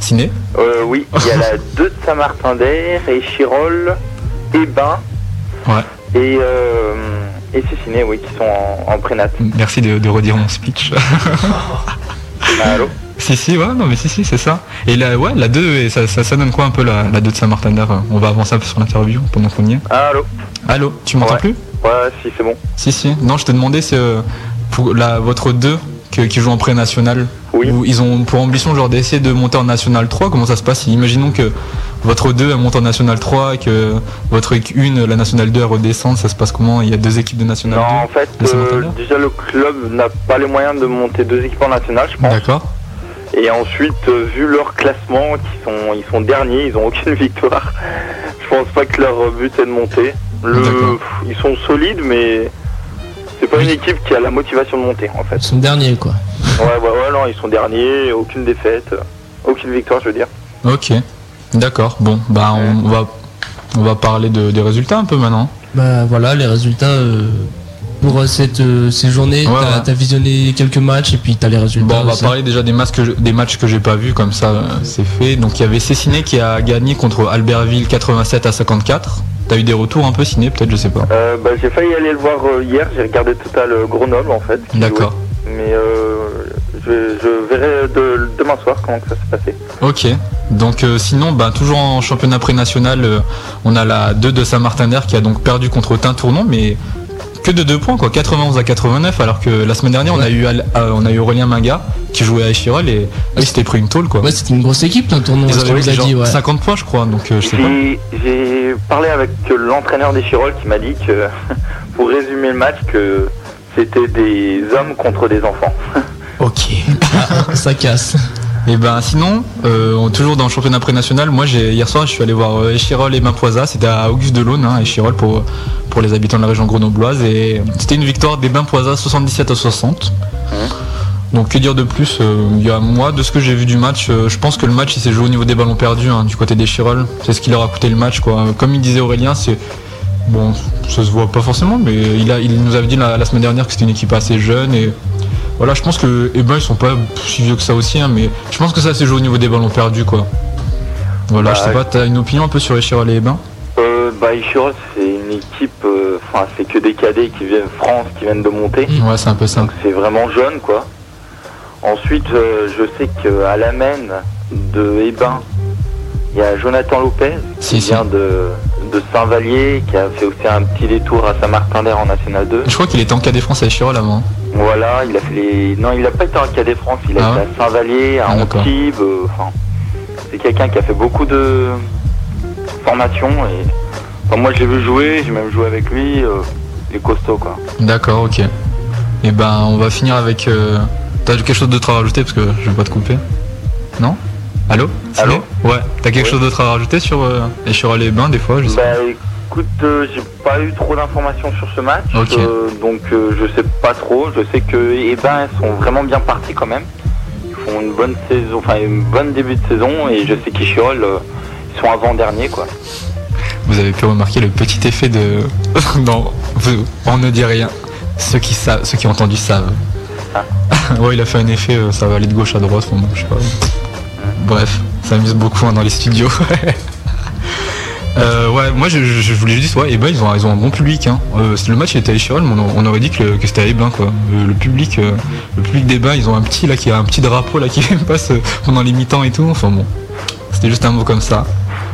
Ciné Euh, oui, il y a la 2 de Saint-Martin-d'Air et Chirol et Bain Ouais. et, et Cessiné, oui, qui sont en, en prénat. Merci de, de redire mon speech. Allô? Si, si, ouais, non, mais si, si, c'est ça. Et là, ouais, la 2, et ça, ça, ça donne quoi un peu la, la 2 de Saint-Martin d'Air On va avancer un peu sur l'interview pendant qu'on y est. Allô Allô, tu m'entends Ouais. plus Ouais, si, c'est bon. Si, si. Non, je te demandais, c'est euh, pour la, votre 2 que- qui joue en pré-national. Où ils ont pour ambition genre d'essayer de monter en national 3. Comment ça se passe? Imaginons que votre 2 elle monte en national 3 et que votre 1, la national 2, elle redescende. Ça se passe comment? Il y a deux équipes de national Non, 2 en fait, euh, déjà le club n'a pas les moyens de monter deux équipes en national, je pense. D'accord. Et ensuite, euh, vu leur classement, qui sont, ils sont derniers, ils ont aucune victoire. Je pense pas que leur but est de monter. Le, ils sont solides, mais c'est pas une équipe qui a la motivation de monter, en fait. Ils sont derniers, quoi. Ouais, ouais, ouais, non, ils sont derniers, aucune défaite, aucune victoire, je veux dire. Ok. D'accord. Bon, bah on, on va on va parler de- des résultats un peu maintenant. Bah voilà, les résultats euh, pour euh, cette, euh, ces journées. Ouais, t'as ouais. visionné quelques matchs et puis t'as les résultats. Bon, on va aussi. parler déjà des matchs que je- des matchs que j'ai pas vus comme ça, euh, c'est fait. Donc il y avait Cessiné qui a gagné contre Albertville 87 à 54. T'as eu des retours un peu ciné, peut-être, je sais pas. Euh, bah, j'ai failli aller le voir hier, j'ai regardé Total Grenoble, en fait. D'accord. Mais euh, je, je verrai de- demain soir comment que ça s'est passé. Ok. Donc euh, sinon, bah, toujours en championnat pré-national, euh, on a la 2 de Saint-Martin d'Air qui a donc perdu contre Tintournon, mais que de 2 points, quoi, 91 à 89, alors que la semaine dernière, on, a eu, Al- euh, on a eu Aurélien Minga qui jouait à Échirol et il s'était pris une tôle, quoi. Ouais, c'était une grosse équipe, un tournoi. Ils avaient nous a genre dit, ouais. 50 points, je crois, donc euh, je sais pas. J'ai parlé avec l'entraîneur des Chirol qui m'a dit que, pour résumer le match, que c'était des hommes contre des enfants. Ok. ça casse. Et ben sinon, euh, toujours dans le championnat pré-national, moi hier soir je suis allé voir euh, Échirol et Mapoisa, c'était à Auguste Delaune, hein, Échirol pour, les habitants de la région grenobloise et c'était une victoire des Bains-Poisa 77 à 60. Donc que dire de plus euh, moi de ce que j'ai vu du match, euh, je pense que le match il s'est joué au niveau des ballons perdus hein, du côté des Chirol. C'est ce qui leur a coûté le match quoi. Comme il disait Aurélien, c'est bon, ça se voit pas forcément, mais il a il nous avait dit la, la semaine dernière que c'était une équipe assez jeune et voilà, je pense que eh ben ils sont pas si vieux que ça aussi, hein, mais je pense que ça s'est joué au niveau des ballons perdus quoi. Voilà, Bah, je sais pas, t'as une opinion un peu sur les Chirol et Ebin Euh, bah, Chirol, c'est une équipe, euh, enfin, c'est que des cadets qui viennent de France, qui viennent de monter. Ouais, c'est un peu ça. C'est vraiment jeune, quoi. Ensuite, euh, je sais qu'à l'amène de Ebin, il y a Jonathan Lopez, qui vient de, de Saint-Vallier, qui a fait aussi un petit détour à Saint-Martin-d'Air en National 2. Je crois qu'il était en cadet France à Chirol avant. Voilà, il a fait les. Non, il n'a pas été en cadet France, il a Ah été à Saint-Vallier, à Ah. Antibes. euh, Enfin, c'est quelqu'un qui a fait beaucoup de formations et. enfin, moi, je l'ai vu jouer, j'ai même joué avec lui. euh, il est costaud, quoi. D'accord, ok. Et ben on va finir avec. euh, T'as quelque chose d'autre à rajouter parce que je vais pas te couper Non? Allô Allô Ouais, t'as quelque chose d'autre à rajouter sur euh, les Chirol et Ebin des fois je sais Bah, écoute, euh, j'ai pas eu trop d'informations sur ce match, Ok. euh, donc euh, je sais pas trop. Je sais que ben, elles sont vraiment bien partis quand même. Ils font une bonne saison, enfin une bonne début de saison, et je sais qu'Ichirol, euh, ils sont avant dernier, quoi. Vous avez pu remarquer le petit effet de. non, on ne dit rien. Ceux qui savent, ceux qui ont entendu savent. ouais, il a fait un effet, ça va aller de gauche à droite, bon, je sais pas. Bref, ça amuse beaucoup hein, dans les studios. Euh, ouais, moi je, je- je voulais juste, ouais, Ebin ils ont, ils ont un bon public. Hein. Euh, le match il était à Échirol, mais on, on aurait dit que, que c'était à Ebin quoi. Euh, le public, le public d'Ebin, ils ont un petit là qui a un petit drapeau là qui passe pendant les mi-temps et tout. Enfin bon, c'était juste un mot comme ça.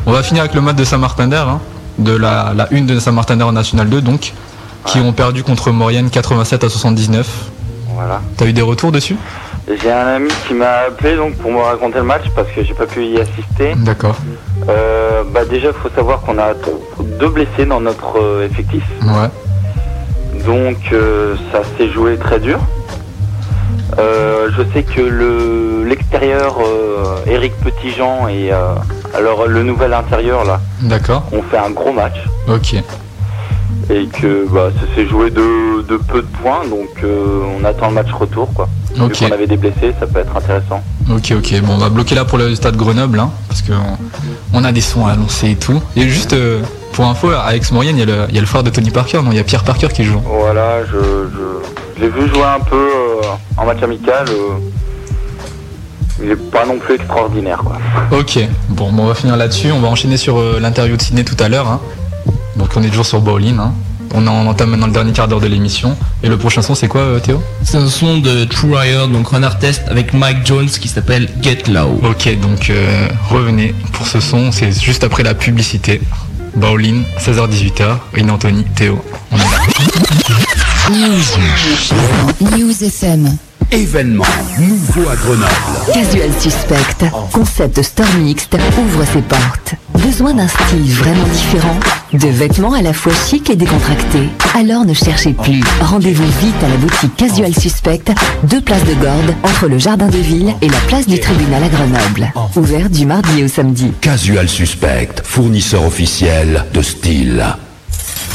On va finir avec le match de Saint-Martin d'Air, hein, de la, la une de Saint-Martin d'Air en National 2 donc, qui ont perdu contre Maurienne 87 à 79. Voilà. T'as eu des retours dessus? J'ai un ami qui m'a appelé donc pour me raconter le match parce que j'ai pas pu y assister. D'accord. Euh, bah déjà, il faut savoir qu'on a deux blessés dans notre euh, effectif. Ouais. Donc euh, ça s'est joué très dur. Je sais que le l'extérieur Eric Petitjean et alors le nouvel intérieur là D'accord. ont fait un gros match Ok. Et que bah, ça s'est joué de, de peu de points donc euh, on attend le match retour quoi. Ok. Vu qu'on avait des blessés, ça peut être intéressant. Ok, ok. Bon, on va bloquer là pour le stade Grenoble, hein, parce que on, on a des sons à annoncer et tout. Et juste euh, pour info, à Aix-Maurienne, il y, a le- il y a le frère de Tony Parker, non? Il y a Pierre Parker qui joue. Voilà, je, je, l'ai vu jouer un peu euh, en match amical. il est pas non plus extraordinaire quoi. Ok. Bon, bon, on va finir là-dessus. On va enchaîner sur l'interview de Sydney tout à l'heure. hein. Donc on est toujours sur Bowling. Hein. On, en entame maintenant le dernier quart d'heure de l'émission. Et le prochain son, c'est quoi, euh, Théo? C'est un son de True Riot, donc Runner Test avec Mike Jones qui s'appelle Get Low. Ok, donc euh, revenez pour ce son. C'est juste après la publicité. Bowling, 16h-18h. Rin Anthony, Théo. On est là. News. News FM. Événement nouveau à Grenoble. Casual Suspect, concept store mixte, ouvre ses portes. Besoin d'un style vraiment différent? De vêtements à la fois chic et décontractés Alors ne cherchez plus. Rendez-vous vite à la boutique Casual Suspect, deux places de Gordes, entre le Jardin de Ville et la place du Tribunal à Grenoble. Ouvert du mardi au samedi. Casual Suspect, fournisseur officiel de style.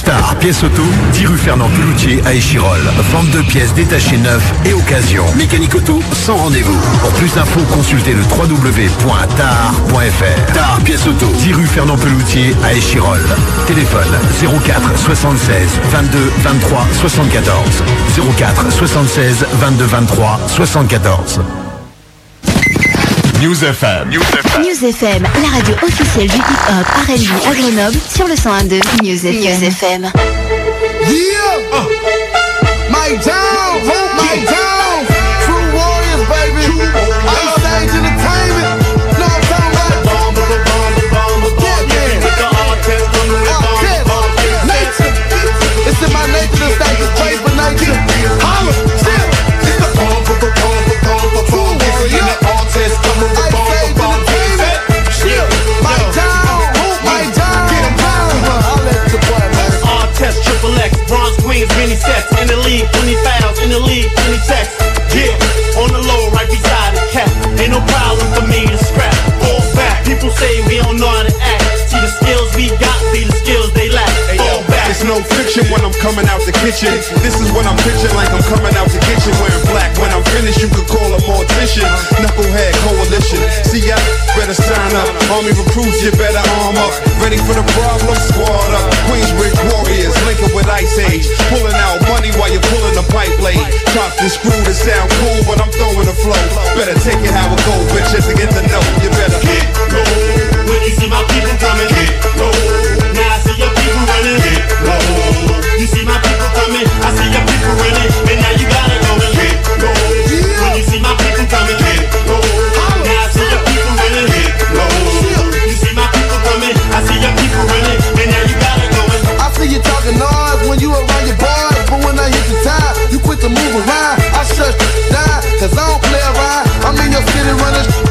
Star, pièces auto, 10 rue Fernand Peloutier à Échirol. Vente de pièces détachées neuves et occasion. Mécanique auto, sans rendez-vous. Pour plus d'infos, consultez le www.tar.fr. Tar, pièces auto, 10 rue Fernand Peloutier à Échirol. Téléphone 04 76 22 23 74. 04 76 22 23 74. News FM. News FM. News FM, la radio officielle du hip-hop R&B à Grenoble sur le 101.2 News FM. News FM. Yeah! Uh, my town, my town, queens, mini sets. In the league, 20 fouls, in the league, 20 texts. Yeah, on the low, right beside the cap. Ain't no problem for me to scrap. Fall back. People say we don't know how to act. See the skills we got, be the skills no fiction when I'm coming out the kitchen. This is what I'm pitching like I'm coming out the kitchen wearing black. When I'm finished, you could call a mortician. Knucklehead coalition. See, I better sign up. Army recruits, you better arm up. Ready for the problem? Squad up. Queensbridge Warriors, linking with Ice Age. Pulling out money while you're pulling a pipe blade. Chopped and screwed to sound cool, but I'm throwing the flow. Better take it how it go, bitch, just to get to know. You better get low. When you see my people coming, get low. Cause I don't play around. I'm in your city running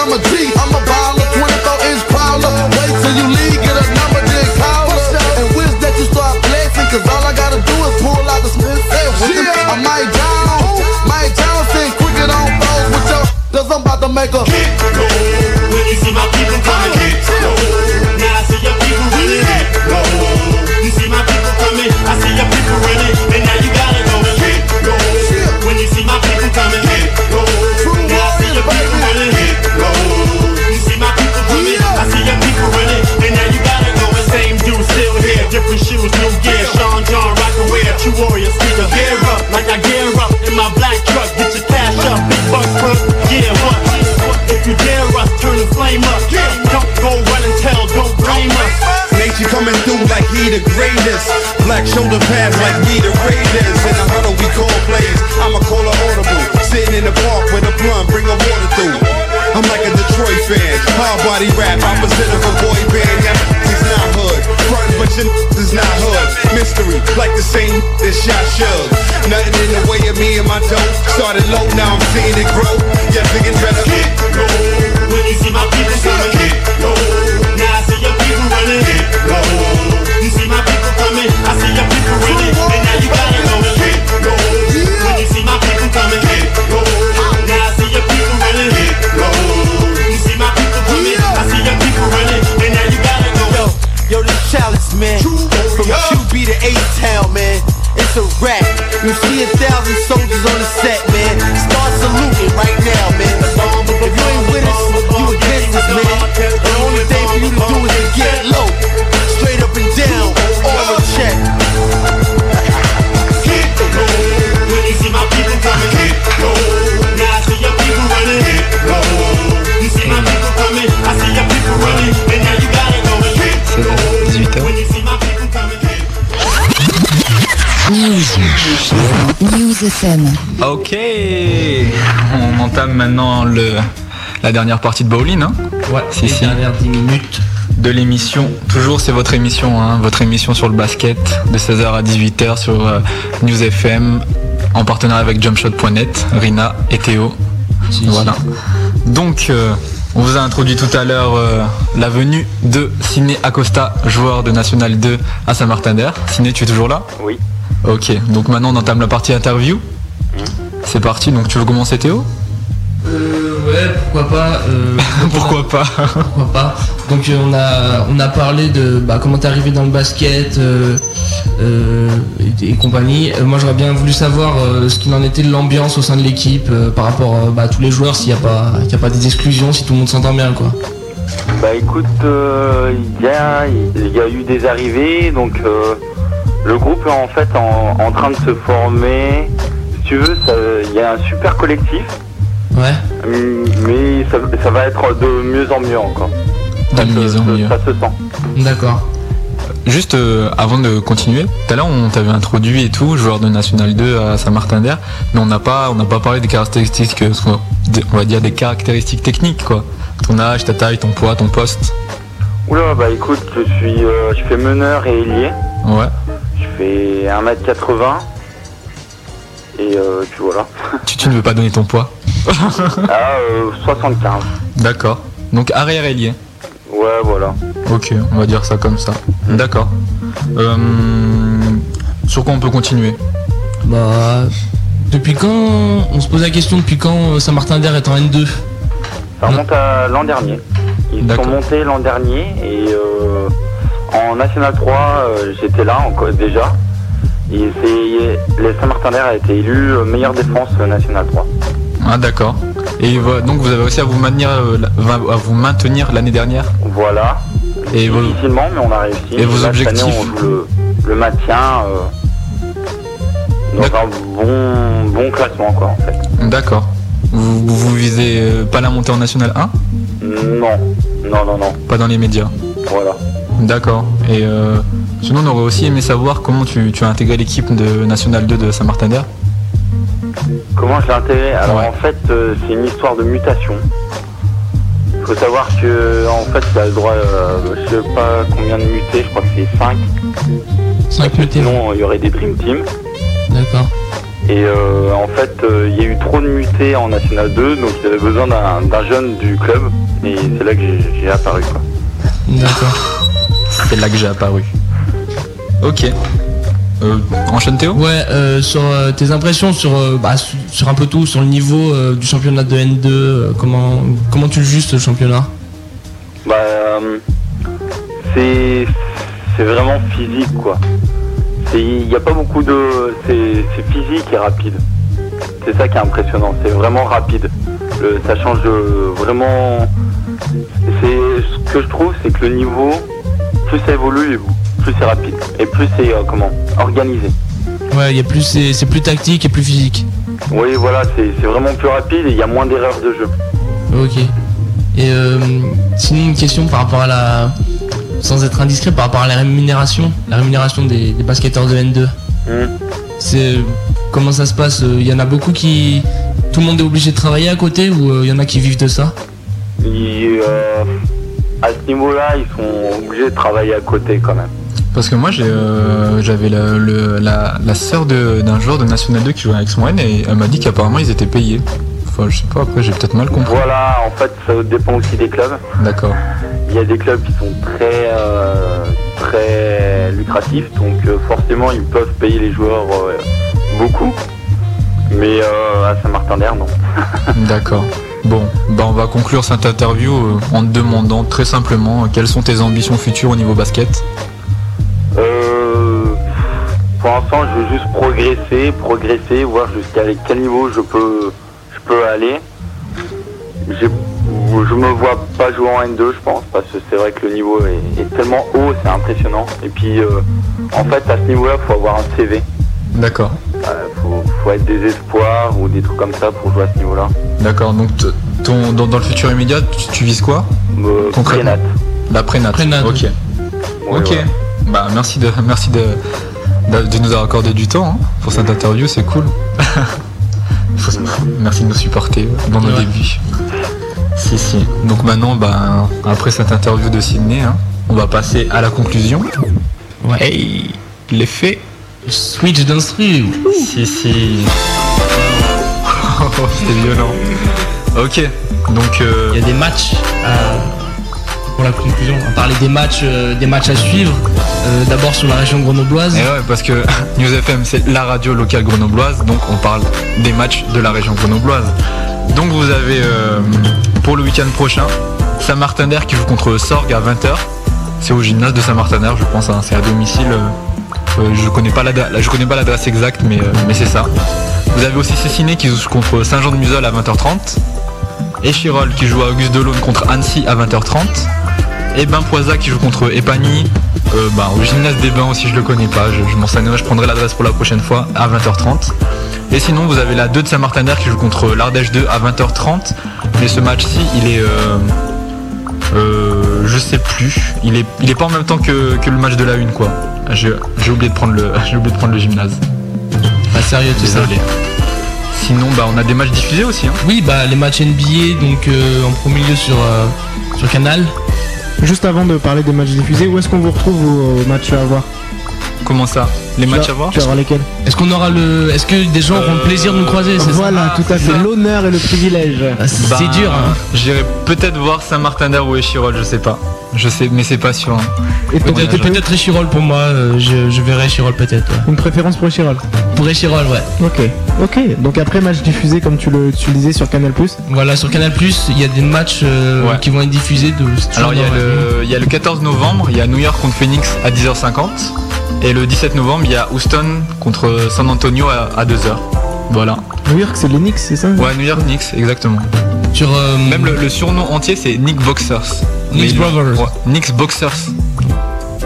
I'm a G, I'm a baller, 24 inch prowler. Wait till you leave, get a number, then call us. And wish that you start blessing, cause all I gotta do is pull out the Smith I might down, might down, sing quicker on those with your, cause I'm about to make a it grow. FM. Ok, on entame maintenant le, la dernière partie de Bowling. Hein Ouais, si, les si. dernières 10 minutes. De l'émission, toujours c'est votre émission, hein, votre émission sur le basket de 16h à 18h sur euh, News FM en partenariat avec jumpshot.net, Rina et Théo. voilà. Donc, euh, on vous a introduit tout à l'heure euh, la venue de Ciné Acosta, joueur de National 2 à Saint-Martin-d'Air. Ciné, tu es toujours là? Oui. Ok, donc maintenant on entame la partie interview. C'est parti, donc tu veux commencer Théo? Euh, ouais, pourquoi pas. euh, Pourquoi pas? Pourquoi pas. Donc euh, on a on a parlé de bah, comment t'es arrivé dans le basket euh, euh, et, et compagnie. Euh, moi j'aurais bien voulu savoir euh, ce qu'il en était de l'ambiance au sein de l'équipe euh, par rapport euh, bah, à tous les joueurs, s'il n'y a pas y a pas des exclusions, si tout le monde s'entend bien quoi. Bah écoute, euh, il y, a, il y a eu des arrivées, donc euh, le groupe est en fait en, en train de se former. Si tu veux, il y a un super collectif, Ouais. hum, mais ça, ça va être de mieux en mieux encore. De mieux en mieux. Ça se sent. D'accord. Juste euh, avant de continuer, tout à l'heure on t'avait introduit et tout, joueur de National 2 à Saint-Martin-d'Air, mais on n'a pas, on n'a pas parlé des caractéristiques, euh, on va dire des caractéristiques techniques quoi. Ton âge, ta taille, ton poids, ton poste. Oula, bah écoute, je suis, euh, je fais meneur et ailier. Ouais. Je fais 1m80. Et euh, puis voilà. Tu, tu ne veux pas donner ton poids ah, euh, 75. D'accord. Donc arrière ailier. Ouais, voilà. Ok, on va dire ça comme ça. D'accord. Euh, sur quoi on peut continuer? Bah depuis quand on se pose la question depuis quand euh, Saint-Martin-d'Air est en N2 Ça remonte à l'an dernier. Ils sont montés l'an dernier et euh, en National 3, euh, j'étais là encore déjà. Et c'est les Saint-Martin-d'Air a été élu euh, meilleure défense euh, National 3. Ah d'accord. Et donc vous avez réussi à vous maintenir, à vous maintenir l'année dernière? Voilà. Et vos- Difficilement, mais on a réussi. Et vos Là, cette année, objectifs on joue le, le maintien euh, dans un bon, bon classement quoi en fait. D'accord. Vous, vous visez pas la montée en National 1 Non, non, non, non. Pas dans les médias Voilà. D'accord. Et euh, sinon on aurait aussi aimé savoir comment tu, tu as intégré l'équipe de National 2 de Saint-Martin-d'Air. Comment je l'ai intégré? Alors en fait, euh, c'est une histoire de mutation. Il faut savoir que en fait, il a le droit, euh, je sais pas combien de mutés, je crois que c'est 5. 5 mutés. Sinon, il y aurait des Dream Team. D'accord. Et euh, en fait, euh, il y a eu trop de mutés en National 2, donc il avait besoin d'un jeune du club. Et c'est là que j'ai- j'ai apparu. Quoi. D'accord. C'est là que j'ai apparu. Ok. Euh, enchaîne Théo? Ouais, euh, sur euh, tes impressions sur, euh, bah, sur, sur un peu tout, sur le niveau euh, du championnat de N2, euh, comment, comment tu le juges ce championnat? Bah, euh, c'est c'est vraiment physique quoi. Il n'y a pas beaucoup de. C'est c'est physique et rapide. C'est ça qui est impressionnant. C'est vraiment rapide. Le- ça change de vraiment. C'est ce que je trouve, c'est que le niveau, plus ça évolue, plus c'est rapide et plus c'est euh, comment organisé. Ouais, il y a plus, c'est plus tactique et plus physique. Oui, voilà, c'est vraiment plus rapide et il y a moins d'erreurs de jeu. Ok. Et euh, sinon une question par rapport à la, sans être indiscret, par rapport à la rémunération, la rémunération des, des basketteurs de N2. C'est comment ça se passe Il y en a beaucoup qui, tout le monde est obligé de travailler à côté ou euh, il y en a qui vivent de ça? Euh, à ce niveau-là, ils sont obligés de travailler à côté quand même. Parce que moi euh, j'avais la, le- la, la sœur d'un joueur de National 2 qui jouait avec Swan et elle m'a dit qu'apparemment ils étaient payés. Enfin je sais pas, après j'ai peut-être mal compris. Voilà, en fait, ça dépend aussi des clubs. D'accord. Il y a des clubs qui sont très euh, très lucratifs, donc euh, forcément ils peuvent payer les joueurs euh, beaucoup. Mais euh, à Saint-Martin-d'Air, non. D'accord. Bon, bah on va conclure cette interview euh, en te demandant très simplement euh, quelles sont tes ambitions futures au niveau basket? Euh, pour l'instant, je veux juste progresser, progresser, voir jusqu'à quel niveau je peux, je peux aller. Je me vois pas jouer en N2, je pense, parce que c'est vrai que le niveau est, tellement haut, c'est impressionnant. Et puis, euh, en fait, à ce niveau-là, faut avoir un CV. D'accord. Euh, faut, faut être des espoirs ou des trucs comme ça pour jouer à ce niveau-là. D'accord, donc ton, dans, dans le futur immédiat, tu, tu vises quoi Euh, La prénat. Prénat. Ok. ok. Bah merci de merci de de nous avoir accordé du temps hein, pour cette interview, c'est cool. Faut- Merci de nous supporter dans nos Ouais. débuts. Si, si. Donc maintenant, ben, après cette interview de Sydney, hein, on va passer à la conclusion. Ouais. Hey, l'effet. Switch d'un through. Si, si. C'était violent. Ok, donc. euh, Il y a des matchs à- pour la conclusion. On va parler des matchs, euh, des matchs à suivre. Euh, D'abord sur la région grenobloise. Et ouais, parce que News FM, c'est la radio locale grenobloise, donc on parle des matchs de la région grenobloise. Donc vous avez euh, pour le week-end prochain Saint-Martin d'Air qui joue contre Sorgue à 20h. C'est au gymnase de Saint-Martin d'Air, je pense, hein, c'est à domicile. Euh, je connais pas l'adresse, je connais pas l'adresse exacte, mais, euh, mais c'est ça. Vous avez aussi Cessiné qui joue contre Saint-Jean-de-Museul à 20h30. Et Chirol qui joue à Auguste Delaune contre Annecy à 20h30. Et Ben Poisa qui joue contre Epagny euh, bah, au gymnase des Bains aussi je le connais pas, je, je m'en renseignerai, je prendrai l'adresse pour la prochaine fois à 20h30. Et sinon vous avez la 2 de Saint-Martin d'Air qui joue contre l'Ardèche 2 à 20h30. Mais ce match-ci il est euh, euh, je sais plus. Il est, il est pas en même temps que, que le match de la 1 quoi. J'ai j'ai oublié de prendre le. J'ai oublié de prendre le gymnase. Pas sérieux tout ça. Désolé. Sinon bah on a des matchs diffusés aussi hein. Oui, bah les matchs NBA, donc euh, en premier lieu sur, euh, sur Canal. Juste avant de parler des matchs diffusés, où est-ce qu'on vous retrouve au, au match à voir? Comment ça? Les Tu matchs vas- à voir? Tu vas voir lesquels? Est-ce qu'on aura le. Est-ce que des gens auront le plaisir de nous croiser ça? Voilà, tout à fait. L'honneur et le privilège. Ah, C'est Bah, dur. hein. J'irai peut-être voir Saint-Martin d'Air ou Échirol, je sais pas. Je sais, mais c'est pas sûr. hein. Et ton Peut-être peut-être Échirol pour moi, euh, je, je verrai Échirol peut-être. ouais. une préférence pour Chirol Pour Échirol, ouais. Ok, ok. Donc après match diffusé comme tu le, tu le disais sur Canal+. Voilà, sur Canal il y a des matchs euh, Ouais. qui vont être diffusés de. c'est toujours Alors il y, a dans le, il y a le 14 novembre, il y a New York contre Phoenix à 10h50. Et le 17 novembre, il y a Houston contre San Antonio à, à 2h. Voilà. New York, c'est les Knicks, c'est ça? Ouais, New York Knicks, exactement. Sur, euh, Même le, le surnom entier, c'est Nick Boxers. Il- Brothers. ouais, Knicks Boxers.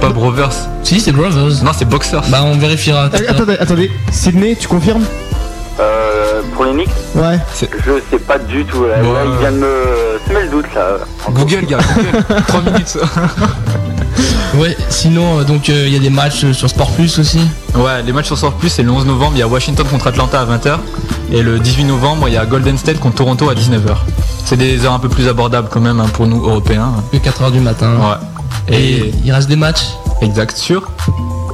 Pas Brothers. Si, c'est Brothers. Non, c'est Boxers. Bah, on vérifiera. Ah, Attendez, attendez. Sydney, tu confirmes? Euh, pour les Knicks, Ouais. je sais pas du tout. Là, Bon, Là, euh, il vient de me semer le doute là. Google, gars, Google. 3 minutes. Ouais, sinon, euh, donc euh, il y a des matchs euh, sur Sport Plus aussi. Ouais, les matchs sur Sport Plus, c'est le 11 novembre, il y a Washington contre Atlanta à 20h. Et le 18 novembre, il y a Golden State contre Toronto à 19h. C'est des heures un peu plus abordables quand même hein, pour nous, Européens. Que 4h du matin. Ouais. Et, Et il reste des matchs exact sur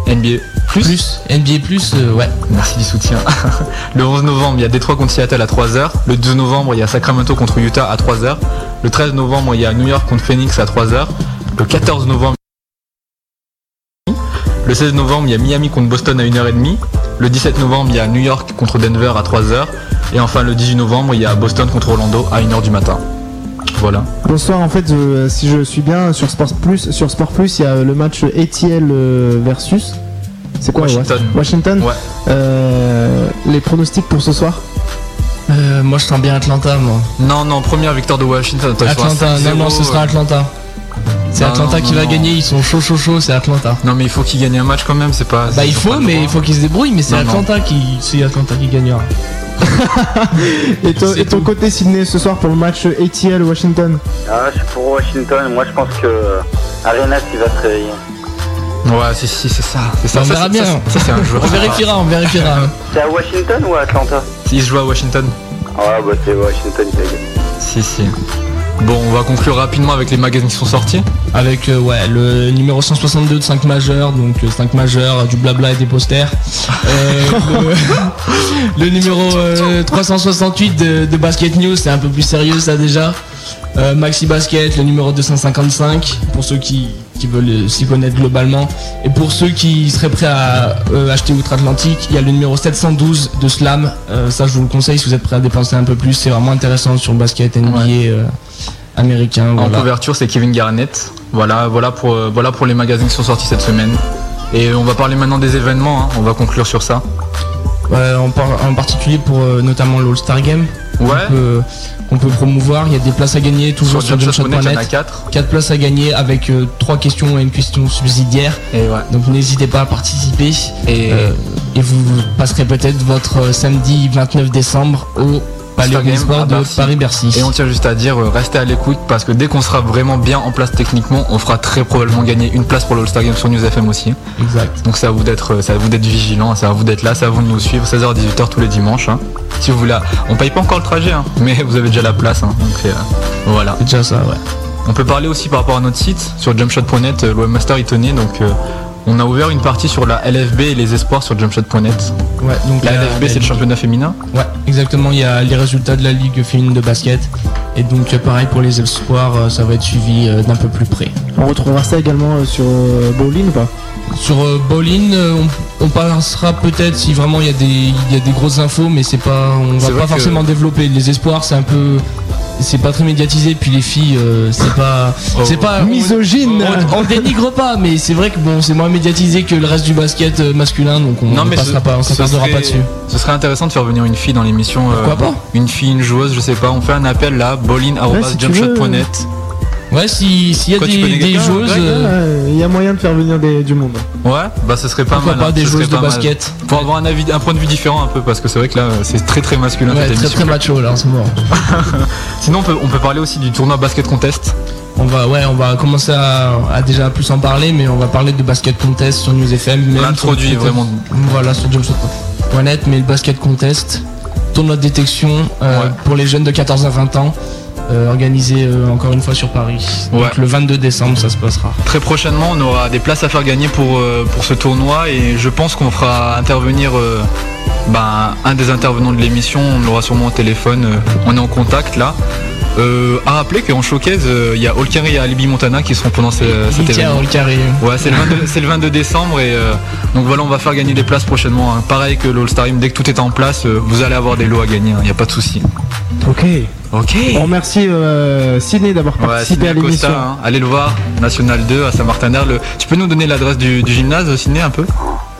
NBA Plus. Plus, NBA Plus, euh, ouais. Merci du soutien. le 11 novembre, il y a Détroit contre Seattle à 3h. Le 12 novembre, il y a Sacramento contre Utah à 3h. Le 13 novembre, il y a New York contre Phoenix à 3h. Le 14 novembre, le 16 novembre, il y a Miami contre Boston à 1h30. Le 17 novembre, il y a New York contre Denver à 3h. Et enfin, le 18 novembre, il y a Boston contre Orlando à 1h du matin. Voilà. Bonsoir, en fait, si je suis bien sur Sport Plus, sur Sport Plus, il y a le match ATL euh, versus. C'est quoi Washington. Washington. Ouais. Euh, les pronostics pour ce soir Euh, moi, je sens bien Atlanta, moi. Non, non, première victoire de Washington. Atlanta, non, 5-0, non, ce sera euh. Atlanta. C'est Atlanta non, qui non, va non. gagner, ils sont chaud, chaud, chaud, c'est Atlanta. Non, mais il faut qu'ils gagnent un match quand même, c'est pas. Bah, il faut, mais il faut qu'ils se débrouillent, mais c'est. Atlanta qui, c'est Atlanta qui gagnera. Et, ton- et ton côté Sydney ce soir pour le match ATL Washington? Ah, je suis pour Washington. Moi, je pense que euh, Arenas il va se réveiller. Ouais, si, si, c'est ça. C'est ça. On ça, verra c'est- bien. Ça, c'est- ça, c'est un joueur. On vérifiera, on vérifiera. C'est à Washington ou à Atlanta? Il se joue à Washington. Ah, bah c'est Washington qui a gagné. Si, si. Bon, on va conclure rapidement avec les magazines qui sont sortis. Avec euh, ouais, le numéro 162 de 5 majeurs, donc 5 majeurs, du blabla et des posters. Euh, le, numéro euh, 368 de, de Basket News, c'est un peu plus sérieux ça déjà. Euh, Maxi Basket, le numéro 255, pour ceux qui, qui veulent euh, s'y connaître globalement. Et pour ceux qui seraient prêts à euh, acheter Outre-Atlantique, il y a le numéro 712 de Slam. Euh, ça, je vous le conseille si vous êtes prêts à dépenser un peu plus. C'est vraiment intéressant sur le basket NBA euh, américain. En couverture, c'est Kevin Garnett. Voilà, voilà pour, voilà pour les magazines qui sont sortis cette semaine. Et on va parler maintenant des événements. hein. On va conclure sur ça. Ouais, en, par- en particulier pour notamment l'All-Star Game. Ouais. qu'on peut- Qu'on peut promouvoir. Il y a des places à gagner toujours Sur sur, Jumpshot.net, il y en a jumpshot.net. 4. 4 places à gagner avec 3 questions et une question subsidiaire. Et ouais. Donc n'hésitez pas à participer. Et- Euh, et vous passerez peut-être votre euh, samedi 29 décembre au Palais Game de. Paris-Bercy. Et on tient juste à dire, euh, restez à l'écoute parce que dès qu'on sera vraiment bien en place techniquement, on fera très probablement gagner une place pour le All-Star Game sur News FM aussi. Exact. Donc c'est à vous d'être, euh, à vous d'être vigilant, c'est à vous d'être là, c'est à vous de nous suivre 16h-18h tous les dimanches. hein. Si vous voulez, on paye pas encore le trajet, hein, mais vous avez déjà la place. hein. donc euh, voilà. C'est déjà ça, ouais. On peut parler aussi par rapport à notre site sur jumpshot.net, le webmaster tenait, donc euh, on a ouvert une partie sur la LFB et les espoirs sur jumpshot.net. Ouais, donc La LFB c'est le championnat féminin. Ouais, exactement. Il y a les résultats de la Ligue féminine de basket. Et donc, pareil pour les espoirs, euh, ça va être suivi euh, d'un peu plus près. On retrouvera ça également euh, sur Bowling ou pas? Sur euh, Bowling, euh, on, on passera peut-être si vraiment il y, a des- il y a des grosses infos, mais c'est pas, on va pas que- forcément développer. Les espoirs, c'est un peu. C'est pas très médiatisé, puis les filles, euh, c'est pas. Oh. c'est pas. Misogyne. On, on dénigre pas, mais c'est vrai que bon, c'est moins médiatisé que le reste du basket masculin, donc on Non mais passera ce- pas, on serait- pas dessus. Ce serait intéressant de faire venir une fille dans l'émission. euh, Pourquoi pas? Une fille, une joueuse, je sais pas. On fait un appel là, bolin.jumpshot.net. Ouais, si- s'il y a Quoi, des, des joueuses. Euh, Il y a moyen de faire venir des- du monde. Ouais, bah ce serait pas Pourquoi mal. pas hein, des joueuses de pas mal. basket. Pour avoir un avis, un point de vue différent un peu, parce que c'est vrai que là c'est très très masculin Ouais, cette très très macho là en ce moment. Sinon on peut, on peut parler aussi du tournoi basket contest. On va, ouais, on va commencer à, à déjà plus en parler, mais on va parler de basket contest sur News FM. même L'introduit, sur- vraiment. Voilà, sur jumpshot.net, mais le basket contest, tournoi de détection euh, pour les jeunes de 14 à 20 ans, organisé euh, encore une fois sur Paris. Ouais. Donc le 22 décembre, ça se passera. Très prochainement, on aura des places à faire gagner pour, euh, pour ce tournoi et je pense qu'on fera intervenir euh, ben, un des intervenants de l'émission. On l'aura sûrement au téléphone. euh, on est en contact là. Euh, à rappeler qu'en showcase, euh, il y a Olkari et Alibi Montana qui seront pendant ce- cet événement. Ouais, c'est le, 22 c'est le 22 décembre et euh, donc voilà, on va faire gagner des places prochainement. hein. Pareil que l'All-Star Game, dès que tout est en place, euh, vous allez avoir des lots à gagner, il n'y a pas de souci. Ok. Ok. On remercie euh, Sidney d'avoir Ouais, participé Sidney à l'émission. Hein. allez le voir, National 2 à Saint-Martin-d'Air. Le- Tu peux nous donner l'adresse du, du gymnase, Sidney, un peu?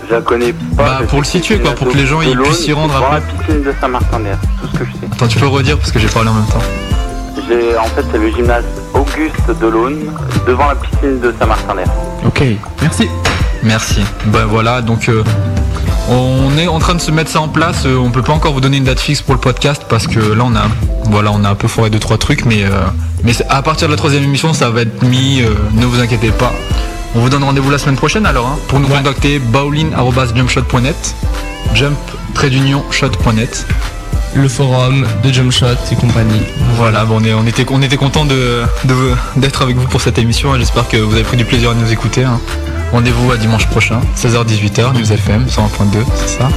Je la connais pas. Bah, pour le situer, quoi, pour que les gens, ils puissent s'y rendre après. la piscine de Saint-Martin-d'Air, tout ce que je sais. Attends, tu peux redire parce que j'ai parlé en même temps. En fait, c'est le gymnase Auguste de l'Aune, devant la piscine de Saint-Martin-d'Air. Ok, merci. Merci. Ben voilà, donc euh, on est en train de se mettre ça en place. Euh, on peut pas encore vous donner une date fixe pour le podcast parce que là on a, voilà, on a un peu foré deux trois trucs, mais euh, mais à partir de la troisième émission, ça va être mis. euh, ne vous inquiétez pas. On vous donne rendez-vous la semaine prochaine alors hein, pour nous contacter bowling@jumpshot.net, jump trait d'union shot.net. Le forum de Jumpshot et compagnie. Voilà, bon, on, était, on était content de, de- d'être avec vous pour cette émission. J'espère que vous avez pris du plaisir à nous écouter. hein. Rendez-vous à dimanche prochain, 16h-18h, News FM 101.2, c'est ça?